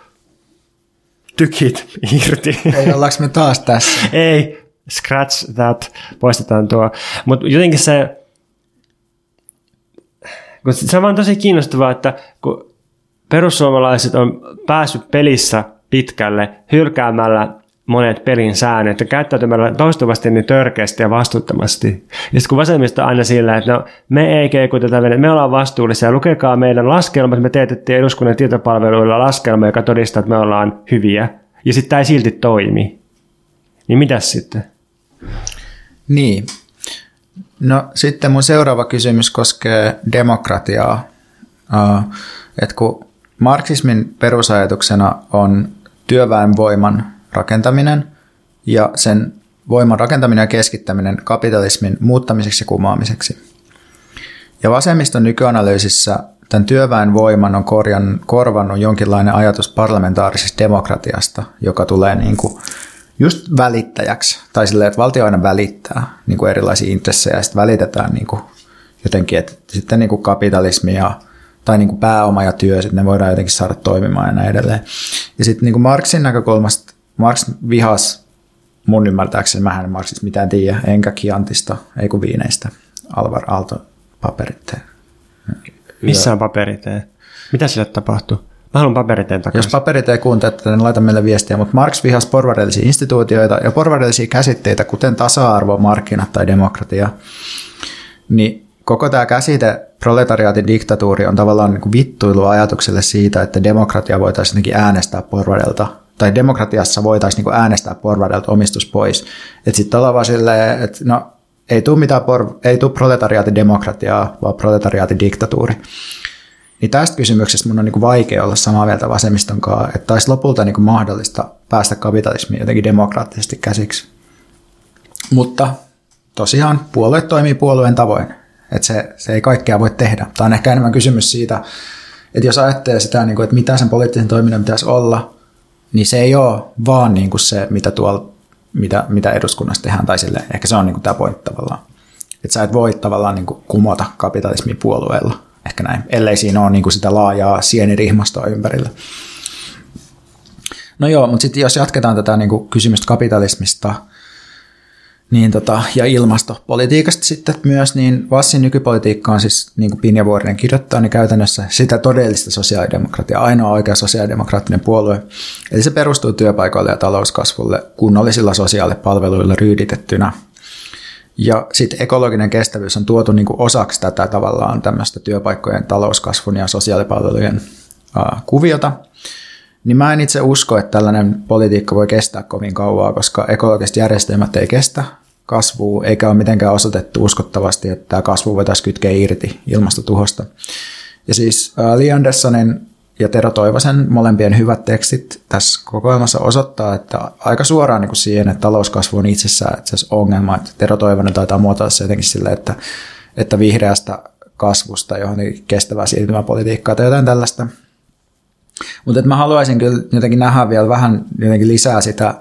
tykit irti. Ei, ollaanko me taas tässä? Ei, scratch that, poistetaan tuo. Mutta jotenkin se, kun se on vaan tosi kiinnostavaa, että kun perussuomalaiset on päässyt pelissä pitkälle hylkäämällä monet pelin säännöt ja käyttäytymällä toistuvasti niin törkeästi ja vastuuttomasti. Ja sitten kun vasemmista on aina sillä, että no, me ei keikuteta veneet, me ollaan vastuullisia, lukekaa meidän laskelmat, me teetettiin eduskunnan tietopalveluilla laskelma, joka todistaa, että me ollaan hyviä. Ja sitten tämä ei silti toimi. Niin mitäs sitten? Niin. No sitten mun seuraava kysymys koskee demokratiaa. Uh, että kun marksismin perusajatuksena on työväenvoiman rakentaminen ja sen voiman rakentaminen ja keskittäminen kapitalismin muuttamiseksi ja kumoamiseksi. Ja vasemmiston nykyanalyysissä tämän työväenvoiman on korjan, korvannut jonkinlainen ajatus parlamentaarisesta demokratiasta, joka tulee niin kuin just välittäjäksi, tai silleen, että valtio aina välittää niin kuin erilaisia intressejä, ja sitten välitetään niin kuin jotenkin, että sitten niin kuin kapitalismi ja, tai niin kuin pääoma ja työ, sitten ne voidaan jotenkin saada toimimaan ja näin edelleen. Ja sitten niin kuin Marxin näkökulmasta, Marx vihas mun ymmärtääkseni, mä en Marxista mitään tiedä, enkä Kiantista, ei kun viineistä, Alvar Aalto paperit. Missä on paperitee? Mitä sille tapahtuu? Mä haluan paperiteen Jos takaisin. paperit ei kuuntele, niin laita meille viestiä, mutta Marx vihasi porvarillisia instituutioita ja porvarillisia käsitteitä, kuten tasa-arvo, markkinat tai demokratia. Niin koko tämä käsite proletariaatin diktatuuri on tavallaan niin kuin vittuilu ajatukselle siitä, että demokratia voitaisiin jotenkin äänestää porvarilta tai demokratiassa voitaisiin niin kuin äänestää porvarilta omistus pois. Että sitten ollaan vaan silleen, että no ei tule mitään por- ei tule proletariaatin demokratiaa, vaan proletariaatin diktatuuri. Niin tästä kysymyksestä mun on niin vaikea olla samaa mieltä vasemmiston kanssa, että olisi lopulta niin mahdollista päästä kapitalismiin jotenkin demokraattisesti käsiksi. Mutta tosiaan puolue toimii puolueen tavoin, että se, se ei kaikkea voi tehdä. Tämä on ehkä enemmän kysymys siitä, että jos ajattelee sitä, niin kuin, että mitä sen poliittisen toiminnan pitäisi olla, niin se ei ole vaan niin kuin se, mitä, tuolla, mitä, mitä eduskunnassa tehdään, tai sille, ehkä se on niin kuin tämä pointti tavallaan. Että sä et voi tavallaan niin kuin kumota kapitalismin puolueella, ehkä näin, ellei siinä ole niin kuin sitä laajaa sienirihmastoa ympärillä. No joo, mutta sitten jos jatketaan tätä niin kuin kysymystä kapitalismista niin tota, ja ilmastopolitiikasta sitten myös, niin Vassin nykypolitiikka on siis, niin kuin Pinja Vuorinen kirjoittaa, niin käytännössä sitä todellista sosiaalidemokratiaa, ainoa oikea sosiaalidemokraattinen puolue. Eli se perustuu työpaikoille ja talouskasvulle kunnollisilla sosiaalipalveluilla ryyditettynä. Ja sitten ekologinen kestävyys on tuotu niin kuin osaksi tätä tavallaan tämmöistä työpaikkojen talouskasvun ja sosiaalipalvelujen ää, kuviota. Niin mä en itse usko, että tällainen politiikka voi kestää kovin kauaa, koska ekologiset järjestelmät ei kestä kasvua, eikä ole mitenkään osoitettu uskottavasti, että tämä kasvu voitaisiin kytkeä irti ilmastotuhosta. Ja siis Li Anderssonin ja Tero Toivosen molempien hyvät tekstit tässä kokoelmassa osoittaa, että aika suoraan niin kuin siihen, että talouskasvu on itsessään itse ongelma. Että Tero Toivonen taitaa muotoilla se jotenkin silleen, että, että vihreästä kasvusta johonkin kestävää siirtymäpolitiikkaa tai jotain tällaista. Mutta mä haluaisin kyllä jotenkin nähdä vielä vähän jotenkin lisää sitä,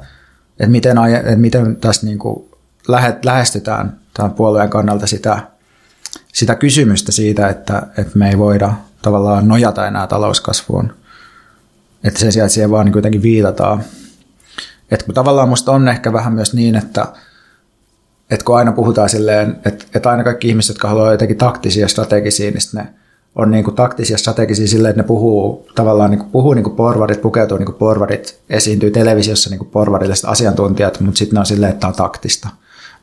että miten, että miten tässä niin kuin lähe- lähestytään tämän puolueen kannalta sitä, sitä kysymystä siitä, että, että me ei voida tavallaan nojata enää talouskasvuun. Että sen sijaan, että siihen vaan niin viitataan. Että kun tavallaan musta on ehkä vähän myös niin, että, että kun aina puhutaan silleen, että, että aina kaikki ihmiset, jotka haluaa jotenkin taktisia strategisia, niin ne on niin kuin taktisia strategisia silleen, että ne puhuu tavallaan niin kuin, puhuu niin kuin porvarit, pukeutuu niin kuin porvarit, esiintyy televisiossa niin kuin porvarilliset asiantuntijat, mutta sitten ne on silleen, että tämä on taktista.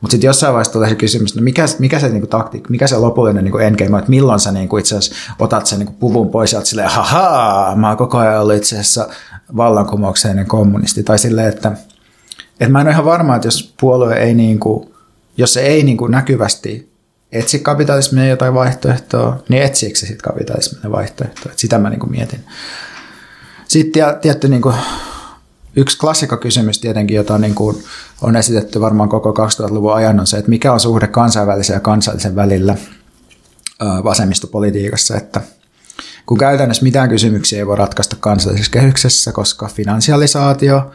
Mutta sitten jossain vaiheessa tulee se kysymys, no mikä, mikä se niinku takti, mikä se lopullinen niinku endgame on, että milloin sä niinku itse asiassa otat sen niinku puvun pois ja oot silleen, haha, mä oon koko ajan ollut itse asiassa vallankumoukseinen kommunisti. Tai silleen, että, että mä en ole ihan varma, että jos puolue ei niinku, jos se ei niinku näkyvästi etsi kapitalismia jotain vaihtoehtoa, niin etsiikö se sitten kapitalismia vaihtoehtoa? Et sitä mä niinku mietin. Sitten tietty niinku, yksi klassikkokysymys tietenkin, jota niin kuin on esitetty varmaan koko 2000-luvun ajan, on se, että mikä on suhde kansainvälisen ja kansallisen välillä vasemmistopolitiikassa, että kun käytännössä mitään kysymyksiä ei voi ratkaista kansallisessa kehyksessä, koska finansialisaatio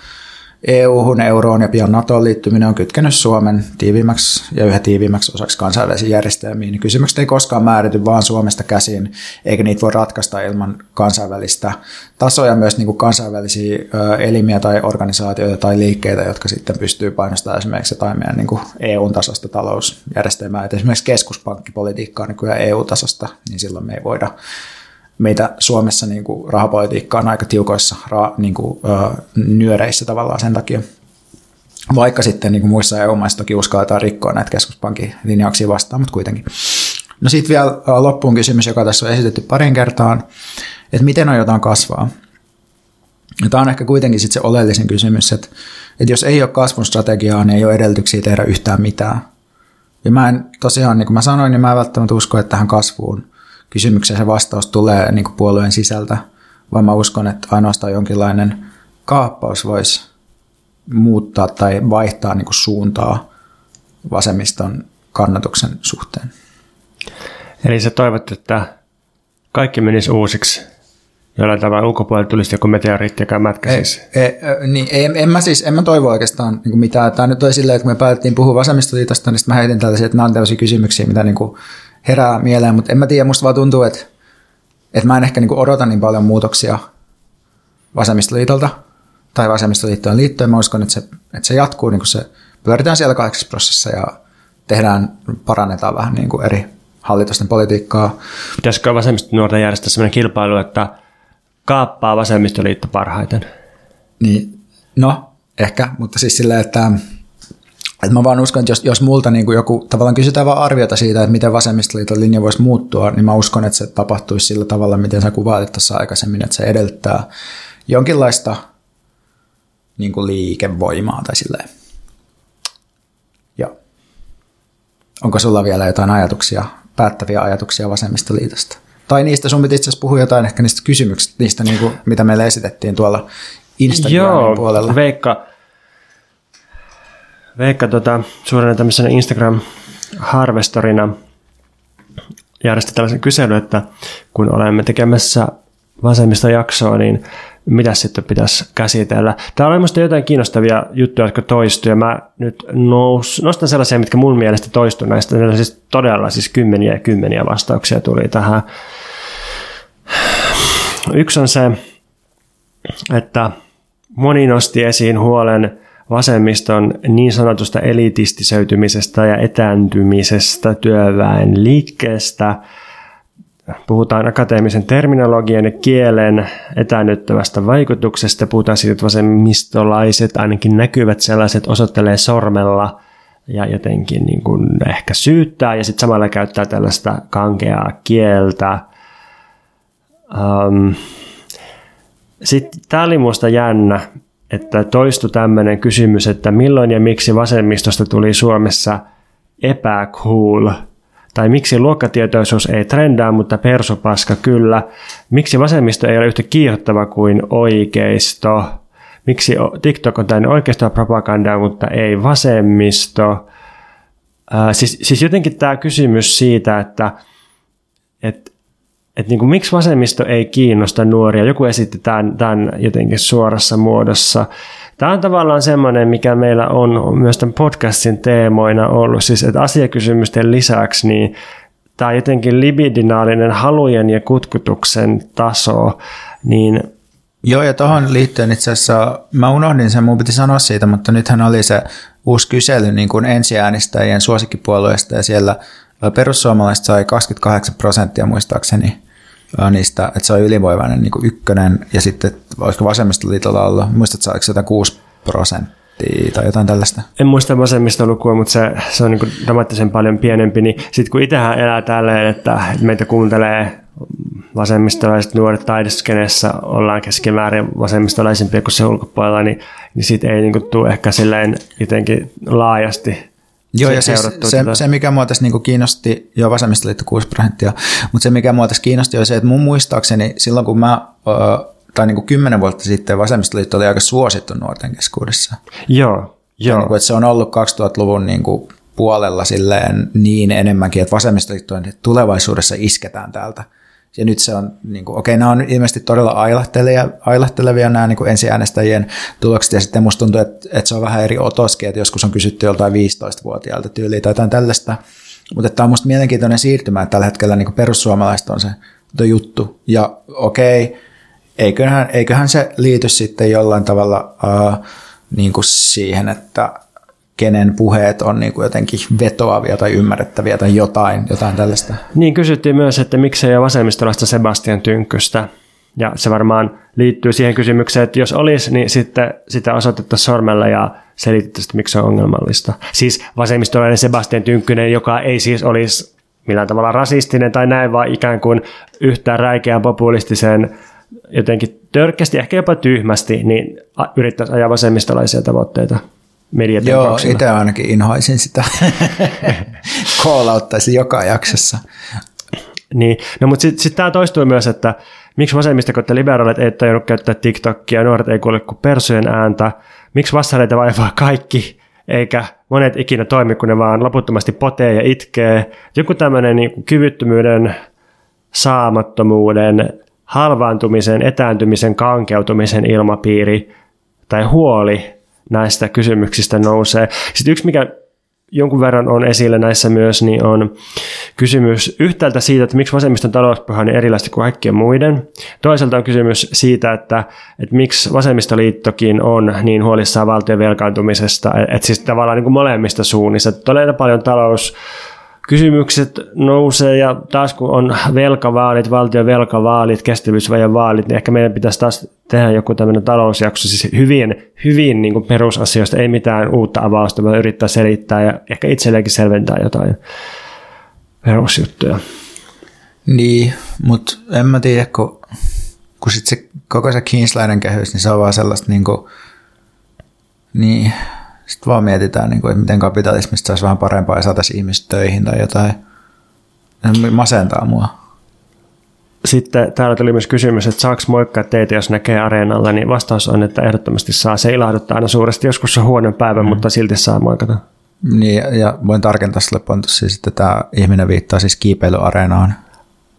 EU-hun, euroon ja pian NATOon liittyminen on kytkenyt Suomen tiiviimmäksi ja yhä tiiviimmäksi osaksi kansainvälisiä järjestelmiä, kysymykset ei koskaan määrity vaan Suomesta käsin, eikä niitä voi ratkaista ilman kansainvälistä tasoja, myös niin kuin kansainvälisiä elimiä tai organisaatioita tai liikkeitä, jotka sitten pystyy painostamaan esimerkiksi jotain meidän niin EU-tasosta talousjärjestelmää, että esimerkiksi keskuspankkipolitiikkaa niin EU-tasosta, niin silloin me ei voida meitä Suomessa niin kuin rahapolitiikka on aika tiukoissa ra, niin kuin, ö, nyöreissä tavallaan sen takia. Vaikka sitten niin kuin muissa EU-maissa toki uskalletaan rikkoa näitä keskuspankin linjauksia vastaan, mutta kuitenkin. No sitten vielä loppuun kysymys, joka tässä on esitetty parin kertaan, että miten aiotaan kasvaa? Ja tämä on ehkä kuitenkin sitten se oleellisin kysymys, että, että jos ei ole kasvun strategiaa, niin ei ole edellytyksiä tehdä yhtään mitään. Ja mä en tosiaan, niin kuin mä sanoin, niin mä en välttämättä usko, että tähän kasvuun – kysymykseen se vastaus tulee niin kuin puolueen sisältä, vaan mä uskon, että ainoastaan jonkinlainen kaappaus voisi muuttaa tai vaihtaa niin kuin suuntaa vasemmiston kannatuksen suhteen. Eli sä toivot, että kaikki menisi uusiksi jollain tavalla ulkopuolella tulisi joku meteoriitti, joka mätkäsisi. Ei, ei, niin, ei, en, mä siis, en mä toivo oikeastaan niin mitään. Tämä nyt oli silleen, että kun me päätettiin puhua vasemmistoliitosta, niin mä heitin tällaisia, että nämä on tällaisia kysymyksiä, mitä niin kuin herää mieleen, mutta en mä tiedä, musta vaan tuntuu, että, että mä en ehkä niin kuin odota niin paljon muutoksia vasemmistoliitolta tai vasemmistoliittoon liittyen. Mä uskon, että se, että se jatkuu, niin se pyöritään siellä kahdeksassa prosessissa ja tehdään, parannetaan vähän niin kuin eri hallitusten politiikkaa. Pitäisikö vasemmista nuorten järjestää sellainen kilpailu, että kaappaa vasemmistoliitto parhaiten? Niin, no, ehkä, mutta siis silleen, että et mä vaan uskon, että jos, jos multa niin kuin joku tavallaan kysytään vaan arviota siitä, että miten vasemmistoliiton linja voisi muuttua, niin mä uskon, että se tapahtuisi sillä tavalla, miten sä kuvailit tuossa aikaisemmin, että se edellyttää jonkinlaista niin kuin liikevoimaa tai silleen. Ja onko sulla vielä jotain ajatuksia, päättäviä ajatuksia vasemmistoliitosta? Tai niistä sun piti itse asiassa puhua jotain ehkä niistä kysymyksistä, niistä niin kuin, mitä meille esitettiin tuolla Instagramin Joo, puolella. Veikka, Veikka tota, suurena tämmöisenä Instagram-harvestorina järjesti tällaisen kyselyn, että kun olemme tekemässä vasemmista jaksoa, niin mitä sitten pitäisi käsitellä. Täällä on minusta jotain kiinnostavia juttuja, jotka toistuu, ja mä nyt nous, nostan sellaisia, mitkä mun mielestä toistuu näistä. Ne siis todella siis kymmeniä ja kymmeniä vastauksia tuli tähän. Yksi on se, että moni nosti esiin huolen vasemmiston niin sanotusta elitistisöitymisestä ja etääntymisestä työväen liikkeestä. Puhutaan akateemisen terminologian ja kielen etäännyttävästä vaikutuksesta. Puhutaan siitä, että vasemmistolaiset ainakin näkyvät sellaiset osoittelee sormella ja jotenkin niin kuin ehkä syyttää ja sitten samalla käyttää tällaista kankeaa kieltä. Um, sitten tämä oli minusta jännä, että toistu tämmöinen kysymys, että milloin ja miksi vasemmistosta tuli Suomessa epäcool, tai miksi luokkatietoisuus ei trendaa, mutta persupaska kyllä, miksi vasemmisto ei ole yhtä kiihottava kuin oikeisto, miksi TikTok on täynnä oikeistoa propagandaa, mutta ei vasemmisto. Ää, siis, siis jotenkin tämä kysymys siitä, että, että että niin kuin, miksi vasemmisto ei kiinnosta nuoria. Joku esitti tämän, tämän jotenkin suorassa muodossa. Tämä on tavallaan semmoinen, mikä meillä on myös tämän podcastin teemoina ollut, siis että asiakysymysten lisäksi niin tämä jotenkin libidinaalinen halujen ja kutkutuksen taso, niin Joo, ja tuohon liittyen itse asiassa, mä unohdin sen, mun piti sanoa siitä, mutta nythän oli se uusi kysely niin kuin ensiäänistäjien suosikkipuolueesta, ja siellä perussuomalaiset sai 28 prosenttia muistaakseni niistä, että se on ylivoimainen niin ykkönen, ja sitten olisiko vasemmistoliitolla ollut, muistatko saiko jotain 6 prosenttia tai jotain tällaista? En muista vasemmistolukua, mutta se, se on niin dramaattisen paljon pienempi, niin sitten kun itsehän elää tälleen, että meitä kuuntelee vasemmistolaiset nuoret taideskenessä ollaan keskimäärin vasemmistolaisempia kuin se ulkopuolella, niin, niin siitä ei niin tule ehkä silleen jotenkin laajasti Joo, ja siis se, se, mikä mua tässä niinku kiinnosti, jo vasemmistoliitto 6 prosenttia, mutta se mikä mua tässä kiinnosti oli se, että mun muistaakseni silloin kun mä, tai niinku kymmenen vuotta sitten vasemmistoliitto oli aika suosittu nuorten keskuudessa. Joo, joo. Niinku, että se on ollut 2000-luvun niinku puolella silleen niin enemmänkin, että vasemmistoliitto tulevaisuudessa isketään täältä Ja nyt se on, niin kuin, okei, nämä on ilmeisesti todella ailahtelevia, ailahtelevia nämä niin kuin ensiäänestäjien tulokset, ja sitten musta tuntuu, että, että se on vähän eri otoskin, että joskus on kysytty joltain 15-vuotiaalta tyyliä tai jotain tällaista. Mutta tämä on musta mielenkiintoinen siirtymä, että tällä hetkellä niin kuin perussuomalaiset on se juttu. Ja okei, eiköhän, eiköhän se liity sitten jollain tavalla uh, niin kuin siihen, että kenen puheet on niin kuin jotenkin vetoavia tai ymmärrettäviä tai jotain, jotain tällaista. Niin kysyttiin myös, että miksei ole vasemmistolaista Sebastian Tynkkystä. Ja se varmaan liittyy siihen kysymykseen, että jos olisi, niin sitten sitä osoitettaisiin sormella ja selitettäisiin, miksi se on ongelmallista. Siis vasemmistolainen Sebastian Tynkkynen, joka ei siis olisi millään tavalla rasistinen tai näin, vaan ikään kuin yhtään räikeän populistisen jotenkin törkeästi, ehkä jopa tyhmästi, niin yrittäisi ajaa vasemmistolaisia tavoitteita Joo, itse ainakin inhoisin sitä. Koolauttaisin joka jaksossa. Niin, no mutta sitten sit tämä toistuu myös, että miksi vasemmistakot että liberaalit ei tajunnut käyttää TikTokia, nuoret ei kuule kuin persujen ääntä, miksi vassareita vaivaa kaikki, eikä monet ikinä toimi, kun ne vaan loputtomasti potee ja itkee. Joku tämmöinen niin kyvyttömyyden, saamattomuuden, halvaantumisen, etääntymisen, kankeutumisen ilmapiiri tai huoli näistä kysymyksistä nousee. Sitten yksi, mikä jonkun verran on esillä näissä myös, niin on kysymys yhtäältä siitä, että miksi vasemmiston talouspohja on erilaista kuin kaikkien muiden. Toisaalta on kysymys siitä, että, että miksi vasemmistoliittokin on niin huolissaan valtion velkaantumisesta, että siis tavallaan niin kuin molemmista suunnista. Todella paljon talous kysymykset nousee ja taas kun on velkavaalit, valtion velkavaalit, kestävyysvajan vaalit, niin ehkä meidän pitäisi taas tehdä joku tämmöinen talousjakso, siis hyvin, hyvin niin perusasioista, ei mitään uutta avausta, vaan yrittää selittää ja ehkä itselleenkin selventää jotain perusjuttuja. Niin, mutta en mä tiedä, kun, kun sit se koko se Kiinslainen kehys, niin se on vaan sellaista niin kuin, niin, sitten vaan mietitään, niin kuin, että miten kapitalismista saisi vähän parempaa ja saataisiin ihmiset töihin tai jotain. Masentaa mua. Sitten täällä tuli myös kysymys, että saako moikkaa teitä, jos näkee areenalla, niin vastaus on, että ehdottomasti saa. Se ilahduttaa aina suuresti. Joskus on huono päivä, mm. mutta silti saa moikata. Niin, ja voin tarkentaa sille Pontus, siis, että tämä ihminen viittaa siis kiipeilyareenaan.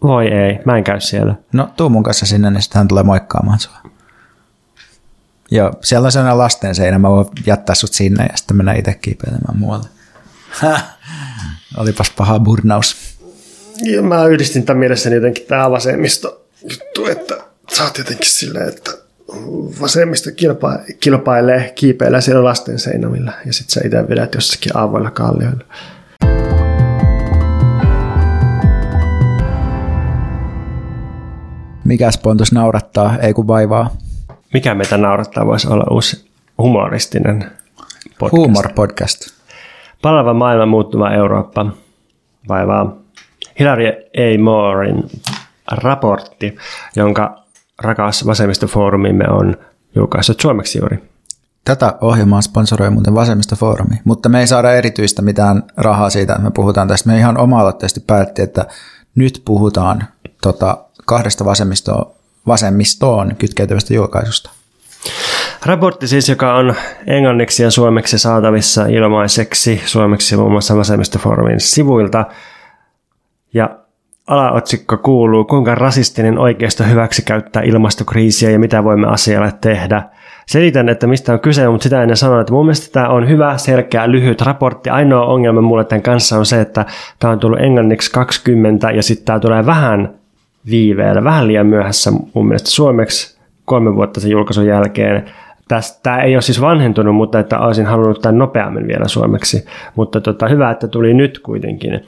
Voi ei, mä en käy siellä. No tuu mun kanssa sinne, niin sitten hän tulee moikkaamaan sua. Joo, siellä on sellainen lasten seinä, mä voin jättää sut sinne ja sitten mennä itse kiipeilemään muualle. Olipas paha burnaus. Ja mä yhdistin tämän mielessäni jotenkin tämä vasemmisto juttu, että sä oot jotenkin silleen, että vasemmisto kilpa- kilpailee, kiipeilee siellä lasten seinämillä ja sitten sä itse vedät jossakin avoilla kallioilla. Mikäs pontus naurattaa, ei kun vaivaa? Mikä meitä naurattaa voisi olla uusi humoristinen podcast. Humor podcast. Palava maailma, muuttuva Eurooppa vaivaa Hilary A. Moorein raportti, jonka rakas vasemmistofoorumimme on julkaissut suomeksi juuri. Tätä ohjelmaa sponsoroi muuten vasemmistofoorumi, mutta me ei saada erityistä mitään rahaa siitä, että me puhutaan tästä. Me ihan oma-aloitteisesti päätti, että nyt puhutaan tota, kahdesta vasemmistoa vasemmistoon kytkeytyvästä julkaisusta. Raportti siis, joka on englanniksi ja suomeksi saatavissa ilmaiseksi suomeksi muun muassa vasemmistofoorumin sivuilta. Ja alaotsikko kuuluu, kuinka rasistinen oikeisto hyväksi käyttää ilmastokriisiä ja mitä voimme asialle tehdä. Selitän, että mistä on kyse, mutta sitä ennen sanoa, että mun mielestä tämä on hyvä, selkeä, lyhyt raportti. Ainoa ongelma mulle tämän kanssa on se, että tämä on tullut englanniksi 20 ja sitten tämä tulee vähän viiveellä, vähän liian myöhässä mun mielestä suomeksi kolme vuotta sen julkaisun jälkeen. Tämä ei ole siis vanhentunut, mutta että olisin halunnut tämän nopeammin vielä suomeksi. Mutta tota, hyvä, että tuli nyt kuitenkin.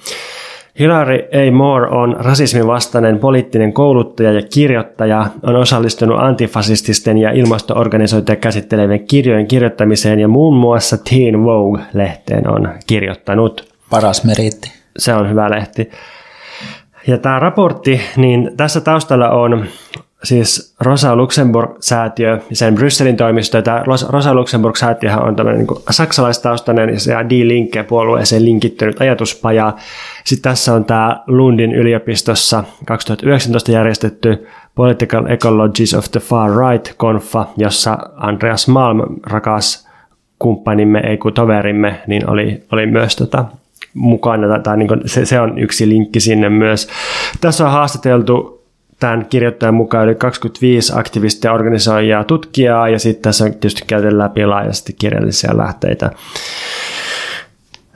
Hilary A. Moore on rasismin vastainen poliittinen kouluttaja ja kirjoittaja, on osallistunut antifasististen ja ilmastoorganisoituja käsittelevien kirjojen kirjoittamiseen ja muun muassa Teen Vogue-lehteen on kirjoittanut. Paras meritti. Se on hyvä lehti. Ja tämä raportti, niin tässä taustalla on siis Rosa Luxemburg-säätiö ja sen Brysselin toimisto. Tämä Rosa Luxemburg-säätiö on tämmöinen niin saksalaistaustainen ja Die Linke puolueeseen linkittynyt ajatuspaja. Sitten tässä on tämä Lundin yliopistossa 2019 järjestetty Political Ecologies of the Far Right-konfa, jossa Andreas Malm, rakas kumppanimme, ei kun toverimme, niin oli, oli myös tota, mukana, tai, tai niin se, se on yksi linkki sinne myös. Tässä on haastateltu tämän kirjoittajan mukaan yli 25 aktivistia, organisoijaa, tutkijaa ja sitten tässä on tietysti käyty läpi laajasti kirjallisia lähteitä.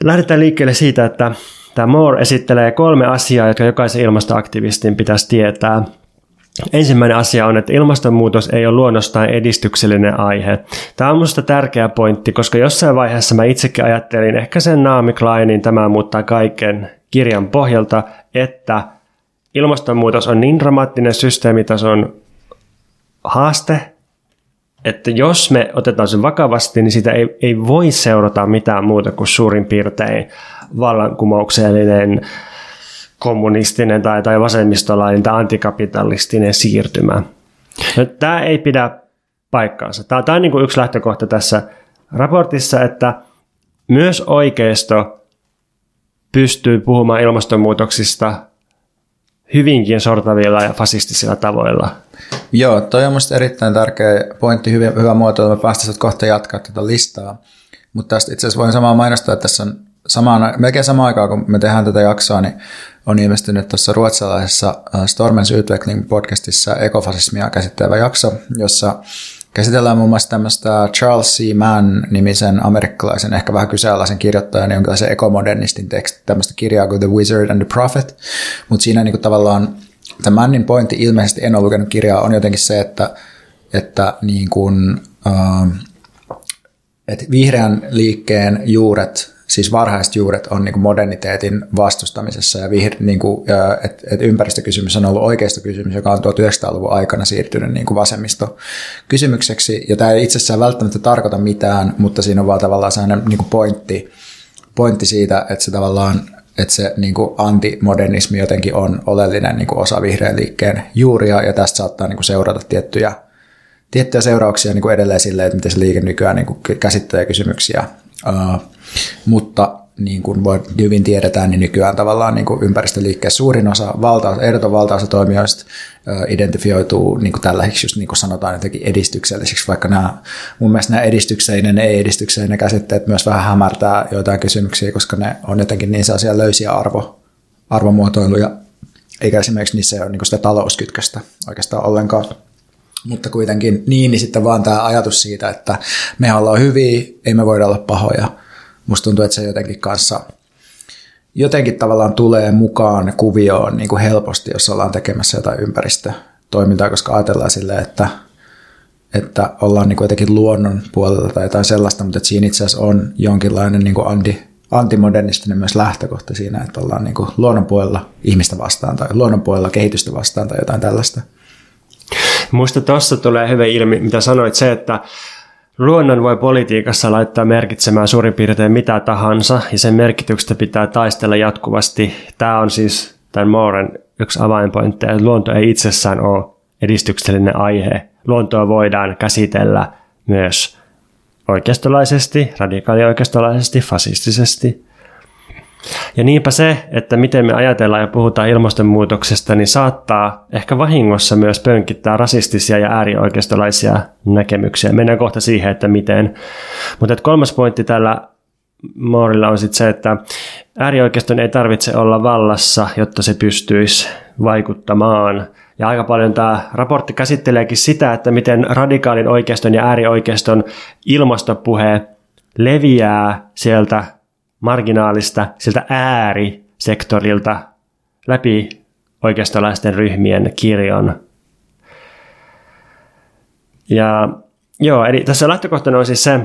Lähdetään liikkeelle siitä, että tämä Moore esittelee kolme asiaa, jotka jokaisen ilmastoaktivistin pitäisi tietää. Ensimmäinen asia on, että ilmastonmuutos ei ole luonnostaan edistyksellinen aihe. Tämä on minusta tärkeä pointti, koska jossain vaiheessa mä itsekin ajattelin, ehkä sen Naomi Kleinin tämä muuttaa kaiken kirjan pohjalta, että ilmastonmuutos on niin dramaattinen systeemitason haaste, että jos me otetaan sen vakavasti, niin sitä ei, ei voi seurata mitään muuta kuin suurin piirtein vallankumouksellinen kommunistinen tai, tai vasemmistolainen tai antikapitalistinen siirtymä. No, tämä ei pidä paikkaansa. Tämä, tämä on niin kuin yksi lähtökohta tässä raportissa, että myös oikeisto pystyy puhumaan ilmastonmuutoksista hyvinkin sortavilla ja fasistisilla tavoilla. Joo, toi on minusta erittäin tärkeä pointti, hyvä, hyvä muoto, että me kohta jatkaa tätä listaa. Mutta tästä itse asiassa voin samaa mainostaa, että tässä on samaan, melkein samaan aikaan, kun me tehdään tätä jaksoa, niin on ilmestynyt tuossa ruotsalaisessa Stormens Utveckling podcastissa ekofasismia käsittelevä jakso, jossa käsitellään muun muassa tämmöistä Charles C. Mann nimisen amerikkalaisen, ehkä vähän kyseenalaisen kirjoittajan, jonkinlaisen ekomodernistin teksti, tämmöistä kirjaa kuin The Wizard and the Prophet, mutta siinä niin kuin tavallaan tämä Mannin pointti ilmeisesti, en ole lukenut kirjaa, on jotenkin se, että, että niin kuin, äh, että vihreän liikkeen juuret siis varhaiset juuret on niin moderniteetin vastustamisessa ja, vihr, niin kuin, että et ympäristökysymys on ollut oikeistokysymys, joka on 1900-luvun aikana siirtynyt niin kuin vasemmistokysymykseksi. Ja tämä ei itsessään välttämättä tarkoita mitään, mutta siinä on vaan tavallaan sellainen niin kuin pointti, pointti siitä, että se tavallaan että se niin kuin antimodernismi jotenkin on oleellinen niin kuin osa vihreän liikkeen juuria, ja tästä saattaa niin kuin seurata tiettyjä, tiettyjä seurauksia niin kuin edelleen silleen, että miten se liike nykyään niin kuin käsittelee kysymyksiä Uh, mutta niin kuin voi, hyvin tiedetään, niin nykyään tavallaan niin kuin ympäristöliikkeessä suurin osa, valta, ehdoton valtaosa toimijoista identifioituu niin kuin tällaisiksi, just niin kuin sanotaan jotenkin edistyksellisiksi, vaikka nämä, mun mielestä nämä edistykseinen, ei-edistyksellinen käsitteet myös vähän hämärtää joitain kysymyksiä, koska ne on jotenkin niin sellaisia löysiä arvo, arvomuotoiluja, eikä esimerkiksi niissä ole niin kuin sitä talouskytköstä oikeastaan ollenkaan. Mutta kuitenkin niin, niin sitten vaan tämä ajatus siitä, että me ollaan hyviä, ei me voida olla pahoja. Musta tuntuu, että se jotenkin kanssa jotenkin tavallaan tulee mukaan kuvioon niin kuin helposti, jos ollaan tekemässä jotain ympäristötoimintaa, koska ajatellaan silleen, että, että ollaan niin kuin jotenkin luonnon puolella tai jotain sellaista, mutta että siinä itse asiassa on jonkinlainen niin kuin anti, antimodernistinen myös lähtökohta siinä, että ollaan niin kuin luonnon puolella ihmistä vastaan tai luonnon puolella kehitystä vastaan tai jotain tällaista. Muista tuossa tulee hyvä ilmi, mitä sanoit, se, että luonnon voi politiikassa laittaa merkitsemään suurin piirtein mitä tahansa, ja sen merkityksestä pitää taistella jatkuvasti. Tämä on siis tämän Mooren yksi avainpointti, että luonto ei itsessään ole edistyksellinen aihe. Luontoa voidaan käsitellä myös oikeistolaisesti, radikaalioikeistolaisesti, fasistisesti. Ja niinpä se, että miten me ajatellaan ja puhutaan ilmastonmuutoksesta, niin saattaa ehkä vahingossa myös pönkittää rasistisia ja äärioikeistolaisia näkemyksiä. Mennään kohta siihen, että miten. Mutta kolmas pointti tällä Moorilla on sitten se, että äärioikeiston ei tarvitse olla vallassa, jotta se pystyisi vaikuttamaan. Ja aika paljon tämä raportti käsitteleekin sitä, että miten radikaalin oikeiston ja äärioikeiston ilmastopuhe leviää sieltä marginaalista, siltä äärisektorilta läpi oikeistolaisten ryhmien kirjon. Ja joo, eli tässä lähtökohtana on siis se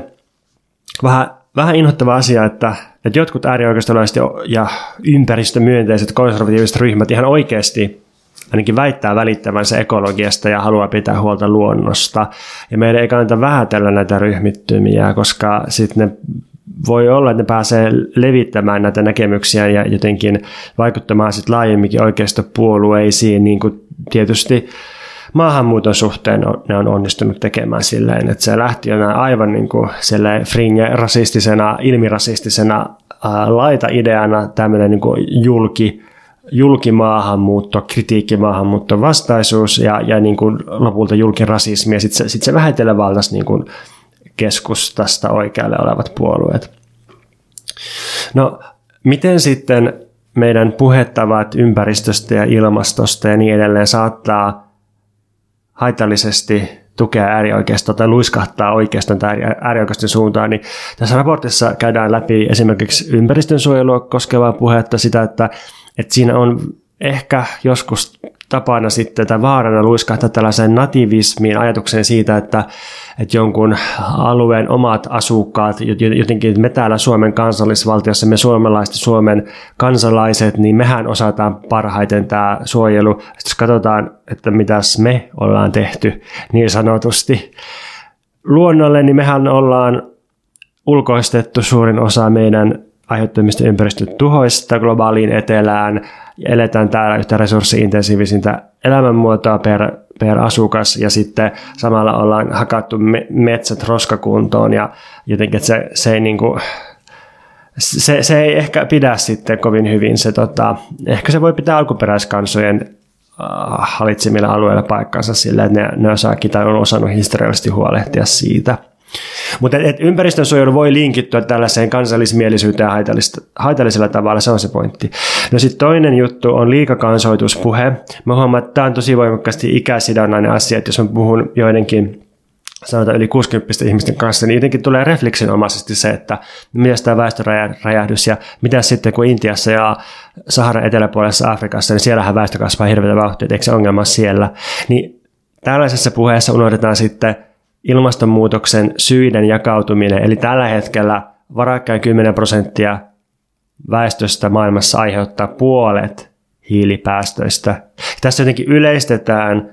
vähän, vähän inhottava asia, että, että jotkut äärioikeistolaiset ja ympäristömyönteiset konservatiiviset ryhmät ihan oikeasti ainakin väittää välittävänsä ekologiasta ja haluaa pitää huolta luonnosta. Ja meidän ei kannata vähätellä näitä ryhmittymiä, koska sitten ne voi olla, että ne pääsee levittämään näitä näkemyksiä ja jotenkin vaikuttamaan sitten laajemminkin oikeistopuolueisiin, niin kuin tietysti maahanmuuton suhteen ne on onnistunut tekemään silleen, että se lähti jo aivan niin kuin fringe-rasistisena, ilmirasistisena ää, laita-ideana tämmöinen niin kuin julki, julkimaahanmuutto, kritiikki maahanmuutto vastaisuus ja, ja niin kuin lopulta julkirasismi ja sitten se, sit se vähitellen valtaisi niin kuin keskustasta oikealle olevat puolueet. No, miten sitten meidän puhettavat ympäristöstä ja ilmastosta ja niin edelleen saattaa haitallisesti tukea äärioikeistoa tai luiskahtaa oikeastaan tai äärioikeiston suuntaan, niin tässä raportissa käydään läpi esimerkiksi ympäristönsuojelua koskevaa puhetta sitä, että, että siinä on ehkä joskus tapana sitten tai vaarana luiskahtaa tällaiseen nativismiin ajatukseen siitä, että, että jonkun alueen omat asukkaat, jotenkin me täällä Suomen kansallisvaltiossa, me suomalaiset Suomen kansalaiset, niin mehän osataan parhaiten tämä suojelu. Sitten jos katsotaan, että mitäs me ollaan tehty niin sanotusti luonnolle, niin mehän ollaan ulkoistettu suurin osa meidän aiheuttamista ympäristötuhoista globaaliin etelään, eletään täällä yhtä resurssiintensiivisintä elämänmuotoa per, per asukas ja sitten samalla ollaan hakattu metsät roskakuntoon ja jotenkin se, se ei niin kuin, se, se ei ehkä pidä sitten kovin hyvin. Se, tota, ehkä se voi pitää alkuperäiskansojen äh, hallitsemilla alueilla paikkansa sillä, että ne, ne osaakin tai on osannut historiallisesti huolehtia siitä – mutta et, et ympäristönsuojelu voi linkittyä tällaiseen kansallismielisyyteen haitallisella tavalla, se on se pointti. No sitten toinen juttu on liikakansoituspuhe. Mä huomaan, että tämä on tosi voimakkaasti ikäsidonnainen asia, että jos mä puhun joidenkin sanotaan yli 60 ihmisten kanssa, niin jotenkin tulee refleksinomaisesti se, että mitä tämä väestöräjähdys ja mitä sitten kun Intiassa ja Saharan eteläpuolessa Afrikassa, niin siellähän väestö kasvaa hirveätä vauhtia, eikö se ongelma siellä. Niin tällaisessa puheessa unohdetaan sitten ilmastonmuutoksen syiden jakautuminen. Eli tällä hetkellä varakkain 10 prosenttia väestöstä maailmassa aiheuttaa puolet hiilipäästöistä. Tässä jotenkin yleistetään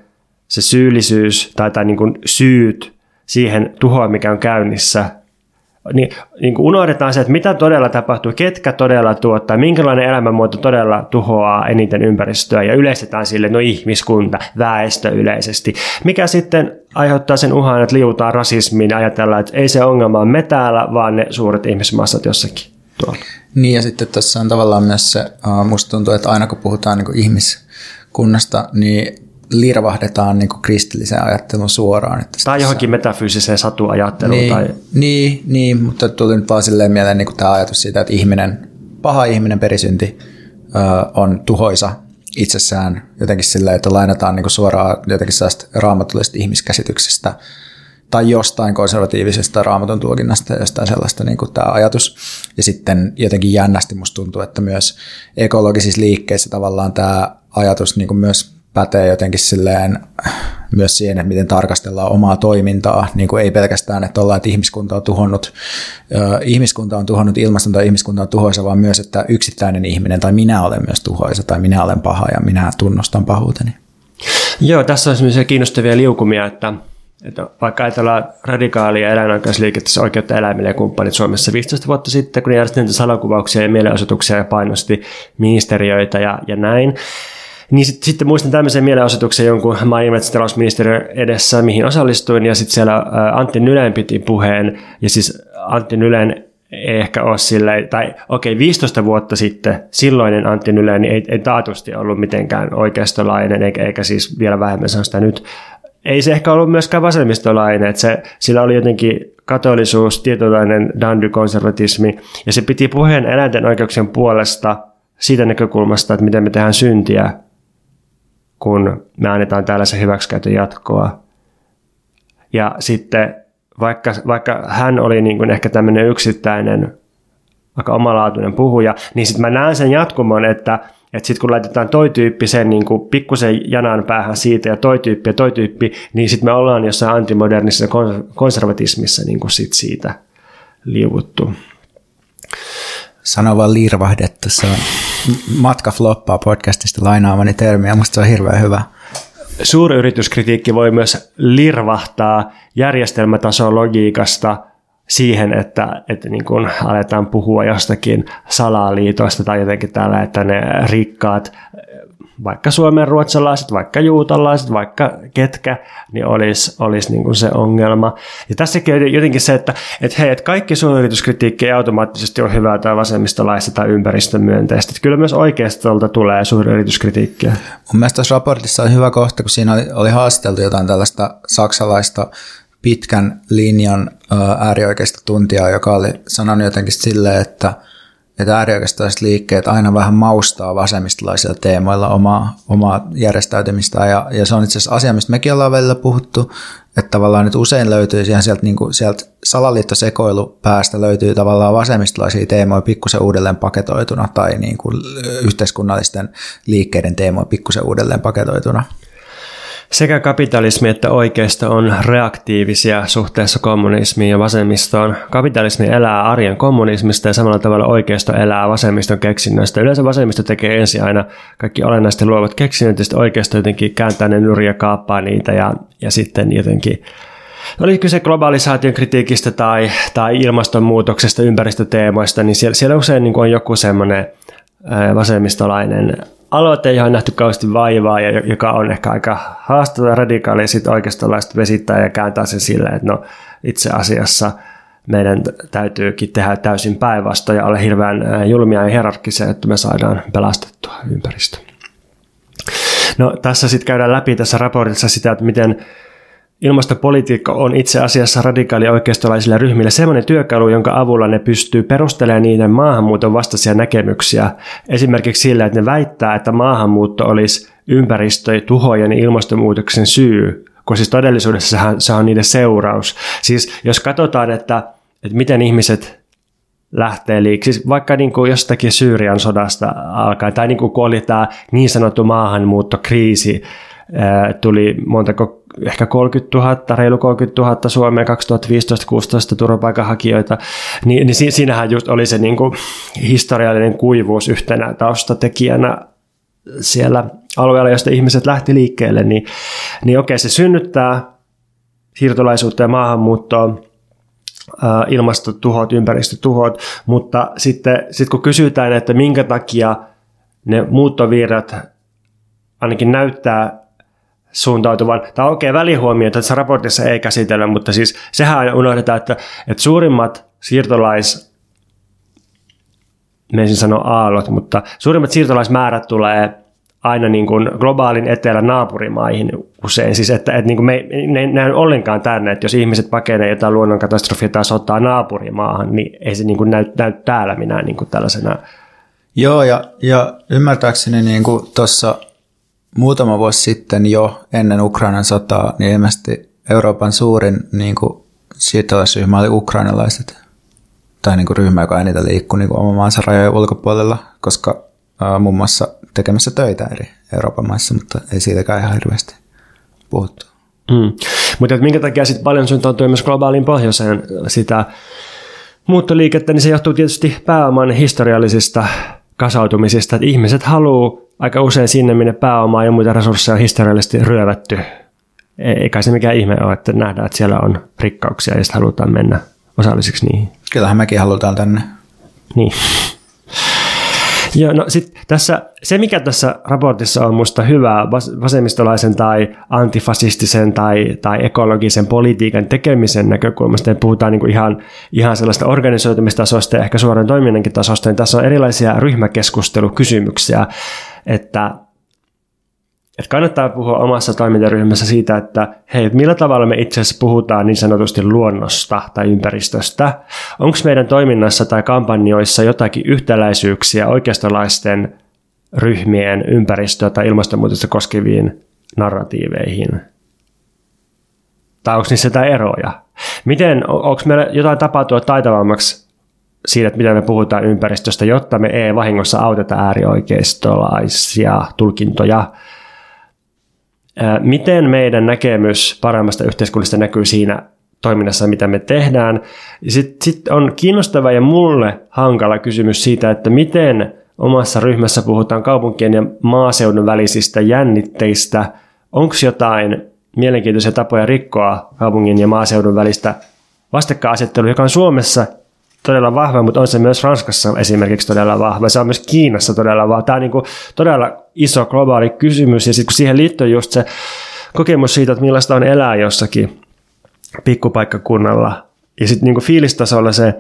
se syyllisyys tai, tai niin kuin syyt siihen tuhoon, mikä on käynnissä niin, niin kuin unohdetaan se, että mitä todella tapahtuu, ketkä todella tuottaa, minkälainen elämänmuoto todella tuhoaa eniten ympäristöä ja yleistetään sille, no ihmiskunta, väestö yleisesti. Mikä sitten aiheuttaa sen uhan, että liutaan rasismiin ja ajatellaan, että ei se ongelma ole me täällä, vaan ne suuret ihmismassat jossakin tuolla. Niin ja sitten tässä on tavallaan myös se, musta tuntuu, että aina kun puhutaan niin ihmiskunnasta, niin lirvahdetaan niin kristillisen ajattelun suoraan. Että tai johonkin metafyysiseen satuajatteluun. Niin, tai... niin, niin, mutta tuli nyt vaan silleen mieleen niin tämä ajatus siitä, että ihminen, paha ihminen perisynti ö, on tuhoisa itsessään jotenkin silleen, että lainataan niin suoraan jotenkin sellaista raamatullisesta ihmiskäsityksestä tai jostain konservatiivisesta raamatun tulkinnasta ja jostain sellaista niin kuin tämä ajatus. Ja sitten jotenkin jännästi musta tuntuu, että myös ekologisissa liikkeissä tavallaan tämä ajatus niin kuin myös pätee jotenkin silleen myös siihen, että miten tarkastellaan omaa toimintaa, niin kuin ei pelkästään, että ollaan, että ihmiskunta on tuhonnut, ihmiskunta on tuhonnut ilmaston tai ihmiskunta on tuhoisa, vaan myös, että yksittäinen ihminen tai minä olen myös tuhoisa tai minä olen paha ja minä tunnustan pahuuteni. Joo, tässä on sellaisia kiinnostavia liukumia, että, että vaikka ajatellaan radikaalia eläinoikeusliikettä oikeutta eläimille ja kumppanit Suomessa 15 vuotta sitten, kun järjestettiin salakuvauksia ja mielenosoituksia ja painosti ministeriöitä ja, ja näin, niin sit, sitten muistan tämmöisen mielenosoituksen jonkun maa- ja metsätalousministeriön edessä, mihin osallistuin, ja sitten siellä Antti Nylen piti puheen, ja siis Antti Nylen ei ehkä ole silleen, tai okei, okay, 15 vuotta sitten silloinen Antti niin ei, ei taatusti ollut mitenkään oikeistolainen, eikä, eikä siis vielä vähemmän sitä nyt. Ei se ehkä ollut myöskään vasemmistolainen, että se, sillä oli jotenkin katolisuus, tietotainen dandy-konservatismi, ja se piti puheen eläinten oikeuksien puolesta siitä näkökulmasta, että miten me tehdään syntiä kun me annetaan tällaisen hyväksikäytön jatkoa. Ja sitten vaikka, vaikka hän oli niin kuin ehkä tämmöinen yksittäinen, aika omalaatuinen puhuja, niin sitten mä näen sen jatkumon, että, että sitten kun laitetaan toi tyyppi sen niin kuin pikkusen janan päähän siitä ja toi tyyppi ja toi tyyppi, niin sitten me ollaan jossain antimodernissa konservatismissa niin kuin sit siitä liivuttu. Sano vaan liirvahdettu, se on matka floppaa podcastista lainaamani termiä, musta se on hirveän hyvä. Suuryrityskritiikki voi myös lirvahtaa järjestelmätason logiikasta siihen, että, että niin kun aletaan puhua jostakin salaliitoista tai jotenkin tällä, että ne rikkaat vaikka suomen ruotsalaiset, vaikka juutalaiset, vaikka ketkä, niin olisi, olisi niin kuin se ongelma. Ja tässäkin on jotenkin se, että, että hei, että kaikki suuryrityskritiikki ei automaattisesti ole hyvää tai vasemmistolaista tai ympäristömyönteistä. Että kyllä myös oikeastolta tulee suuryrityskritiikkiä. Mun mielestä tässä raportissa on hyvä kohta, kun siinä oli, oli haasteltu jotain tällaista saksalaista pitkän linjan äärioikeista tuntijaa, joka oli sanonut jotenkin silleen, että, että äärioikeistolaiset liikkeet aina vähän maustaa vasemmistolaisilla teemoilla omaa, omaa järjestäytymistä. Ja, ja se on itse asiassa asia, mistä mekin ollaan välillä puhuttu, että tavallaan nyt usein löytyy siihen sieltä, niin kuin, sieltä salaliittosekoilupäästä löytyy tavallaan vasemmistolaisia teemoja pikkusen uudelleen paketoituna tai niin kuin yhteiskunnallisten liikkeiden teemoja pikkusen uudelleen paketoituna. Sekä kapitalismi että oikeisto on reaktiivisia suhteessa kommunismiin ja vasemmistoon. Kapitalismi elää arjen kommunismista ja samalla tavalla oikeisto elää vasemmiston keksinnöistä. Yleensä vasemmisto tekee ensin aina kaikki olennaisesti luovat keksinnöt, ja sitten oikeisto jotenkin kääntää ne nurja kaappaa niitä ja, ja sitten jotenkin oli kyse globalisaation kritiikistä tai, tai ilmastonmuutoksesta, ympäristöteemoista, niin siellä, siellä usein niin on joku semmoinen vasemmistolainen aloite, johon on nähty kauheasti vaivaa ja joka on ehkä aika haastava radikaali ja sitten oikeistolaiset vesittää ja kääntää sen silleen, että no itse asiassa meidän täytyykin tehdä täysin päinvastoin ja olla hirveän julmia ja hierarkkisia, että me saadaan pelastettua ympäristö. No tässä sitten käydään läpi tässä raportissa sitä, että miten Ilmastopolitiikka on itse asiassa radikaali oikeistolaisille ryhmille sellainen työkalu, jonka avulla ne pystyy perustelemaan niiden maahanmuuton vastaisia näkemyksiä. Esimerkiksi sillä, että ne väittää, että maahanmuutto olisi ympäristö- tuhojen ja ilmastonmuutoksen syy, kun siis todellisuudessa se on niiden seuraus. Siis jos katsotaan, että, että miten ihmiset lähtee liikkeelle, siis vaikka niin kuin jostakin Syyrian sodasta alkaen, tai niin kuin kun oli tämä niin sanottu maahanmuuttokriisi, tuli montako ehkä 30 000, reilu 30 000 Suomeen 2015-2016 turvapaikanhakijoita, niin, niin siinähän just oli se niin kuin historiallinen kuivuus yhtenä taustatekijänä siellä alueella, josta ihmiset lähti liikkeelle, niin, niin okei, se synnyttää siirtolaisuutta ja maahanmuuttoa, ilmastotuhot, ympäristötuhot, mutta sitten sit kun kysytään, että minkä takia ne muuttovirrat ainakin näyttää suuntautuvan, tai okei, okay, välihuomio tässä raportissa ei käsitellä, mutta siis sehän unohdetaan, että, että suurimmat siirtolais, me ensin sano aallot, mutta suurimmat siirtolaismäärät tulee aina niin kuin globaalin etelän naapurimaihin usein. Siis että, että niin kuin me, ne on ollenkaan tänne, että jos ihmiset pakenee jotain luonnonkatastrofia tai sotaa naapurimaahan, niin ei se niin kuin näy, näy täällä minä niin kuin tällaisena. Joo, ja, ja ymmärtääkseni niin tuossa muutama vuosi sitten jo ennen Ukrainan sotaa, niin ilmeisesti Euroopan suurin niin kuin, siirtolaisryhmä oli ukrainalaiset. Tai niin kuin, ryhmä, joka eniten liikkui niin oman maansa rajojen ulkopuolella, koska muun muassa tekemässä töitä eri Euroopan maissa, mutta ei siitäkään ihan hirveästi puhuttu. Mm. Mutta minkä takia sitten paljon suuntautuu myös globaaliin pohjoiseen sitä muuttoliikettä, niin se johtuu tietysti pääoman historiallisista kasautumisista, että ihmiset haluaa aika usein sinne, minne pääomaa ja muita resursseja on historiallisesti ryövätty. Eikä se mikään ihme ole, että nähdään, että siellä on rikkauksia ja sitten halutaan mennä osallisiksi niihin. Kyllähän mekin halutaan tänne. Niin. Joo, no sit tässä, se mikä tässä raportissa on musta hyvää vasemmistolaisen tai antifasistisen tai, tai ekologisen politiikan tekemisen näkökulmasta, että puhutaan niin kuin ihan, ihan sellaista organisoitumistasosta ja ehkä suoran toiminnankin tasosta, niin tässä on erilaisia ryhmäkeskustelukysymyksiä, että että kannattaa puhua omassa toimintaryhmässä siitä, että hei, millä tavalla me itse asiassa puhutaan niin sanotusti luonnosta tai ympäristöstä. Onko meidän toiminnassa tai kampanjoissa jotakin yhtäläisyyksiä oikeistolaisten ryhmien ympäristöä tai ilmastonmuutosta koskeviin narratiiveihin? Tai onko niissä jotain eroja? Miten, onko meillä jotain tapaa tuoda taitavammaksi siitä, että miten me puhutaan ympäristöstä, jotta me ei vahingossa auteta äärioikeistolaisia tulkintoja miten meidän näkemys paremmasta yhteiskunnasta näkyy siinä toiminnassa, mitä me tehdään. Sitten sit on kiinnostava ja mulle hankala kysymys siitä, että miten omassa ryhmässä puhutaan kaupunkien ja maaseudun välisistä jännitteistä. Onko jotain mielenkiintoisia tapoja rikkoa kaupungin ja maaseudun välistä vastakkainasettelua, joka on Suomessa todella vahva, mutta on se myös Ranskassa esimerkiksi todella vahva. Se on myös Kiinassa todella vahva. Tämä on niin kuin todella iso globaali kysymys ja sitten kun siihen liittyy just se kokemus siitä, että millaista on elää jossakin pikkupaikkakunnalla ja sitten niin fiilistasolla se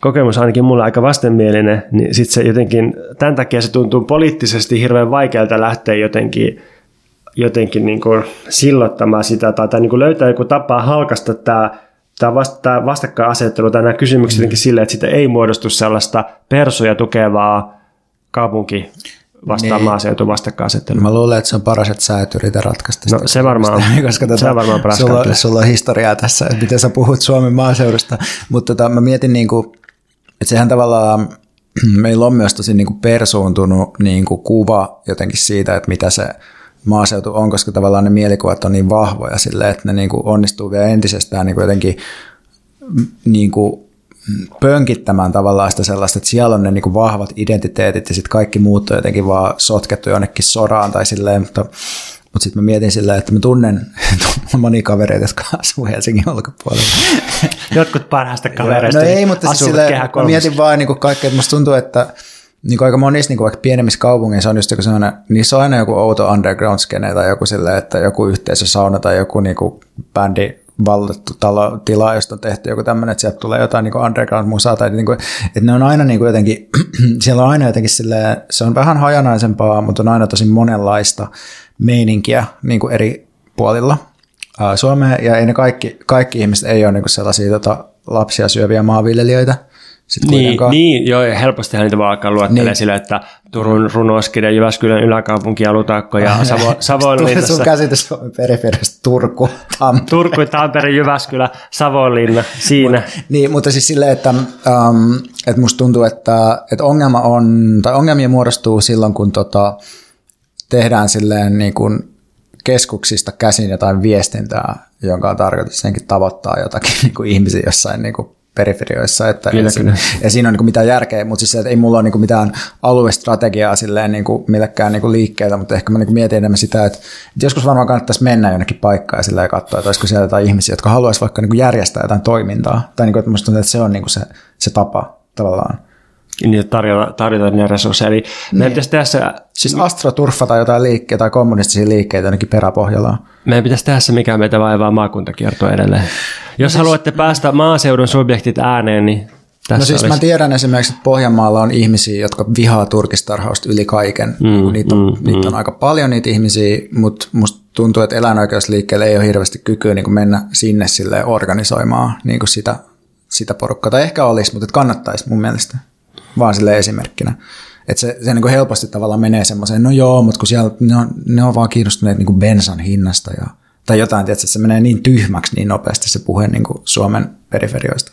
kokemus ainakin mulle aika vastenmielinen, niin sitten se jotenkin, tämän takia se tuntuu poliittisesti hirveän vaikealta lähteä jotenkin jotenkin niin kuin sillottamaan sitä tai, tai niin kuin löytää joku tapa halkasta tämä tämä, vasta, tämä vastakkainasettelu tai nämä kysymykset jotenkin silleen, että siitä ei muodostu sellaista persoja tukevaa kaupunki vastaan Niin. maaseutu vastakkainasettelua. Mä luulen, että se on paras, että sä et yritä ratkaista sitä. No, se varmaan- koska se on varmaan paras sulla, sulla on historiaa tässä, että miten sä puhut Suomen maaseudusta. Mutta tota, mä mietin, niin kuin, että sehän tavallaan, meillä on myös tosi niin kuin persuuntunut niin kuin kuva jotenkin siitä, että mitä se maaseutu on, koska tavallaan ne mielikuvat on niin vahvoja silleen, että ne niin kuin onnistuu vielä entisestään niin kuin jotenkin niin kuin pönkittämään tavallaan sitä sellaista, että siellä on ne niin kuin vahvat identiteetit ja sitten kaikki muut on jotenkin vaan sotkettu jonnekin soraan tai silleen, mutta, mutta sitten mä mietin silleen, että mä tunnen, tunnen monia kavereita, jotka asuu Helsingin ulkopuolella. Jotkut parhaista kavereista no ei, mutta siis silleen, mietin vaan niin kuin kaikkea, että musta tuntuu, että niin aika monissa niin kuin vaikka pienemmissä kaupungeissa on just joku sellainen, niissä on aina joku outo underground skene tai joku silleen, että joku yhteisösauna tai joku niin kuin bändi vallattu talo, tila, josta on tehty joku tämmöinen, että sieltä tulee jotain niin underground-musaa, tai niin kuin, että ne on aina niin kuin jotenkin, siellä on aina jotenkin silleen, se on vähän hajanaisempaa, mutta on aina tosi monenlaista meininkiä niin kuin eri puolilla. Suomea, ja ei ne kaikki, kaikki ihmiset ei ole niin kuin sellaisia tota, lapsia syöviä maanviljelijöitä, sit Niin, niin, joo, ja helpostihan niitä vaan alkaa luettelemaan Niin. sillä, että Turun runoskiden, Jyväskylän yläkaupunki, Alutakko ja Savo, Sun Savonlinnassa. käsitys Suomen periferiasta Turku, Tampere. Turku, Tampere, Jyväskylä, Savonlinna, siinä. Niin, mutta siis silleen, että, um, että musta tuntuu, että, että ongelma on, tai ongelmia muodostuu silloin, kun tota, tehdään silleen niin kuin keskuksista käsin jotain viestintää, jonka on tarkoitus senkin tavoittaa jotakin niin kuin ihmisiä jossain niin kuin periferioissa, että Kyllä, kyllä. ja siinä on niin mitään järkeä, mutta siis että ei mulla ole niin mitään aluestrategiaa silleen niin kuin millekään niin kuin liikkeellä, mutta ehkä mä niin mietin enemmän sitä, että, että joskus varmaan kannattaisi mennä jonnekin paikkaan ja katsoa, että olisiko siellä jotain ihmisiä, jotka haluaisivat vaikka niin järjestää jotain toimintaa, tai niin kuin, että musta tuntuu, että se on niin se, se tapa tavallaan. Niin tarjota, tarjota ne resursseja. Eli meidän pitäisi tehdä se, Siis astroturfa tai jotain liikkeitä tai kommunistisia liikkeitä jonnekin peräpohjalla. Meidän pitäisi tehdä se, mikä meitä vaivaa maakuntakiertoa edelleen. Jos haluatte päästä maaseudun subjektit ääneen, niin tässä No siis olisi. mä tiedän esimerkiksi, että Pohjanmaalla on ihmisiä, jotka vihaa turkistarhausta yli kaiken. Mm, niitä, on, mm, niitä on aika paljon niitä ihmisiä, mutta musta tuntuu, että eläinoikeusliikkeelle ei ole hirveästi kykyä niin mennä sinne sille organisoimaan niin kuin sitä, sitä porukkaa. Tai ehkä olisi, mutta et kannattaisi mun mielestä, vaan sille esimerkkinä. Että se, se niin kuin helposti tavallaan menee semmoiseen, no joo, mutta kun siellä ne on, ne on vaan kiinnostuneet niin kuin bensan hinnasta ja, tai jotain, tietysti, että se menee niin tyhmäksi niin nopeasti se puhe niin kuin Suomen periferioista.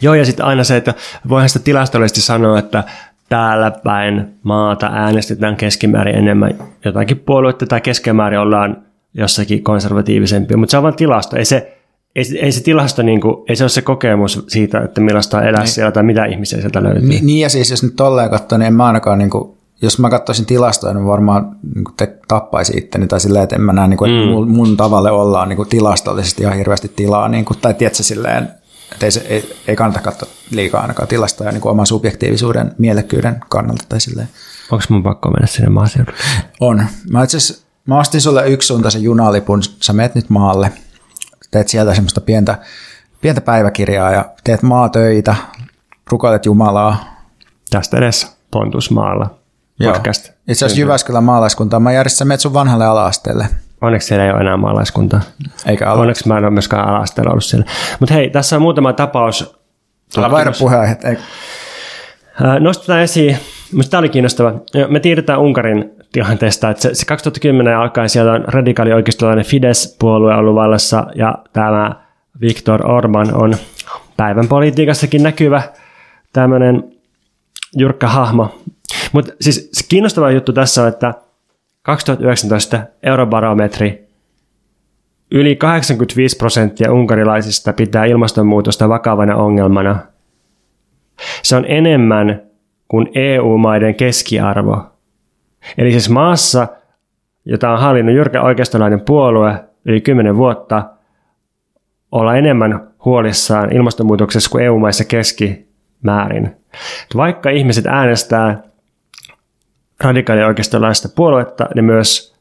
Joo, ja sitten aina se, että voihan sitä tilastollisesti sanoa, että täällä päin maata äänestetään keskimäärin enemmän jotakin puoluetta tai keskimäärin ollaan jossakin konservatiivisempia, mutta se on vain tilasto. Ei se, ei, ei se tilasto, niin kuin, ei se ole se kokemus siitä, että millaista elää Niin. siellä tai mitä ihmisiä sieltä löytyy. Ni, niin ja siis jos nyt tolleen katsoo, niin en mä ainakaan, niin kuin, jos mä katsoisin tilastoja, niin varmaan niin kuin te tappaisin itteni tai silleen, että en mä näe, niin kuin, että mun, mun tavalle ollaan niin kuin tilastollisesti ihan hirveästi tilaa, niin kuin, tai tiedätkö silleen, että ei, se, ei, ei kannata katsoa liikaa ainakaan tilastoja niin kuin oman subjektiivisuuden, mielekkyyden kannalta tai silleen. Onko mun pakko mennä sinne maaseudulle? On. Mä itse asiassa, mä ostin sulle yksisuuntaisen junalipun, sä meet nyt maalle, teet sieltä semmoista pientä, pientä päiväkirjaa ja teet maatöitä, rukoilet Jumalaa, Tästä edessä Pontusmaalla podcast. Itse asiassa Jyväskylän maalaiskuntaa. Mä järjestän menet sun vanhalle ala-asteelle. Onneksi siellä ei ole enää maalaiskuntaa. Eikä ala. Onneksi mä en ole myöskään ala ollut siellä. Mutta hei, tässä on muutama tapaus. Älä vaihda puheenaiheet. Nostetaan esiin, minusta tämä oli kiinnostava. Me tiedetään Unkarin tilanteesta, että se, se 2010 alkaen siellä on radikaali oikeistolainen Fidesz-puolue ollut vallassa ja tämä Viktor Orban on päivän politiikassakin näkyvä tämmöinen jyrkkä hahmo. Mutta siis se kiinnostava juttu tässä on, että 2019 eurobarometri Yli 85 prosenttia unkarilaisista pitää ilmastonmuutosta vakavana ongelmana. Se on enemmän kuin EU-maiden keskiarvo. Eli siis maassa, jota on hallinnut jyrkä oikeistolainen puolue yli 10 vuotta, olla enemmän huolissaan ilmastonmuutoksessa kuin EU-maissa keskimäärin. Vaikka ihmiset äänestää radikaalioikeistolaista puoluetta, ne myös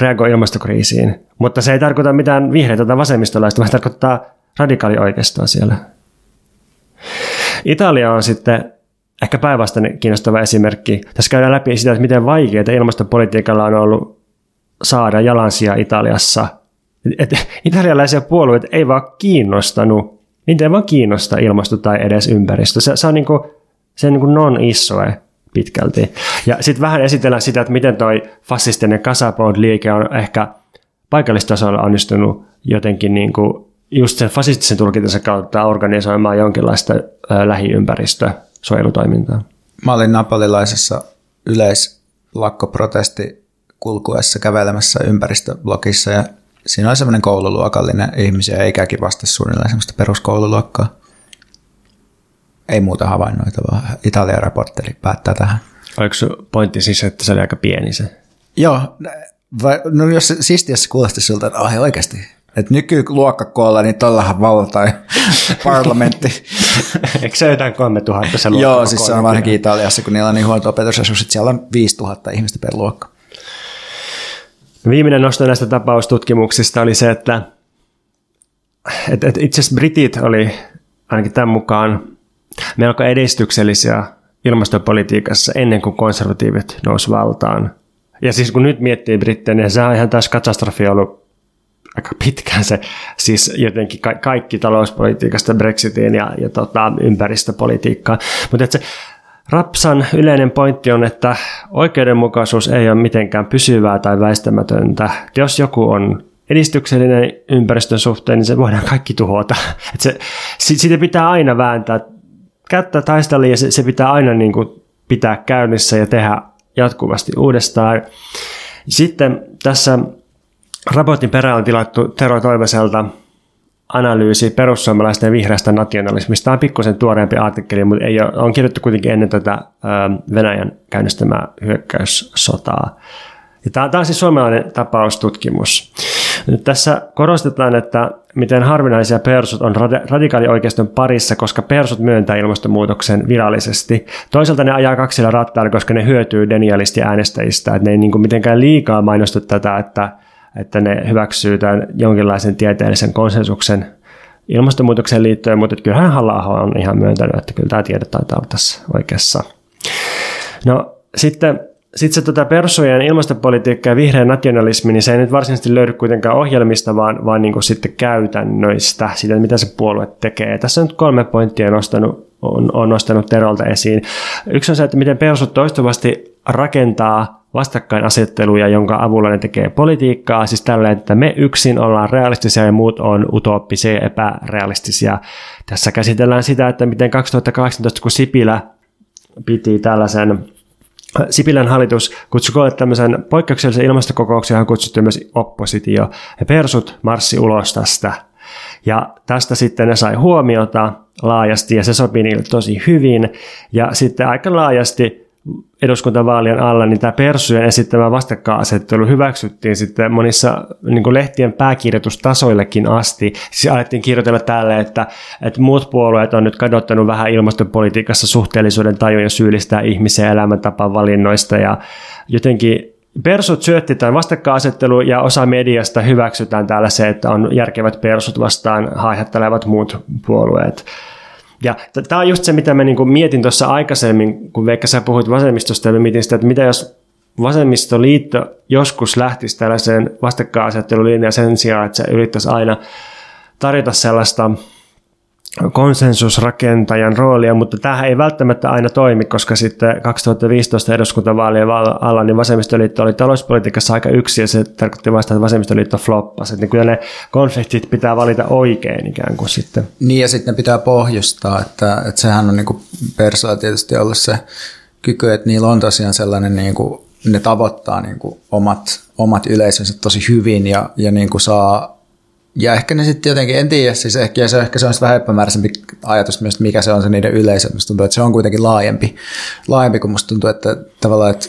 reagoi ilmastokriisiin. Mutta se ei tarkoita mitään vihreitä tai vasemmistolaista, vaan se tarkoittaa radikaalioikeistoa siellä. Italia on sitten ehkä päinvastainen kiinnostava esimerkki. Tässä käydään läpi sitä, että miten vaikeaa ilmastopolitiikalla on ollut saada jalansia Italiassa Et, italialaisia puolueita ei vaan kiinnostanut, niitä ei vaan kiinnosta ilmasto tai edes ympäristö. Se, se on niin kuin, se niin kuin non-issoe pitkälti. Ja sitten vähän esitellään sitä, että miten toi fasistinen Casabond-liike on ehkä paikallistasolla onnistunut jotenkin niin kuin just sen fasistisen tulkintansa kautta organisoimaan jonkinlaista ö, lähiympäristösuojelutoimintaa. Mä olin napolilaisessa yleislakkoprotesti kulkuessa kävelemässä ympäristöblogissa ja siinä oli semmoinen koululuokallinen ihmisiä, ikäkin vasta suunnilleen semmoista peruskoululuokkaa. Ei muuta havainnoitavaa. Italian raportteri päättää tähän. Oliko pointti siis, että se oli aika pieni se? Joo, vai, no jos se- siistiässä kuulosti siltä, että ai oikeasti. Että nykyluokkakoolla, niin tollahan valtaa parlamentti. Eikö se jotain 3000 se Joo, siis se on varsinkin Italiassa, kun niillä on niin huonot opetusresurssit. Siellä on 5000 ihmistä per luokka. Viimeinen nosto näistä tapaustutkimuksista oli se, että, että, että itse asiassa britit oli ainakin tämän mukaan melko edistyksellisiä ilmastopolitiikassa ennen kuin konservatiivit nousi valtaan. Ja siis kun nyt miettii brittejä, niin se on ihan taas katastrofi ollut aika pitkään se, siis jotenkin ka- kaikki talouspolitiikasta Brexitiin ja, ja tota, ympäristöpolitiikkaan. Mutta se Rapsan yleinen pointti on, että oikeudenmukaisuus ei ole mitenkään pysyvää tai väistämätöntä. Jos joku on edistyksellinen ympäristön suhteen, niin se voidaan kaikki tuhota. Et se, si- siitä pitää aina vääntää kättä taistella ja se, se pitää aina niin kuin pitää käynnissä ja tehdä jatkuvasti uudestaan. Sitten tässä raportin perään on tilattu Tero Toivoselta analyysi perussuomalaisten vihreästä nationalismista. Tämä on pikkusen tuoreempi artikkeli, mutta ei ole, on kirjoittu kuitenkin ennen tätä ö, Venäjän käynnistämää hyökkäyssotaa. Ja tämä, tämä on siis suomalainen tapaustutkimus. Nyt tässä korostetaan, että miten harvinaisia persut on radi- radikaalioikeiston parissa, koska persut myöntää ilmastonmuutoksen virallisesti. Toisaalta ne ajaa kaksilla rattailla, koska ne hyötyy denialisti äänestäjistä. Että ne ei niin mitenkään liikaa mainosta tätä, että, että ne hyväksyy tämän jonkinlaisen tieteellisen konsensuksen ilmastonmuutokseen liittyen, mutta kyllähän halla on ihan myöntänyt, että kyllä tämä tiede taitaa olla tässä oikeassa. No sitten sitten se tota persujen ilmastopolitiikka ja vihreä nationalismi, niin se ei nyt varsinaisesti löydy kuitenkaan ohjelmista, vaan, vaan niin kuin sitten käytännöistä, siitä, mitä se puolue tekee. Tässä on nyt kolme pointtia nostanut, on, on nostanut Terolta esiin. Yksi on se, että miten persut toistuvasti rakentaa vastakkainasetteluja, jonka avulla ne tekee politiikkaa, siis tällä, että me yksin ollaan realistisia ja muut on utooppisia ja epärealistisia. Tässä käsitellään sitä, että miten 2018, kun Sipilä piti tällaisen Sipilän hallitus kutsui koolle tämmöisen poikkeuksellisen ilmastokokouksen, johon kutsuttiin myös oppositio. Ja persut marssi ulos tästä. Ja tästä sitten ne sai huomiota laajasti ja se sopi niille tosi hyvin. Ja sitten aika laajasti eduskuntavaalien alla, niin tämä Persujen esittämä vastakkainasettelu hyväksyttiin sitten monissa niin lehtien pääkirjoitustasoillekin asti. Siis alettiin kirjoitella tälle, että, että muut puolueet on nyt kadottanut vähän ilmastopolitiikassa suhteellisuuden tajun ja syyllistää ihmisiä elämäntapaan valinnoista ja jotenkin Persut syötti tämän vastakkainasettelun ja osa mediasta hyväksytään täällä se, että on järkevät persut vastaan haihattelevat muut puolueet. Ja tämä on just se, mitä mä niinku mietin tuossa aikaisemmin, kun Veikka sä puhuit vasemmistosta, ja mä mietin sitä, että mitä jos vasemmistoliitto joskus lähtisi tällaiseen vastakkainasettelulinjaan sen sijaan, että se yrittäisi aina tarjota sellaista konsensusrakentajan roolia, mutta tämähän ei välttämättä aina toimi, koska sitten 2015 eduskuntavaalien alla niin vasemmistoliitto oli talouspolitiikassa aika yksi ja se tarkoitti vasta, että vasemmistoliitto floppasi. Että kyllä ne konfliktit pitää valita oikein ikään kuin sitten. Niin ja sitten pitää pohjustaa, että, että sehän on niin kuin Persoilla tietysti ollut se kyky, että niillä on tosiaan sellainen, niin kuin, ne tavoittaa niin kuin omat, omat yleisönsä tosi hyvin ja, ja niin kuin saa ja ehkä ne sitten jotenkin, en tiedä, siis ehkä, ja se, ehkä se on vähän epämääräisempi ajatus myös, mikä se on se niiden yleisö. Musta tuntuu, että se on kuitenkin laajempi, laajempi kun musta tuntuu, että tavallaan, että,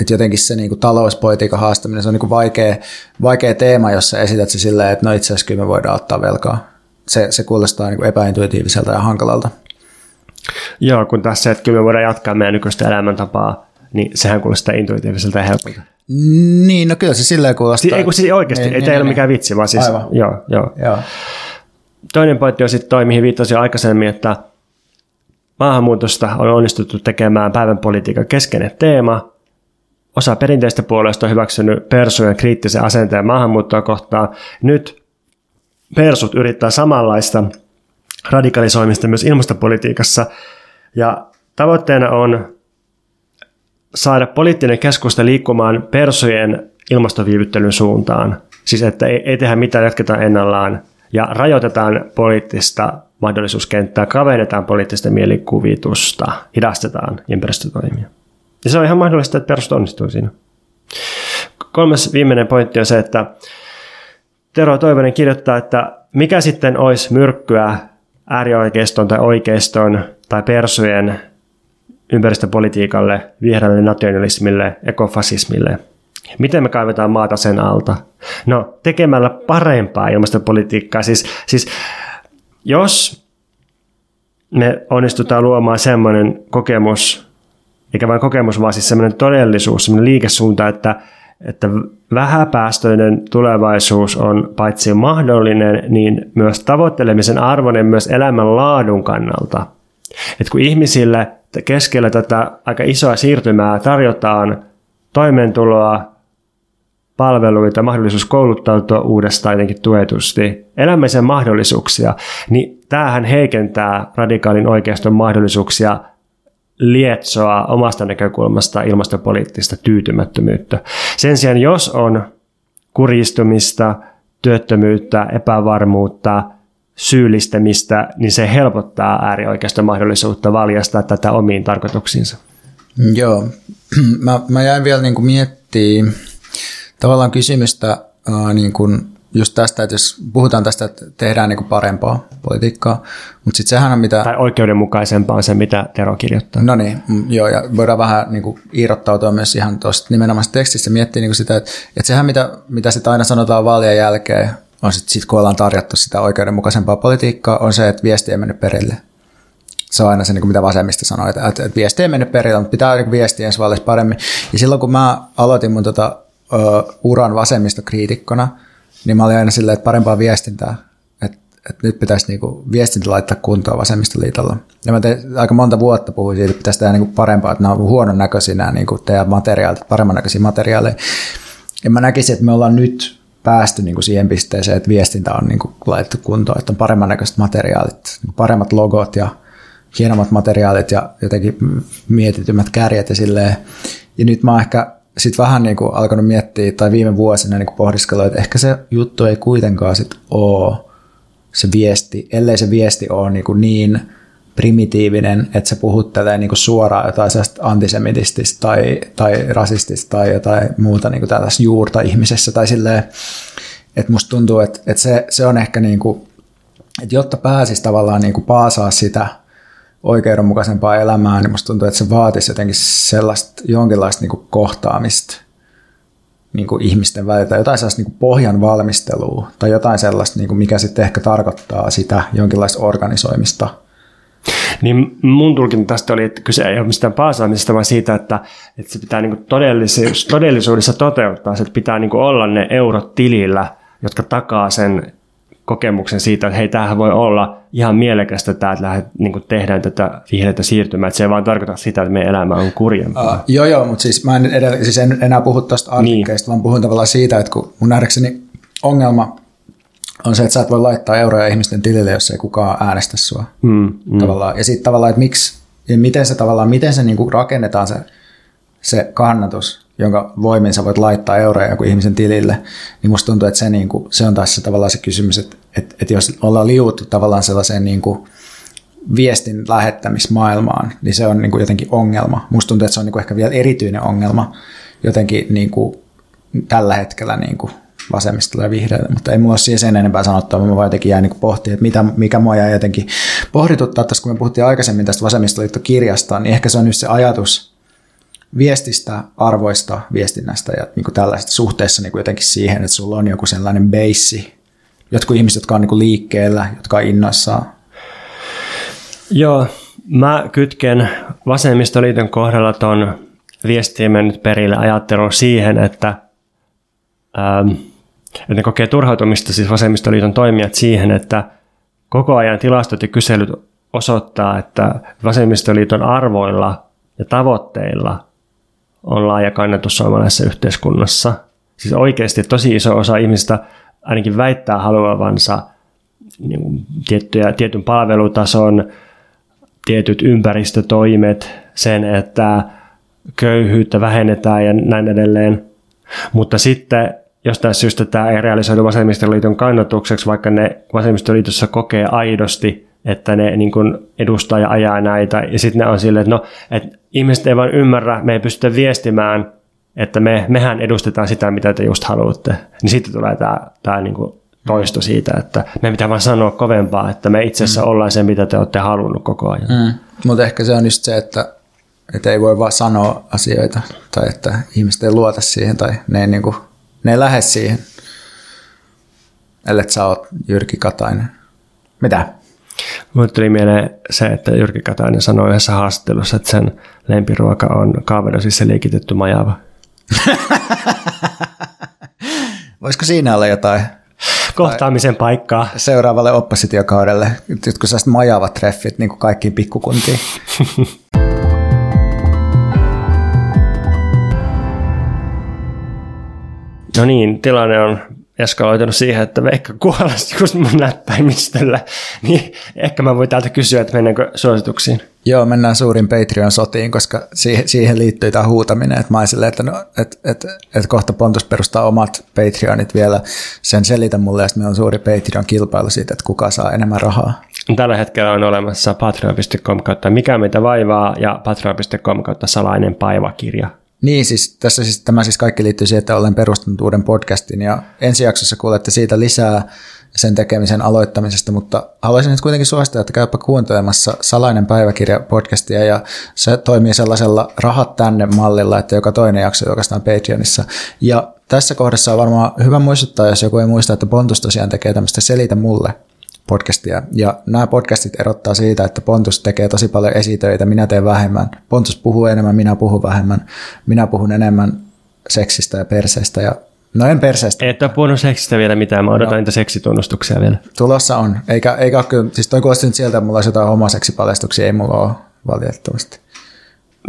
että jotenkin se niin kuin talouspolitiikan haastaminen, se on niin kuin vaikea, vaikea teema, jos sä esität se silleen, että no itse asiassa kyllä me voidaan ottaa velkaa. Se, se kuulostaa niin kuin epäintuitiiviselta ja hankalalta. Joo, kun tässä, että kyllä me voidaan jatkaa meidän nykyistä elämäntapaa, niin sehän kuulostaa intuitiiviselta ja helpolta. Niin, no kyllä se silleen kuulostaa. Ei kun siis oikeasti, Niin, ei niin, tämä ei ole niin, mikään vitsi, vaan siis, Aivan. joo, joo. Joo. Toinen pointti on sitten toi, mihin viittasin aikaisemmin, että maahanmuutosta on onnistuttu tekemään päivän politiikan keskeinen teema. osa perinteistä puolueista on hyväksynyt persujen kriittisen asenteen maahanmuuttoa kohtaan. Nyt persut yrittää samanlaista radikalisoimista myös ilmastopolitiikassa. Ja tavoitteena on saada poliittinen keskusta liikkumaan persujen ilmastoviivyttelyn suuntaan. Siis että ei, ei tehdä mitään, jatketaan ennallaan ja rajoitetaan poliittista mahdollisuuskenttää, kavennetaan poliittista mielikuvitusta, hidastetaan ympäristötoimia. Ja se on ihan mahdollista, että perustus onnistuu siinä. Kolmas viimeinen pointti on se, että Tero Toivonen kirjoittaa, että mikä sitten olisi myrkkyä äärioikeiston tai oikeiston tai persujen ympäristöpolitiikalle, vihreälle nationalismille, ekofasismille. Miten me kaivetaan maata sen alta? No, tekemällä parempaa ilmastopolitiikkaa. Siis, siis jos me onnistutaan luomaan semmoinen kokemus, eikä vain kokemus, vaan siis semmoinen todellisuus, semmoinen liikesuunta, että, että vähäpäästöinen tulevaisuus on paitsi mahdollinen, niin myös tavoittelemisen arvoinen myös elämän laadun kannalta. Et kun ihmisille keskellä tätä aika isoa siirtymää tarjotaan toimeentuloa, palveluita, mahdollisuus kouluttautua uudestaan jotenkin tuetusti, elämisen mahdollisuuksia, niin tämähän heikentää radikaalin oikeiston mahdollisuuksia lietsoa omasta näkökulmasta ilmastopoliittista tyytymättömyyttä. Sen sijaan, jos on kuristumista, työttömyyttä, epävarmuutta, syyllistämistä, niin se helpottaa äärioikeiston mahdollisuutta valjastaa tätä omiin tarkoituksiinsa. Joo, mä, mä jäin vielä niin miettimään tavallaan kysymystä äh, niin kuin just tästä, että jos puhutaan tästä, että tehdään niin kuin parempaa politiikkaa, mutta sitten sehän on mitä... Tai oikeudenmukaisempaa on se, mitä Tero kirjoittaa. No niin, mm, joo, ja voidaan vähän niin kuin irrottautua myös ihan tuosta nimenomaan tekstistä miettiä niin kuin sitä, että, että sehän mitä, mitä sitten aina sanotaan vaalien jälkeen, on sitten sit, kun ollaan tarjottu sitä oikeudenmukaisempaa politiikkaa, on se, että viesti ei mennyt perille. Se on aina se, niin mitä vasemmista sanoo, että, että, viesti ei mennyt perille, mutta pitää viestiä ensi vaaleissa paremmin. Ja silloin kun mä aloitin mun tota, uh, uran vasemmistokriitikkona, niin mä olin aina silleen, että parempaa viestintää. Että, että nyt pitäisi niinku viestintä laittaa kuntoon vasemmistoliitolla. Ja mä tein, aika monta vuotta puhuin siitä, että pitäisi tehdä niinku parempaa, että nämä on huonon näköisiä nämä niinku teidän materiaalit, paremman näköisiä materiaaleja. Ja mä näkisin, että me ollaan nyt päästy niin kuin siihen pisteeseen, että viestintä on niin kuin laitettu kuntoon, että on paremman näköiset materiaalit, niin paremmat logot ja hienommat materiaalit ja jotenkin mietitymmät kärjet ja silleen. Ja nyt mä oon ehkä sitten vähän niin kuin alkanut miettiä, tai viime vuosina niin pohdiskella, että ehkä se juttu ei kuitenkaan sit ole se viesti, ellei se viesti ole niin, kuin niin primitiivinen, että se puhuttelee niin suoraan jotain antisemitististä tai, tai rasistista tai jotain muuta niin tällaista juurta ihmisessä tai silleen, että musta tuntuu, että, että se, se on ehkä niin kuin, että jotta pääsisi tavallaan niin kuin paasaa sitä oikeudenmukaisempaa elämää, niin musta tuntuu, että se vaatisi jotenkin sellaista jonkinlaista niin kuin kohtaamista niin kuin ihmisten välillä, jotain sellaista niin kuin pohjan valmistelua tai jotain sellaista, niin kuin mikä sitten ehkä tarkoittaa sitä jonkinlaista organisoimista. Niin mun tulkinta tästä oli, että kyse ei ole mistään paasaamisesta, vaan siitä, että, että se pitää niin kuin todellisuudessa, todellisuudessa toteuttaa, että pitää niin kuin olla ne eurot tilillä, jotka takaa sen kokemuksen siitä, että hei, tämähän voi olla ihan mielekästä tämä, että lähdet, niin tehdään tätä vihreätä siirtymää, että se ei vaan tarkoita sitä, että meidän elämä on kurjempaa. Uh, joo, joo, mutta siis mä en, edellä, siis en enää puhu tuosta artikkeista, niin. vaan puhun tavallaan siitä, että kun mun nähdäkseni ongelma on se, että sä et voi laittaa euroja ihmisten tilille, jos ei kukaan äänestä sua. Mm, mm. Tavallaan. Ja sitten tavallaan, että miksi, ja miten se tavallaan, miten se niin kuin rakennetaan se, se kannatus, jonka voimin sä voit laittaa euroja joku ihmisen tilille, niin musta tuntuu, että se, niin kuin, se on taas se tavallaan se kysymys, että, että, että jos ollaan liuuttu tavallaan sellaiseen niin kuin viestin lähettämismaailmaan, niin se on niin kuin jotenkin ongelma. Musta tuntuu, että se on niin kuin ehkä vielä erityinen ongelma jotenkin niin kuin tällä hetkellä niin kuin vasemmista ja vihreillä, mutta ei ole siihen sen enempää sanottavaa, mä vaan jotenkin jäin niin pohtia, että mitä, mikä mua jäi jotenkin pohdituttaa tässä, kun me puhuttiin aikaisemmin tästä vasemmistoliittokirjasta, niin ehkä se on just se ajatus, viestistä, arvoista, viestinnästä ja niin kuin tällaista suhteessa niin jotenkin siihen, että sulla on joku sellainen beissi, jotkut ihmiset, jotka on niin liikkeellä, jotka on innoissaan. Joo, mä kytken vasemmistoliiton kohdalla ton viestien mennyt perille ajattelun siihen, että, ähm, että ne kokee turhautumista siis vasemmistoliiton toimijat siihen, että koko ajan tilastot ja kyselyt osoittaa, että vasemmistoliiton arvoilla ja tavoitteilla on laaja kannatus suomalaisessa yhteiskunnassa. Siis oikeasti tosi iso osa ihmistä ainakin väittää haluavansa niin kuin tiettyjä, tietyn palvelutason, tietyt ympäristötoimet, sen, että köyhyyttä vähennetään ja näin edelleen. Mutta sitten jostain syystä tämä ei realisoidu vasemmistoliiton kannatukseksi, vaikka ne vasemmistoliitossa kokee aidosti, että ne niin kuin edustaa ja ajaa näitä. Ja sitten ne on silleen, että no, että ihmiset ei vaan ymmärrä, me ei pystytä viestimään, että me, mehän edustetaan sitä, mitä te just haluatte. Niin sitten tulee tämä, tämä niin kuin toisto siitä, että me pitää vaan sanoa kovempaa, että me itse asiassa mm. ollaan se, mitä te olette halunnut koko ajan. Mm. Mutta ehkä se on just se, että, että ei voi vaan sanoa asioita, tai että ihmiset ei luota siihen, tai ne ei, niin kuin, ne ei lähde siihen, ellei sä oot Jyrki Katainen. Mitä? Mulle tuli mieleen se, että Jyrki Katainen sanoi yhdessä haastattelussa, että sen lempiruoka on kaavedosissa liikitetty majava. Voisiko siinä olla jotain kohtaamisen paikkaa. Seuraavalle oppositiokaudelle, kun sä majavat treffit niin kuin kaikkiin pikkukuntiin. no niin, tilanne on eskaloitunut siihen, että Veikka kuolasi just mun näppäimistöllä, niin ehkä mä voin täältä kysyä, että mennäänkö suosituksiin. Joo, mennään suurin Patreon-sotiin, koska siihen, siihen liittyy tämä huutaminen, että mä silleen, että, no, että, että, että kohta Pontus perustaa omat Patreonit vielä, sen selitä mulle, ja meillä on suuri Patreon-kilpailu siitä, että kuka saa enemmän rahaa. Tällä hetkellä on olemassa patreon.com kautta mikä meitä vaivaa ja patreon.com kautta salainen päiväkirja. Niin, siis, tässä siis, tämä siis kaikki liittyy siihen, että olen perustanut uuden podcastin ja ensi jaksossa kuulette siitä lisää sen tekemisen aloittamisesta, mutta haluaisin nyt kuitenkin suositella, että käypä kuuntelemassa Salainen päiväkirja podcastia ja se toimii sellaisella rahat tänne mallilla, että joka toinen jakso julkaistaan Patreonissa. Ja tässä kohdassa on varmaan hyvä muistuttaa, jos joku ei muista, että Pontus tosiaan tekee tämmöistä Selitä mulle podcastia. Ja nämä podcastit erottaa siitä, että Pontus tekee tosi paljon esitöitä, minä teen vähemmän. Pontus puhuu enemmän, minä puhun vähemmän. Minä puhun enemmän seksistä ja perseestä ja No en perseestä. Et ole puhunut seksistä vielä mitään, mä odotan no. niitä seksitunnustuksia vielä. Tulossa on, eikä, eikä ole kyllä, siis toi kuulosti nyt sieltä, että mulla olisi jotain homoseksipaljastuksia, ei mulla ole valitettavasti.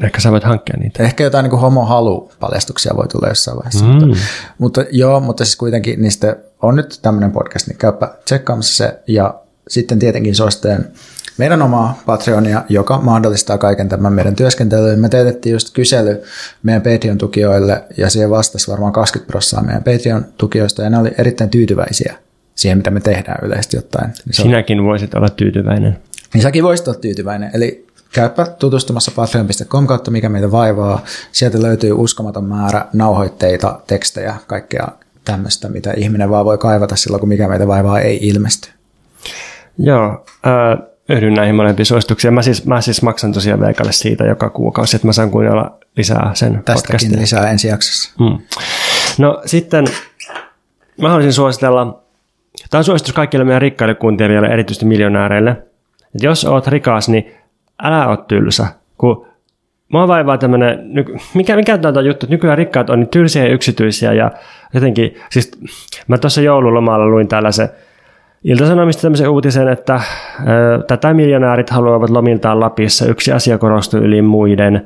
Ehkä sä voit hankkia niitä. Ehkä jotain niin homohalu-paljastuksia voi tulla jossain vaiheessa. Mm. Mutta, mutta, joo, mutta siis kuitenkin niistä on nyt tämmöinen podcast, niin käypä tsekkaamassa se. Ja sitten tietenkin suosittelen meidän omaa Patreonia, joka mahdollistaa kaiken tämän meidän työskentelyyn. Me teetettiin just kysely meidän Patreon-tukijoille ja siihen vastasi varmaan 20 prosenttia meidän Patreon-tukijoista ja ne oli erittäin tyytyväisiä siihen, mitä me tehdään yleisesti ottaen. Niin Sinäkin voisit olla tyytyväinen. Niin säkin voisit olla tyytyväinen. Eli käypä tutustumassa patreon.com kautta, mikä meitä vaivaa. Sieltä löytyy uskomaton määrä nauhoitteita, tekstejä, kaikkea tämmöistä, mitä ihminen vaan voi kaivata silloin, kun mikä meitä vaivaa ei ilmesty. Joo, äh, yhdyn näihin molempiin suosituksiin. Mä siis, mä siis maksan tosiaan Veikalle siitä joka kuukausi, että mä saan kuunnella lisää sen Tästäkin podcastin. lisää ensi jaksossa. Hmm. No sitten mä haluaisin suositella, tämä on suositus kaikille meidän rikkaille kuuntelijoille, erityisesti miljonääreille. Että jos oot rikas, niin älä ole tylsä, kun Mua vaivaa tämmöinen, mikä, mikä tämä juttu, että nykyään rikkaat on niin tylsiä ja yksityisiä ja jotenkin, siis mä tuossa joululomalla luin tällaisen Ilta-Sanomista tämmöisen uutisen, että ö, tätä miljonäärit haluavat lomiltaan Lapissa. Yksi asia korostuu yli muiden.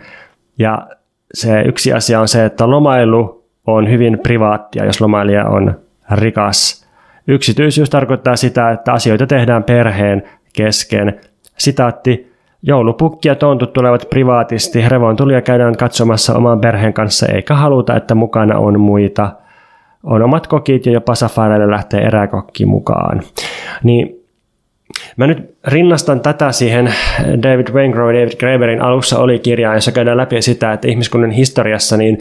Ja se yksi asia on se, että lomailu on hyvin privaattia, jos lomailija on rikas. Yksityisyys tarkoittaa sitä, että asioita tehdään perheen kesken. Sitaatti, Joulupukki ja tontut tulevat privaatisti, revontulia käydään katsomassa oman perheen kanssa eikä haluta, että mukana on muita – on omat kokit ja jopa safareille lähtee eräkokki mukaan. Niin Mä nyt rinnastan tätä siihen. David Waingrow ja David Graeberin alussa oli kirja, jossa käydään läpi sitä, että ihmiskunnan historiassa niin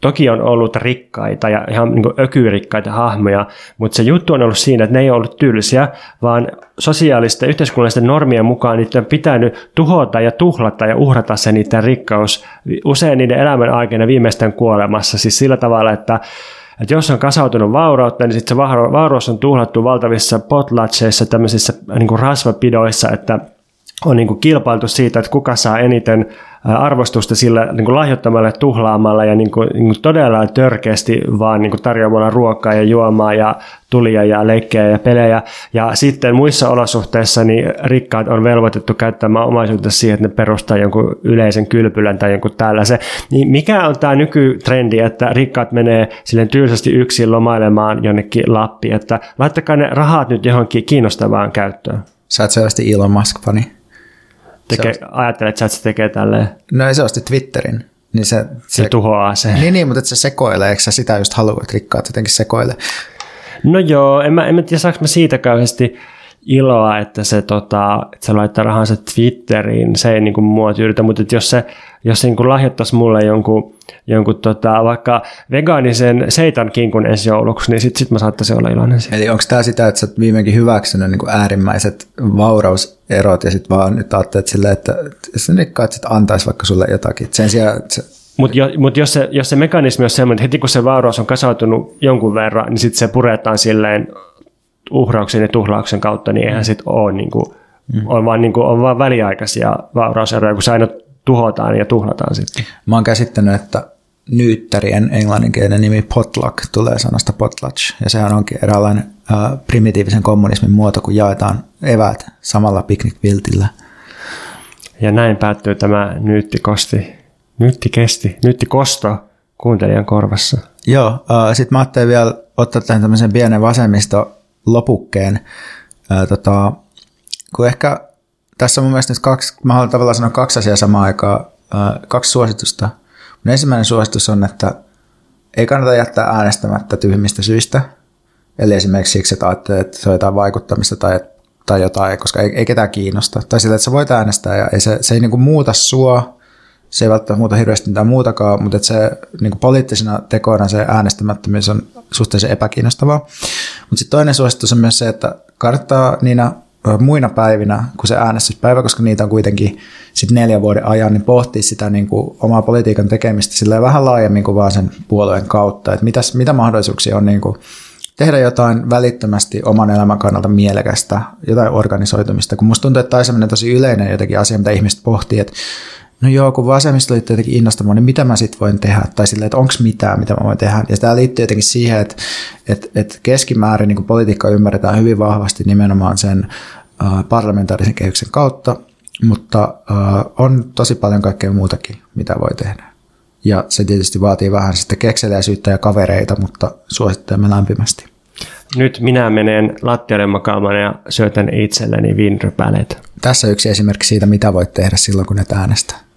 toki on ollut rikkaita ja ihan niin ökyrikkaita hahmoja, mutta se juttu on ollut siinä, että ne ei ollut tylsiä, vaan sosiaalisten yhteiskunnallisten normien mukaan niiden on pitänyt tuhota ja tuhlata ja uhrata se niiden rikkaus usein niiden elämän aikana viimeisten kuolemassa. Siis sillä tavalla, että että jos on kasautunut vaurautta, niin sitten se vauraus on tuhlattu valtavissa potlatseissa, tämmöisissä niin rasvapidoissa, että on niin kilpailtu siitä, että kuka saa eniten arvostusta sillä niin kuin lahjoittamalla tuhlaamalla ja niin kuin, niin kuin todella törkeästi vaan niin kuin tarjoamalla ruokaa ja juomaa ja tulia ja leikkejä ja pelejä. Ja sitten muissa olosuhteissa niin rikkaat on velvoitettu käyttämään omaisuutta siihen, että ne perustaa jonkun yleisen kylpylän tai jonkun tällaisen. Niin mikä on tämä nykytrendi, että rikkaat menee silleen tylsästi yksin lomailemaan jonnekin Lappiin, että laittakaa ne rahat nyt johonkin kiinnostavaan käyttöön. Sä oot selvästi Elon Musk-fani. Teke, ajattelet, että se tekee tälleen, No ei se osti Twitterin. Niin se, se tuhoaa sen. Niin, niin, mutta että se sekoilee, eikö sä sitä just halua, että rikkaat jotenkin sekoilee? No joo, en mä, en mä tiedä saanko mä siitä kauheasti iloa, että se, tota, että se laittaa rahansa Twitteriin, se ei niin kuin mua tyydytä, mutta että jos se, jos se niin kuin lahjoittaisi mulle jonkun, jonkun tota, vaikka vegaanisen seitan kinkun ensi jouluksi, niin sitten sit mä saattaisin olla iloinen siitä. Eli onko tämä sitä, että sä oot viimeinkin hyväksynyt niin kuin äärimmäiset vaurauserot ja sitten vaan nyt ajattelet silleen, että se rikkaat sitten antaisi vaikka sulle jotakin. Sen sijaan, että se, Mutta jo, mut jos, se, jos se mekanismi on semmoinen, että heti kun se vauraus on kasautunut jonkun verran, niin sitten se puretaan silleen uhrauksen ja tuhlauksen kautta, niin eihän sitten ole, niin kuin, mm. on, vaan, niin kuin, on vaan väliaikaisia vaurauseroja, kun se aina tuhotaan ja tuhlataan sitten. mä oon käsittänyt, että nyyttärien englanninkielinen nimi potluck tulee sanasta potlatch, ja sehän onkin eräänlainen äh, primitiivisen kommunismin muoto, kun jaetaan eväät samalla piknikviltillä. Ja näin päättyy tämä nyyttikosti, nyyttikesti, nyyttikosto kuuntelijan korvassa. Joo, äh, sitten mä ajattelin vielä ottaa tähän tämmöisen pienen vasemmisto lopukkeen. Äh, tota, kun ehkä tässä on mun mielestä nyt kaksi, mä haluan tavallaan sanoa kaksi asiaa samaan aikaan, äh, kaksi suositusta. Mun ensimmäinen suositus on, että ei kannata jättää äänestämättä tyhmistä syistä. Eli esimerkiksi siksi, että ajattelee, että se on jotain vaikuttamista tai, tai jotain, koska ei, ei ketään kiinnosta. Tai sillä, että sä voit äänestää ja ei se, se ei niinku muuta sua, se ei välttämättä muuta hirveästi mitään muutakaan, mutta että se niin kuin poliittisena tekoina se äänestämättömyys on suhteellisen epäkiinnostavaa. Mutta sitten toinen suositus on myös se, että kannattaa niinä muina päivinä, kun se äänestyspäivä, koska niitä on kuitenkin sit neljän vuoden ajan, niin pohtii sitä niin kuin omaa politiikan tekemistä vähän laajemmin kuin vaan sen puolueen kautta, että mitäs, mitä mahdollisuuksia on niin kuin tehdä jotain välittömästi oman elämän kannalta mielekästä, jotain organisoitumista, kun musta tuntuu, että tämä on tosi yleinen jotenkin asia, mitä ihmiset pohtii, että no joo, kun vasemmistoliitto jotenkin innostamaan, niin mitä mä sit voin tehdä? Tai silleen, että onko mitään, mitä mä voin tehdä? Ja tämä liittyy jotenkin siihen, että, että, että keskimäärin niin politiikka ymmärretään hyvin vahvasti nimenomaan sen äh, parlamentaarisen kehyksen kautta, mutta äh, on tosi paljon kaikkea muutakin, mitä voi tehdä. Ja se tietysti vaatii vähän sitten kekseliäisyyttä ja kavereita, mutta suosittelemme lämpimästi. Nyt minä menen lattialle makaamaan ja syötän itselleni vinrypäleet. Tässä yksi esimerkki siitä, mitä voit tehdä silloin, kun et äänestä.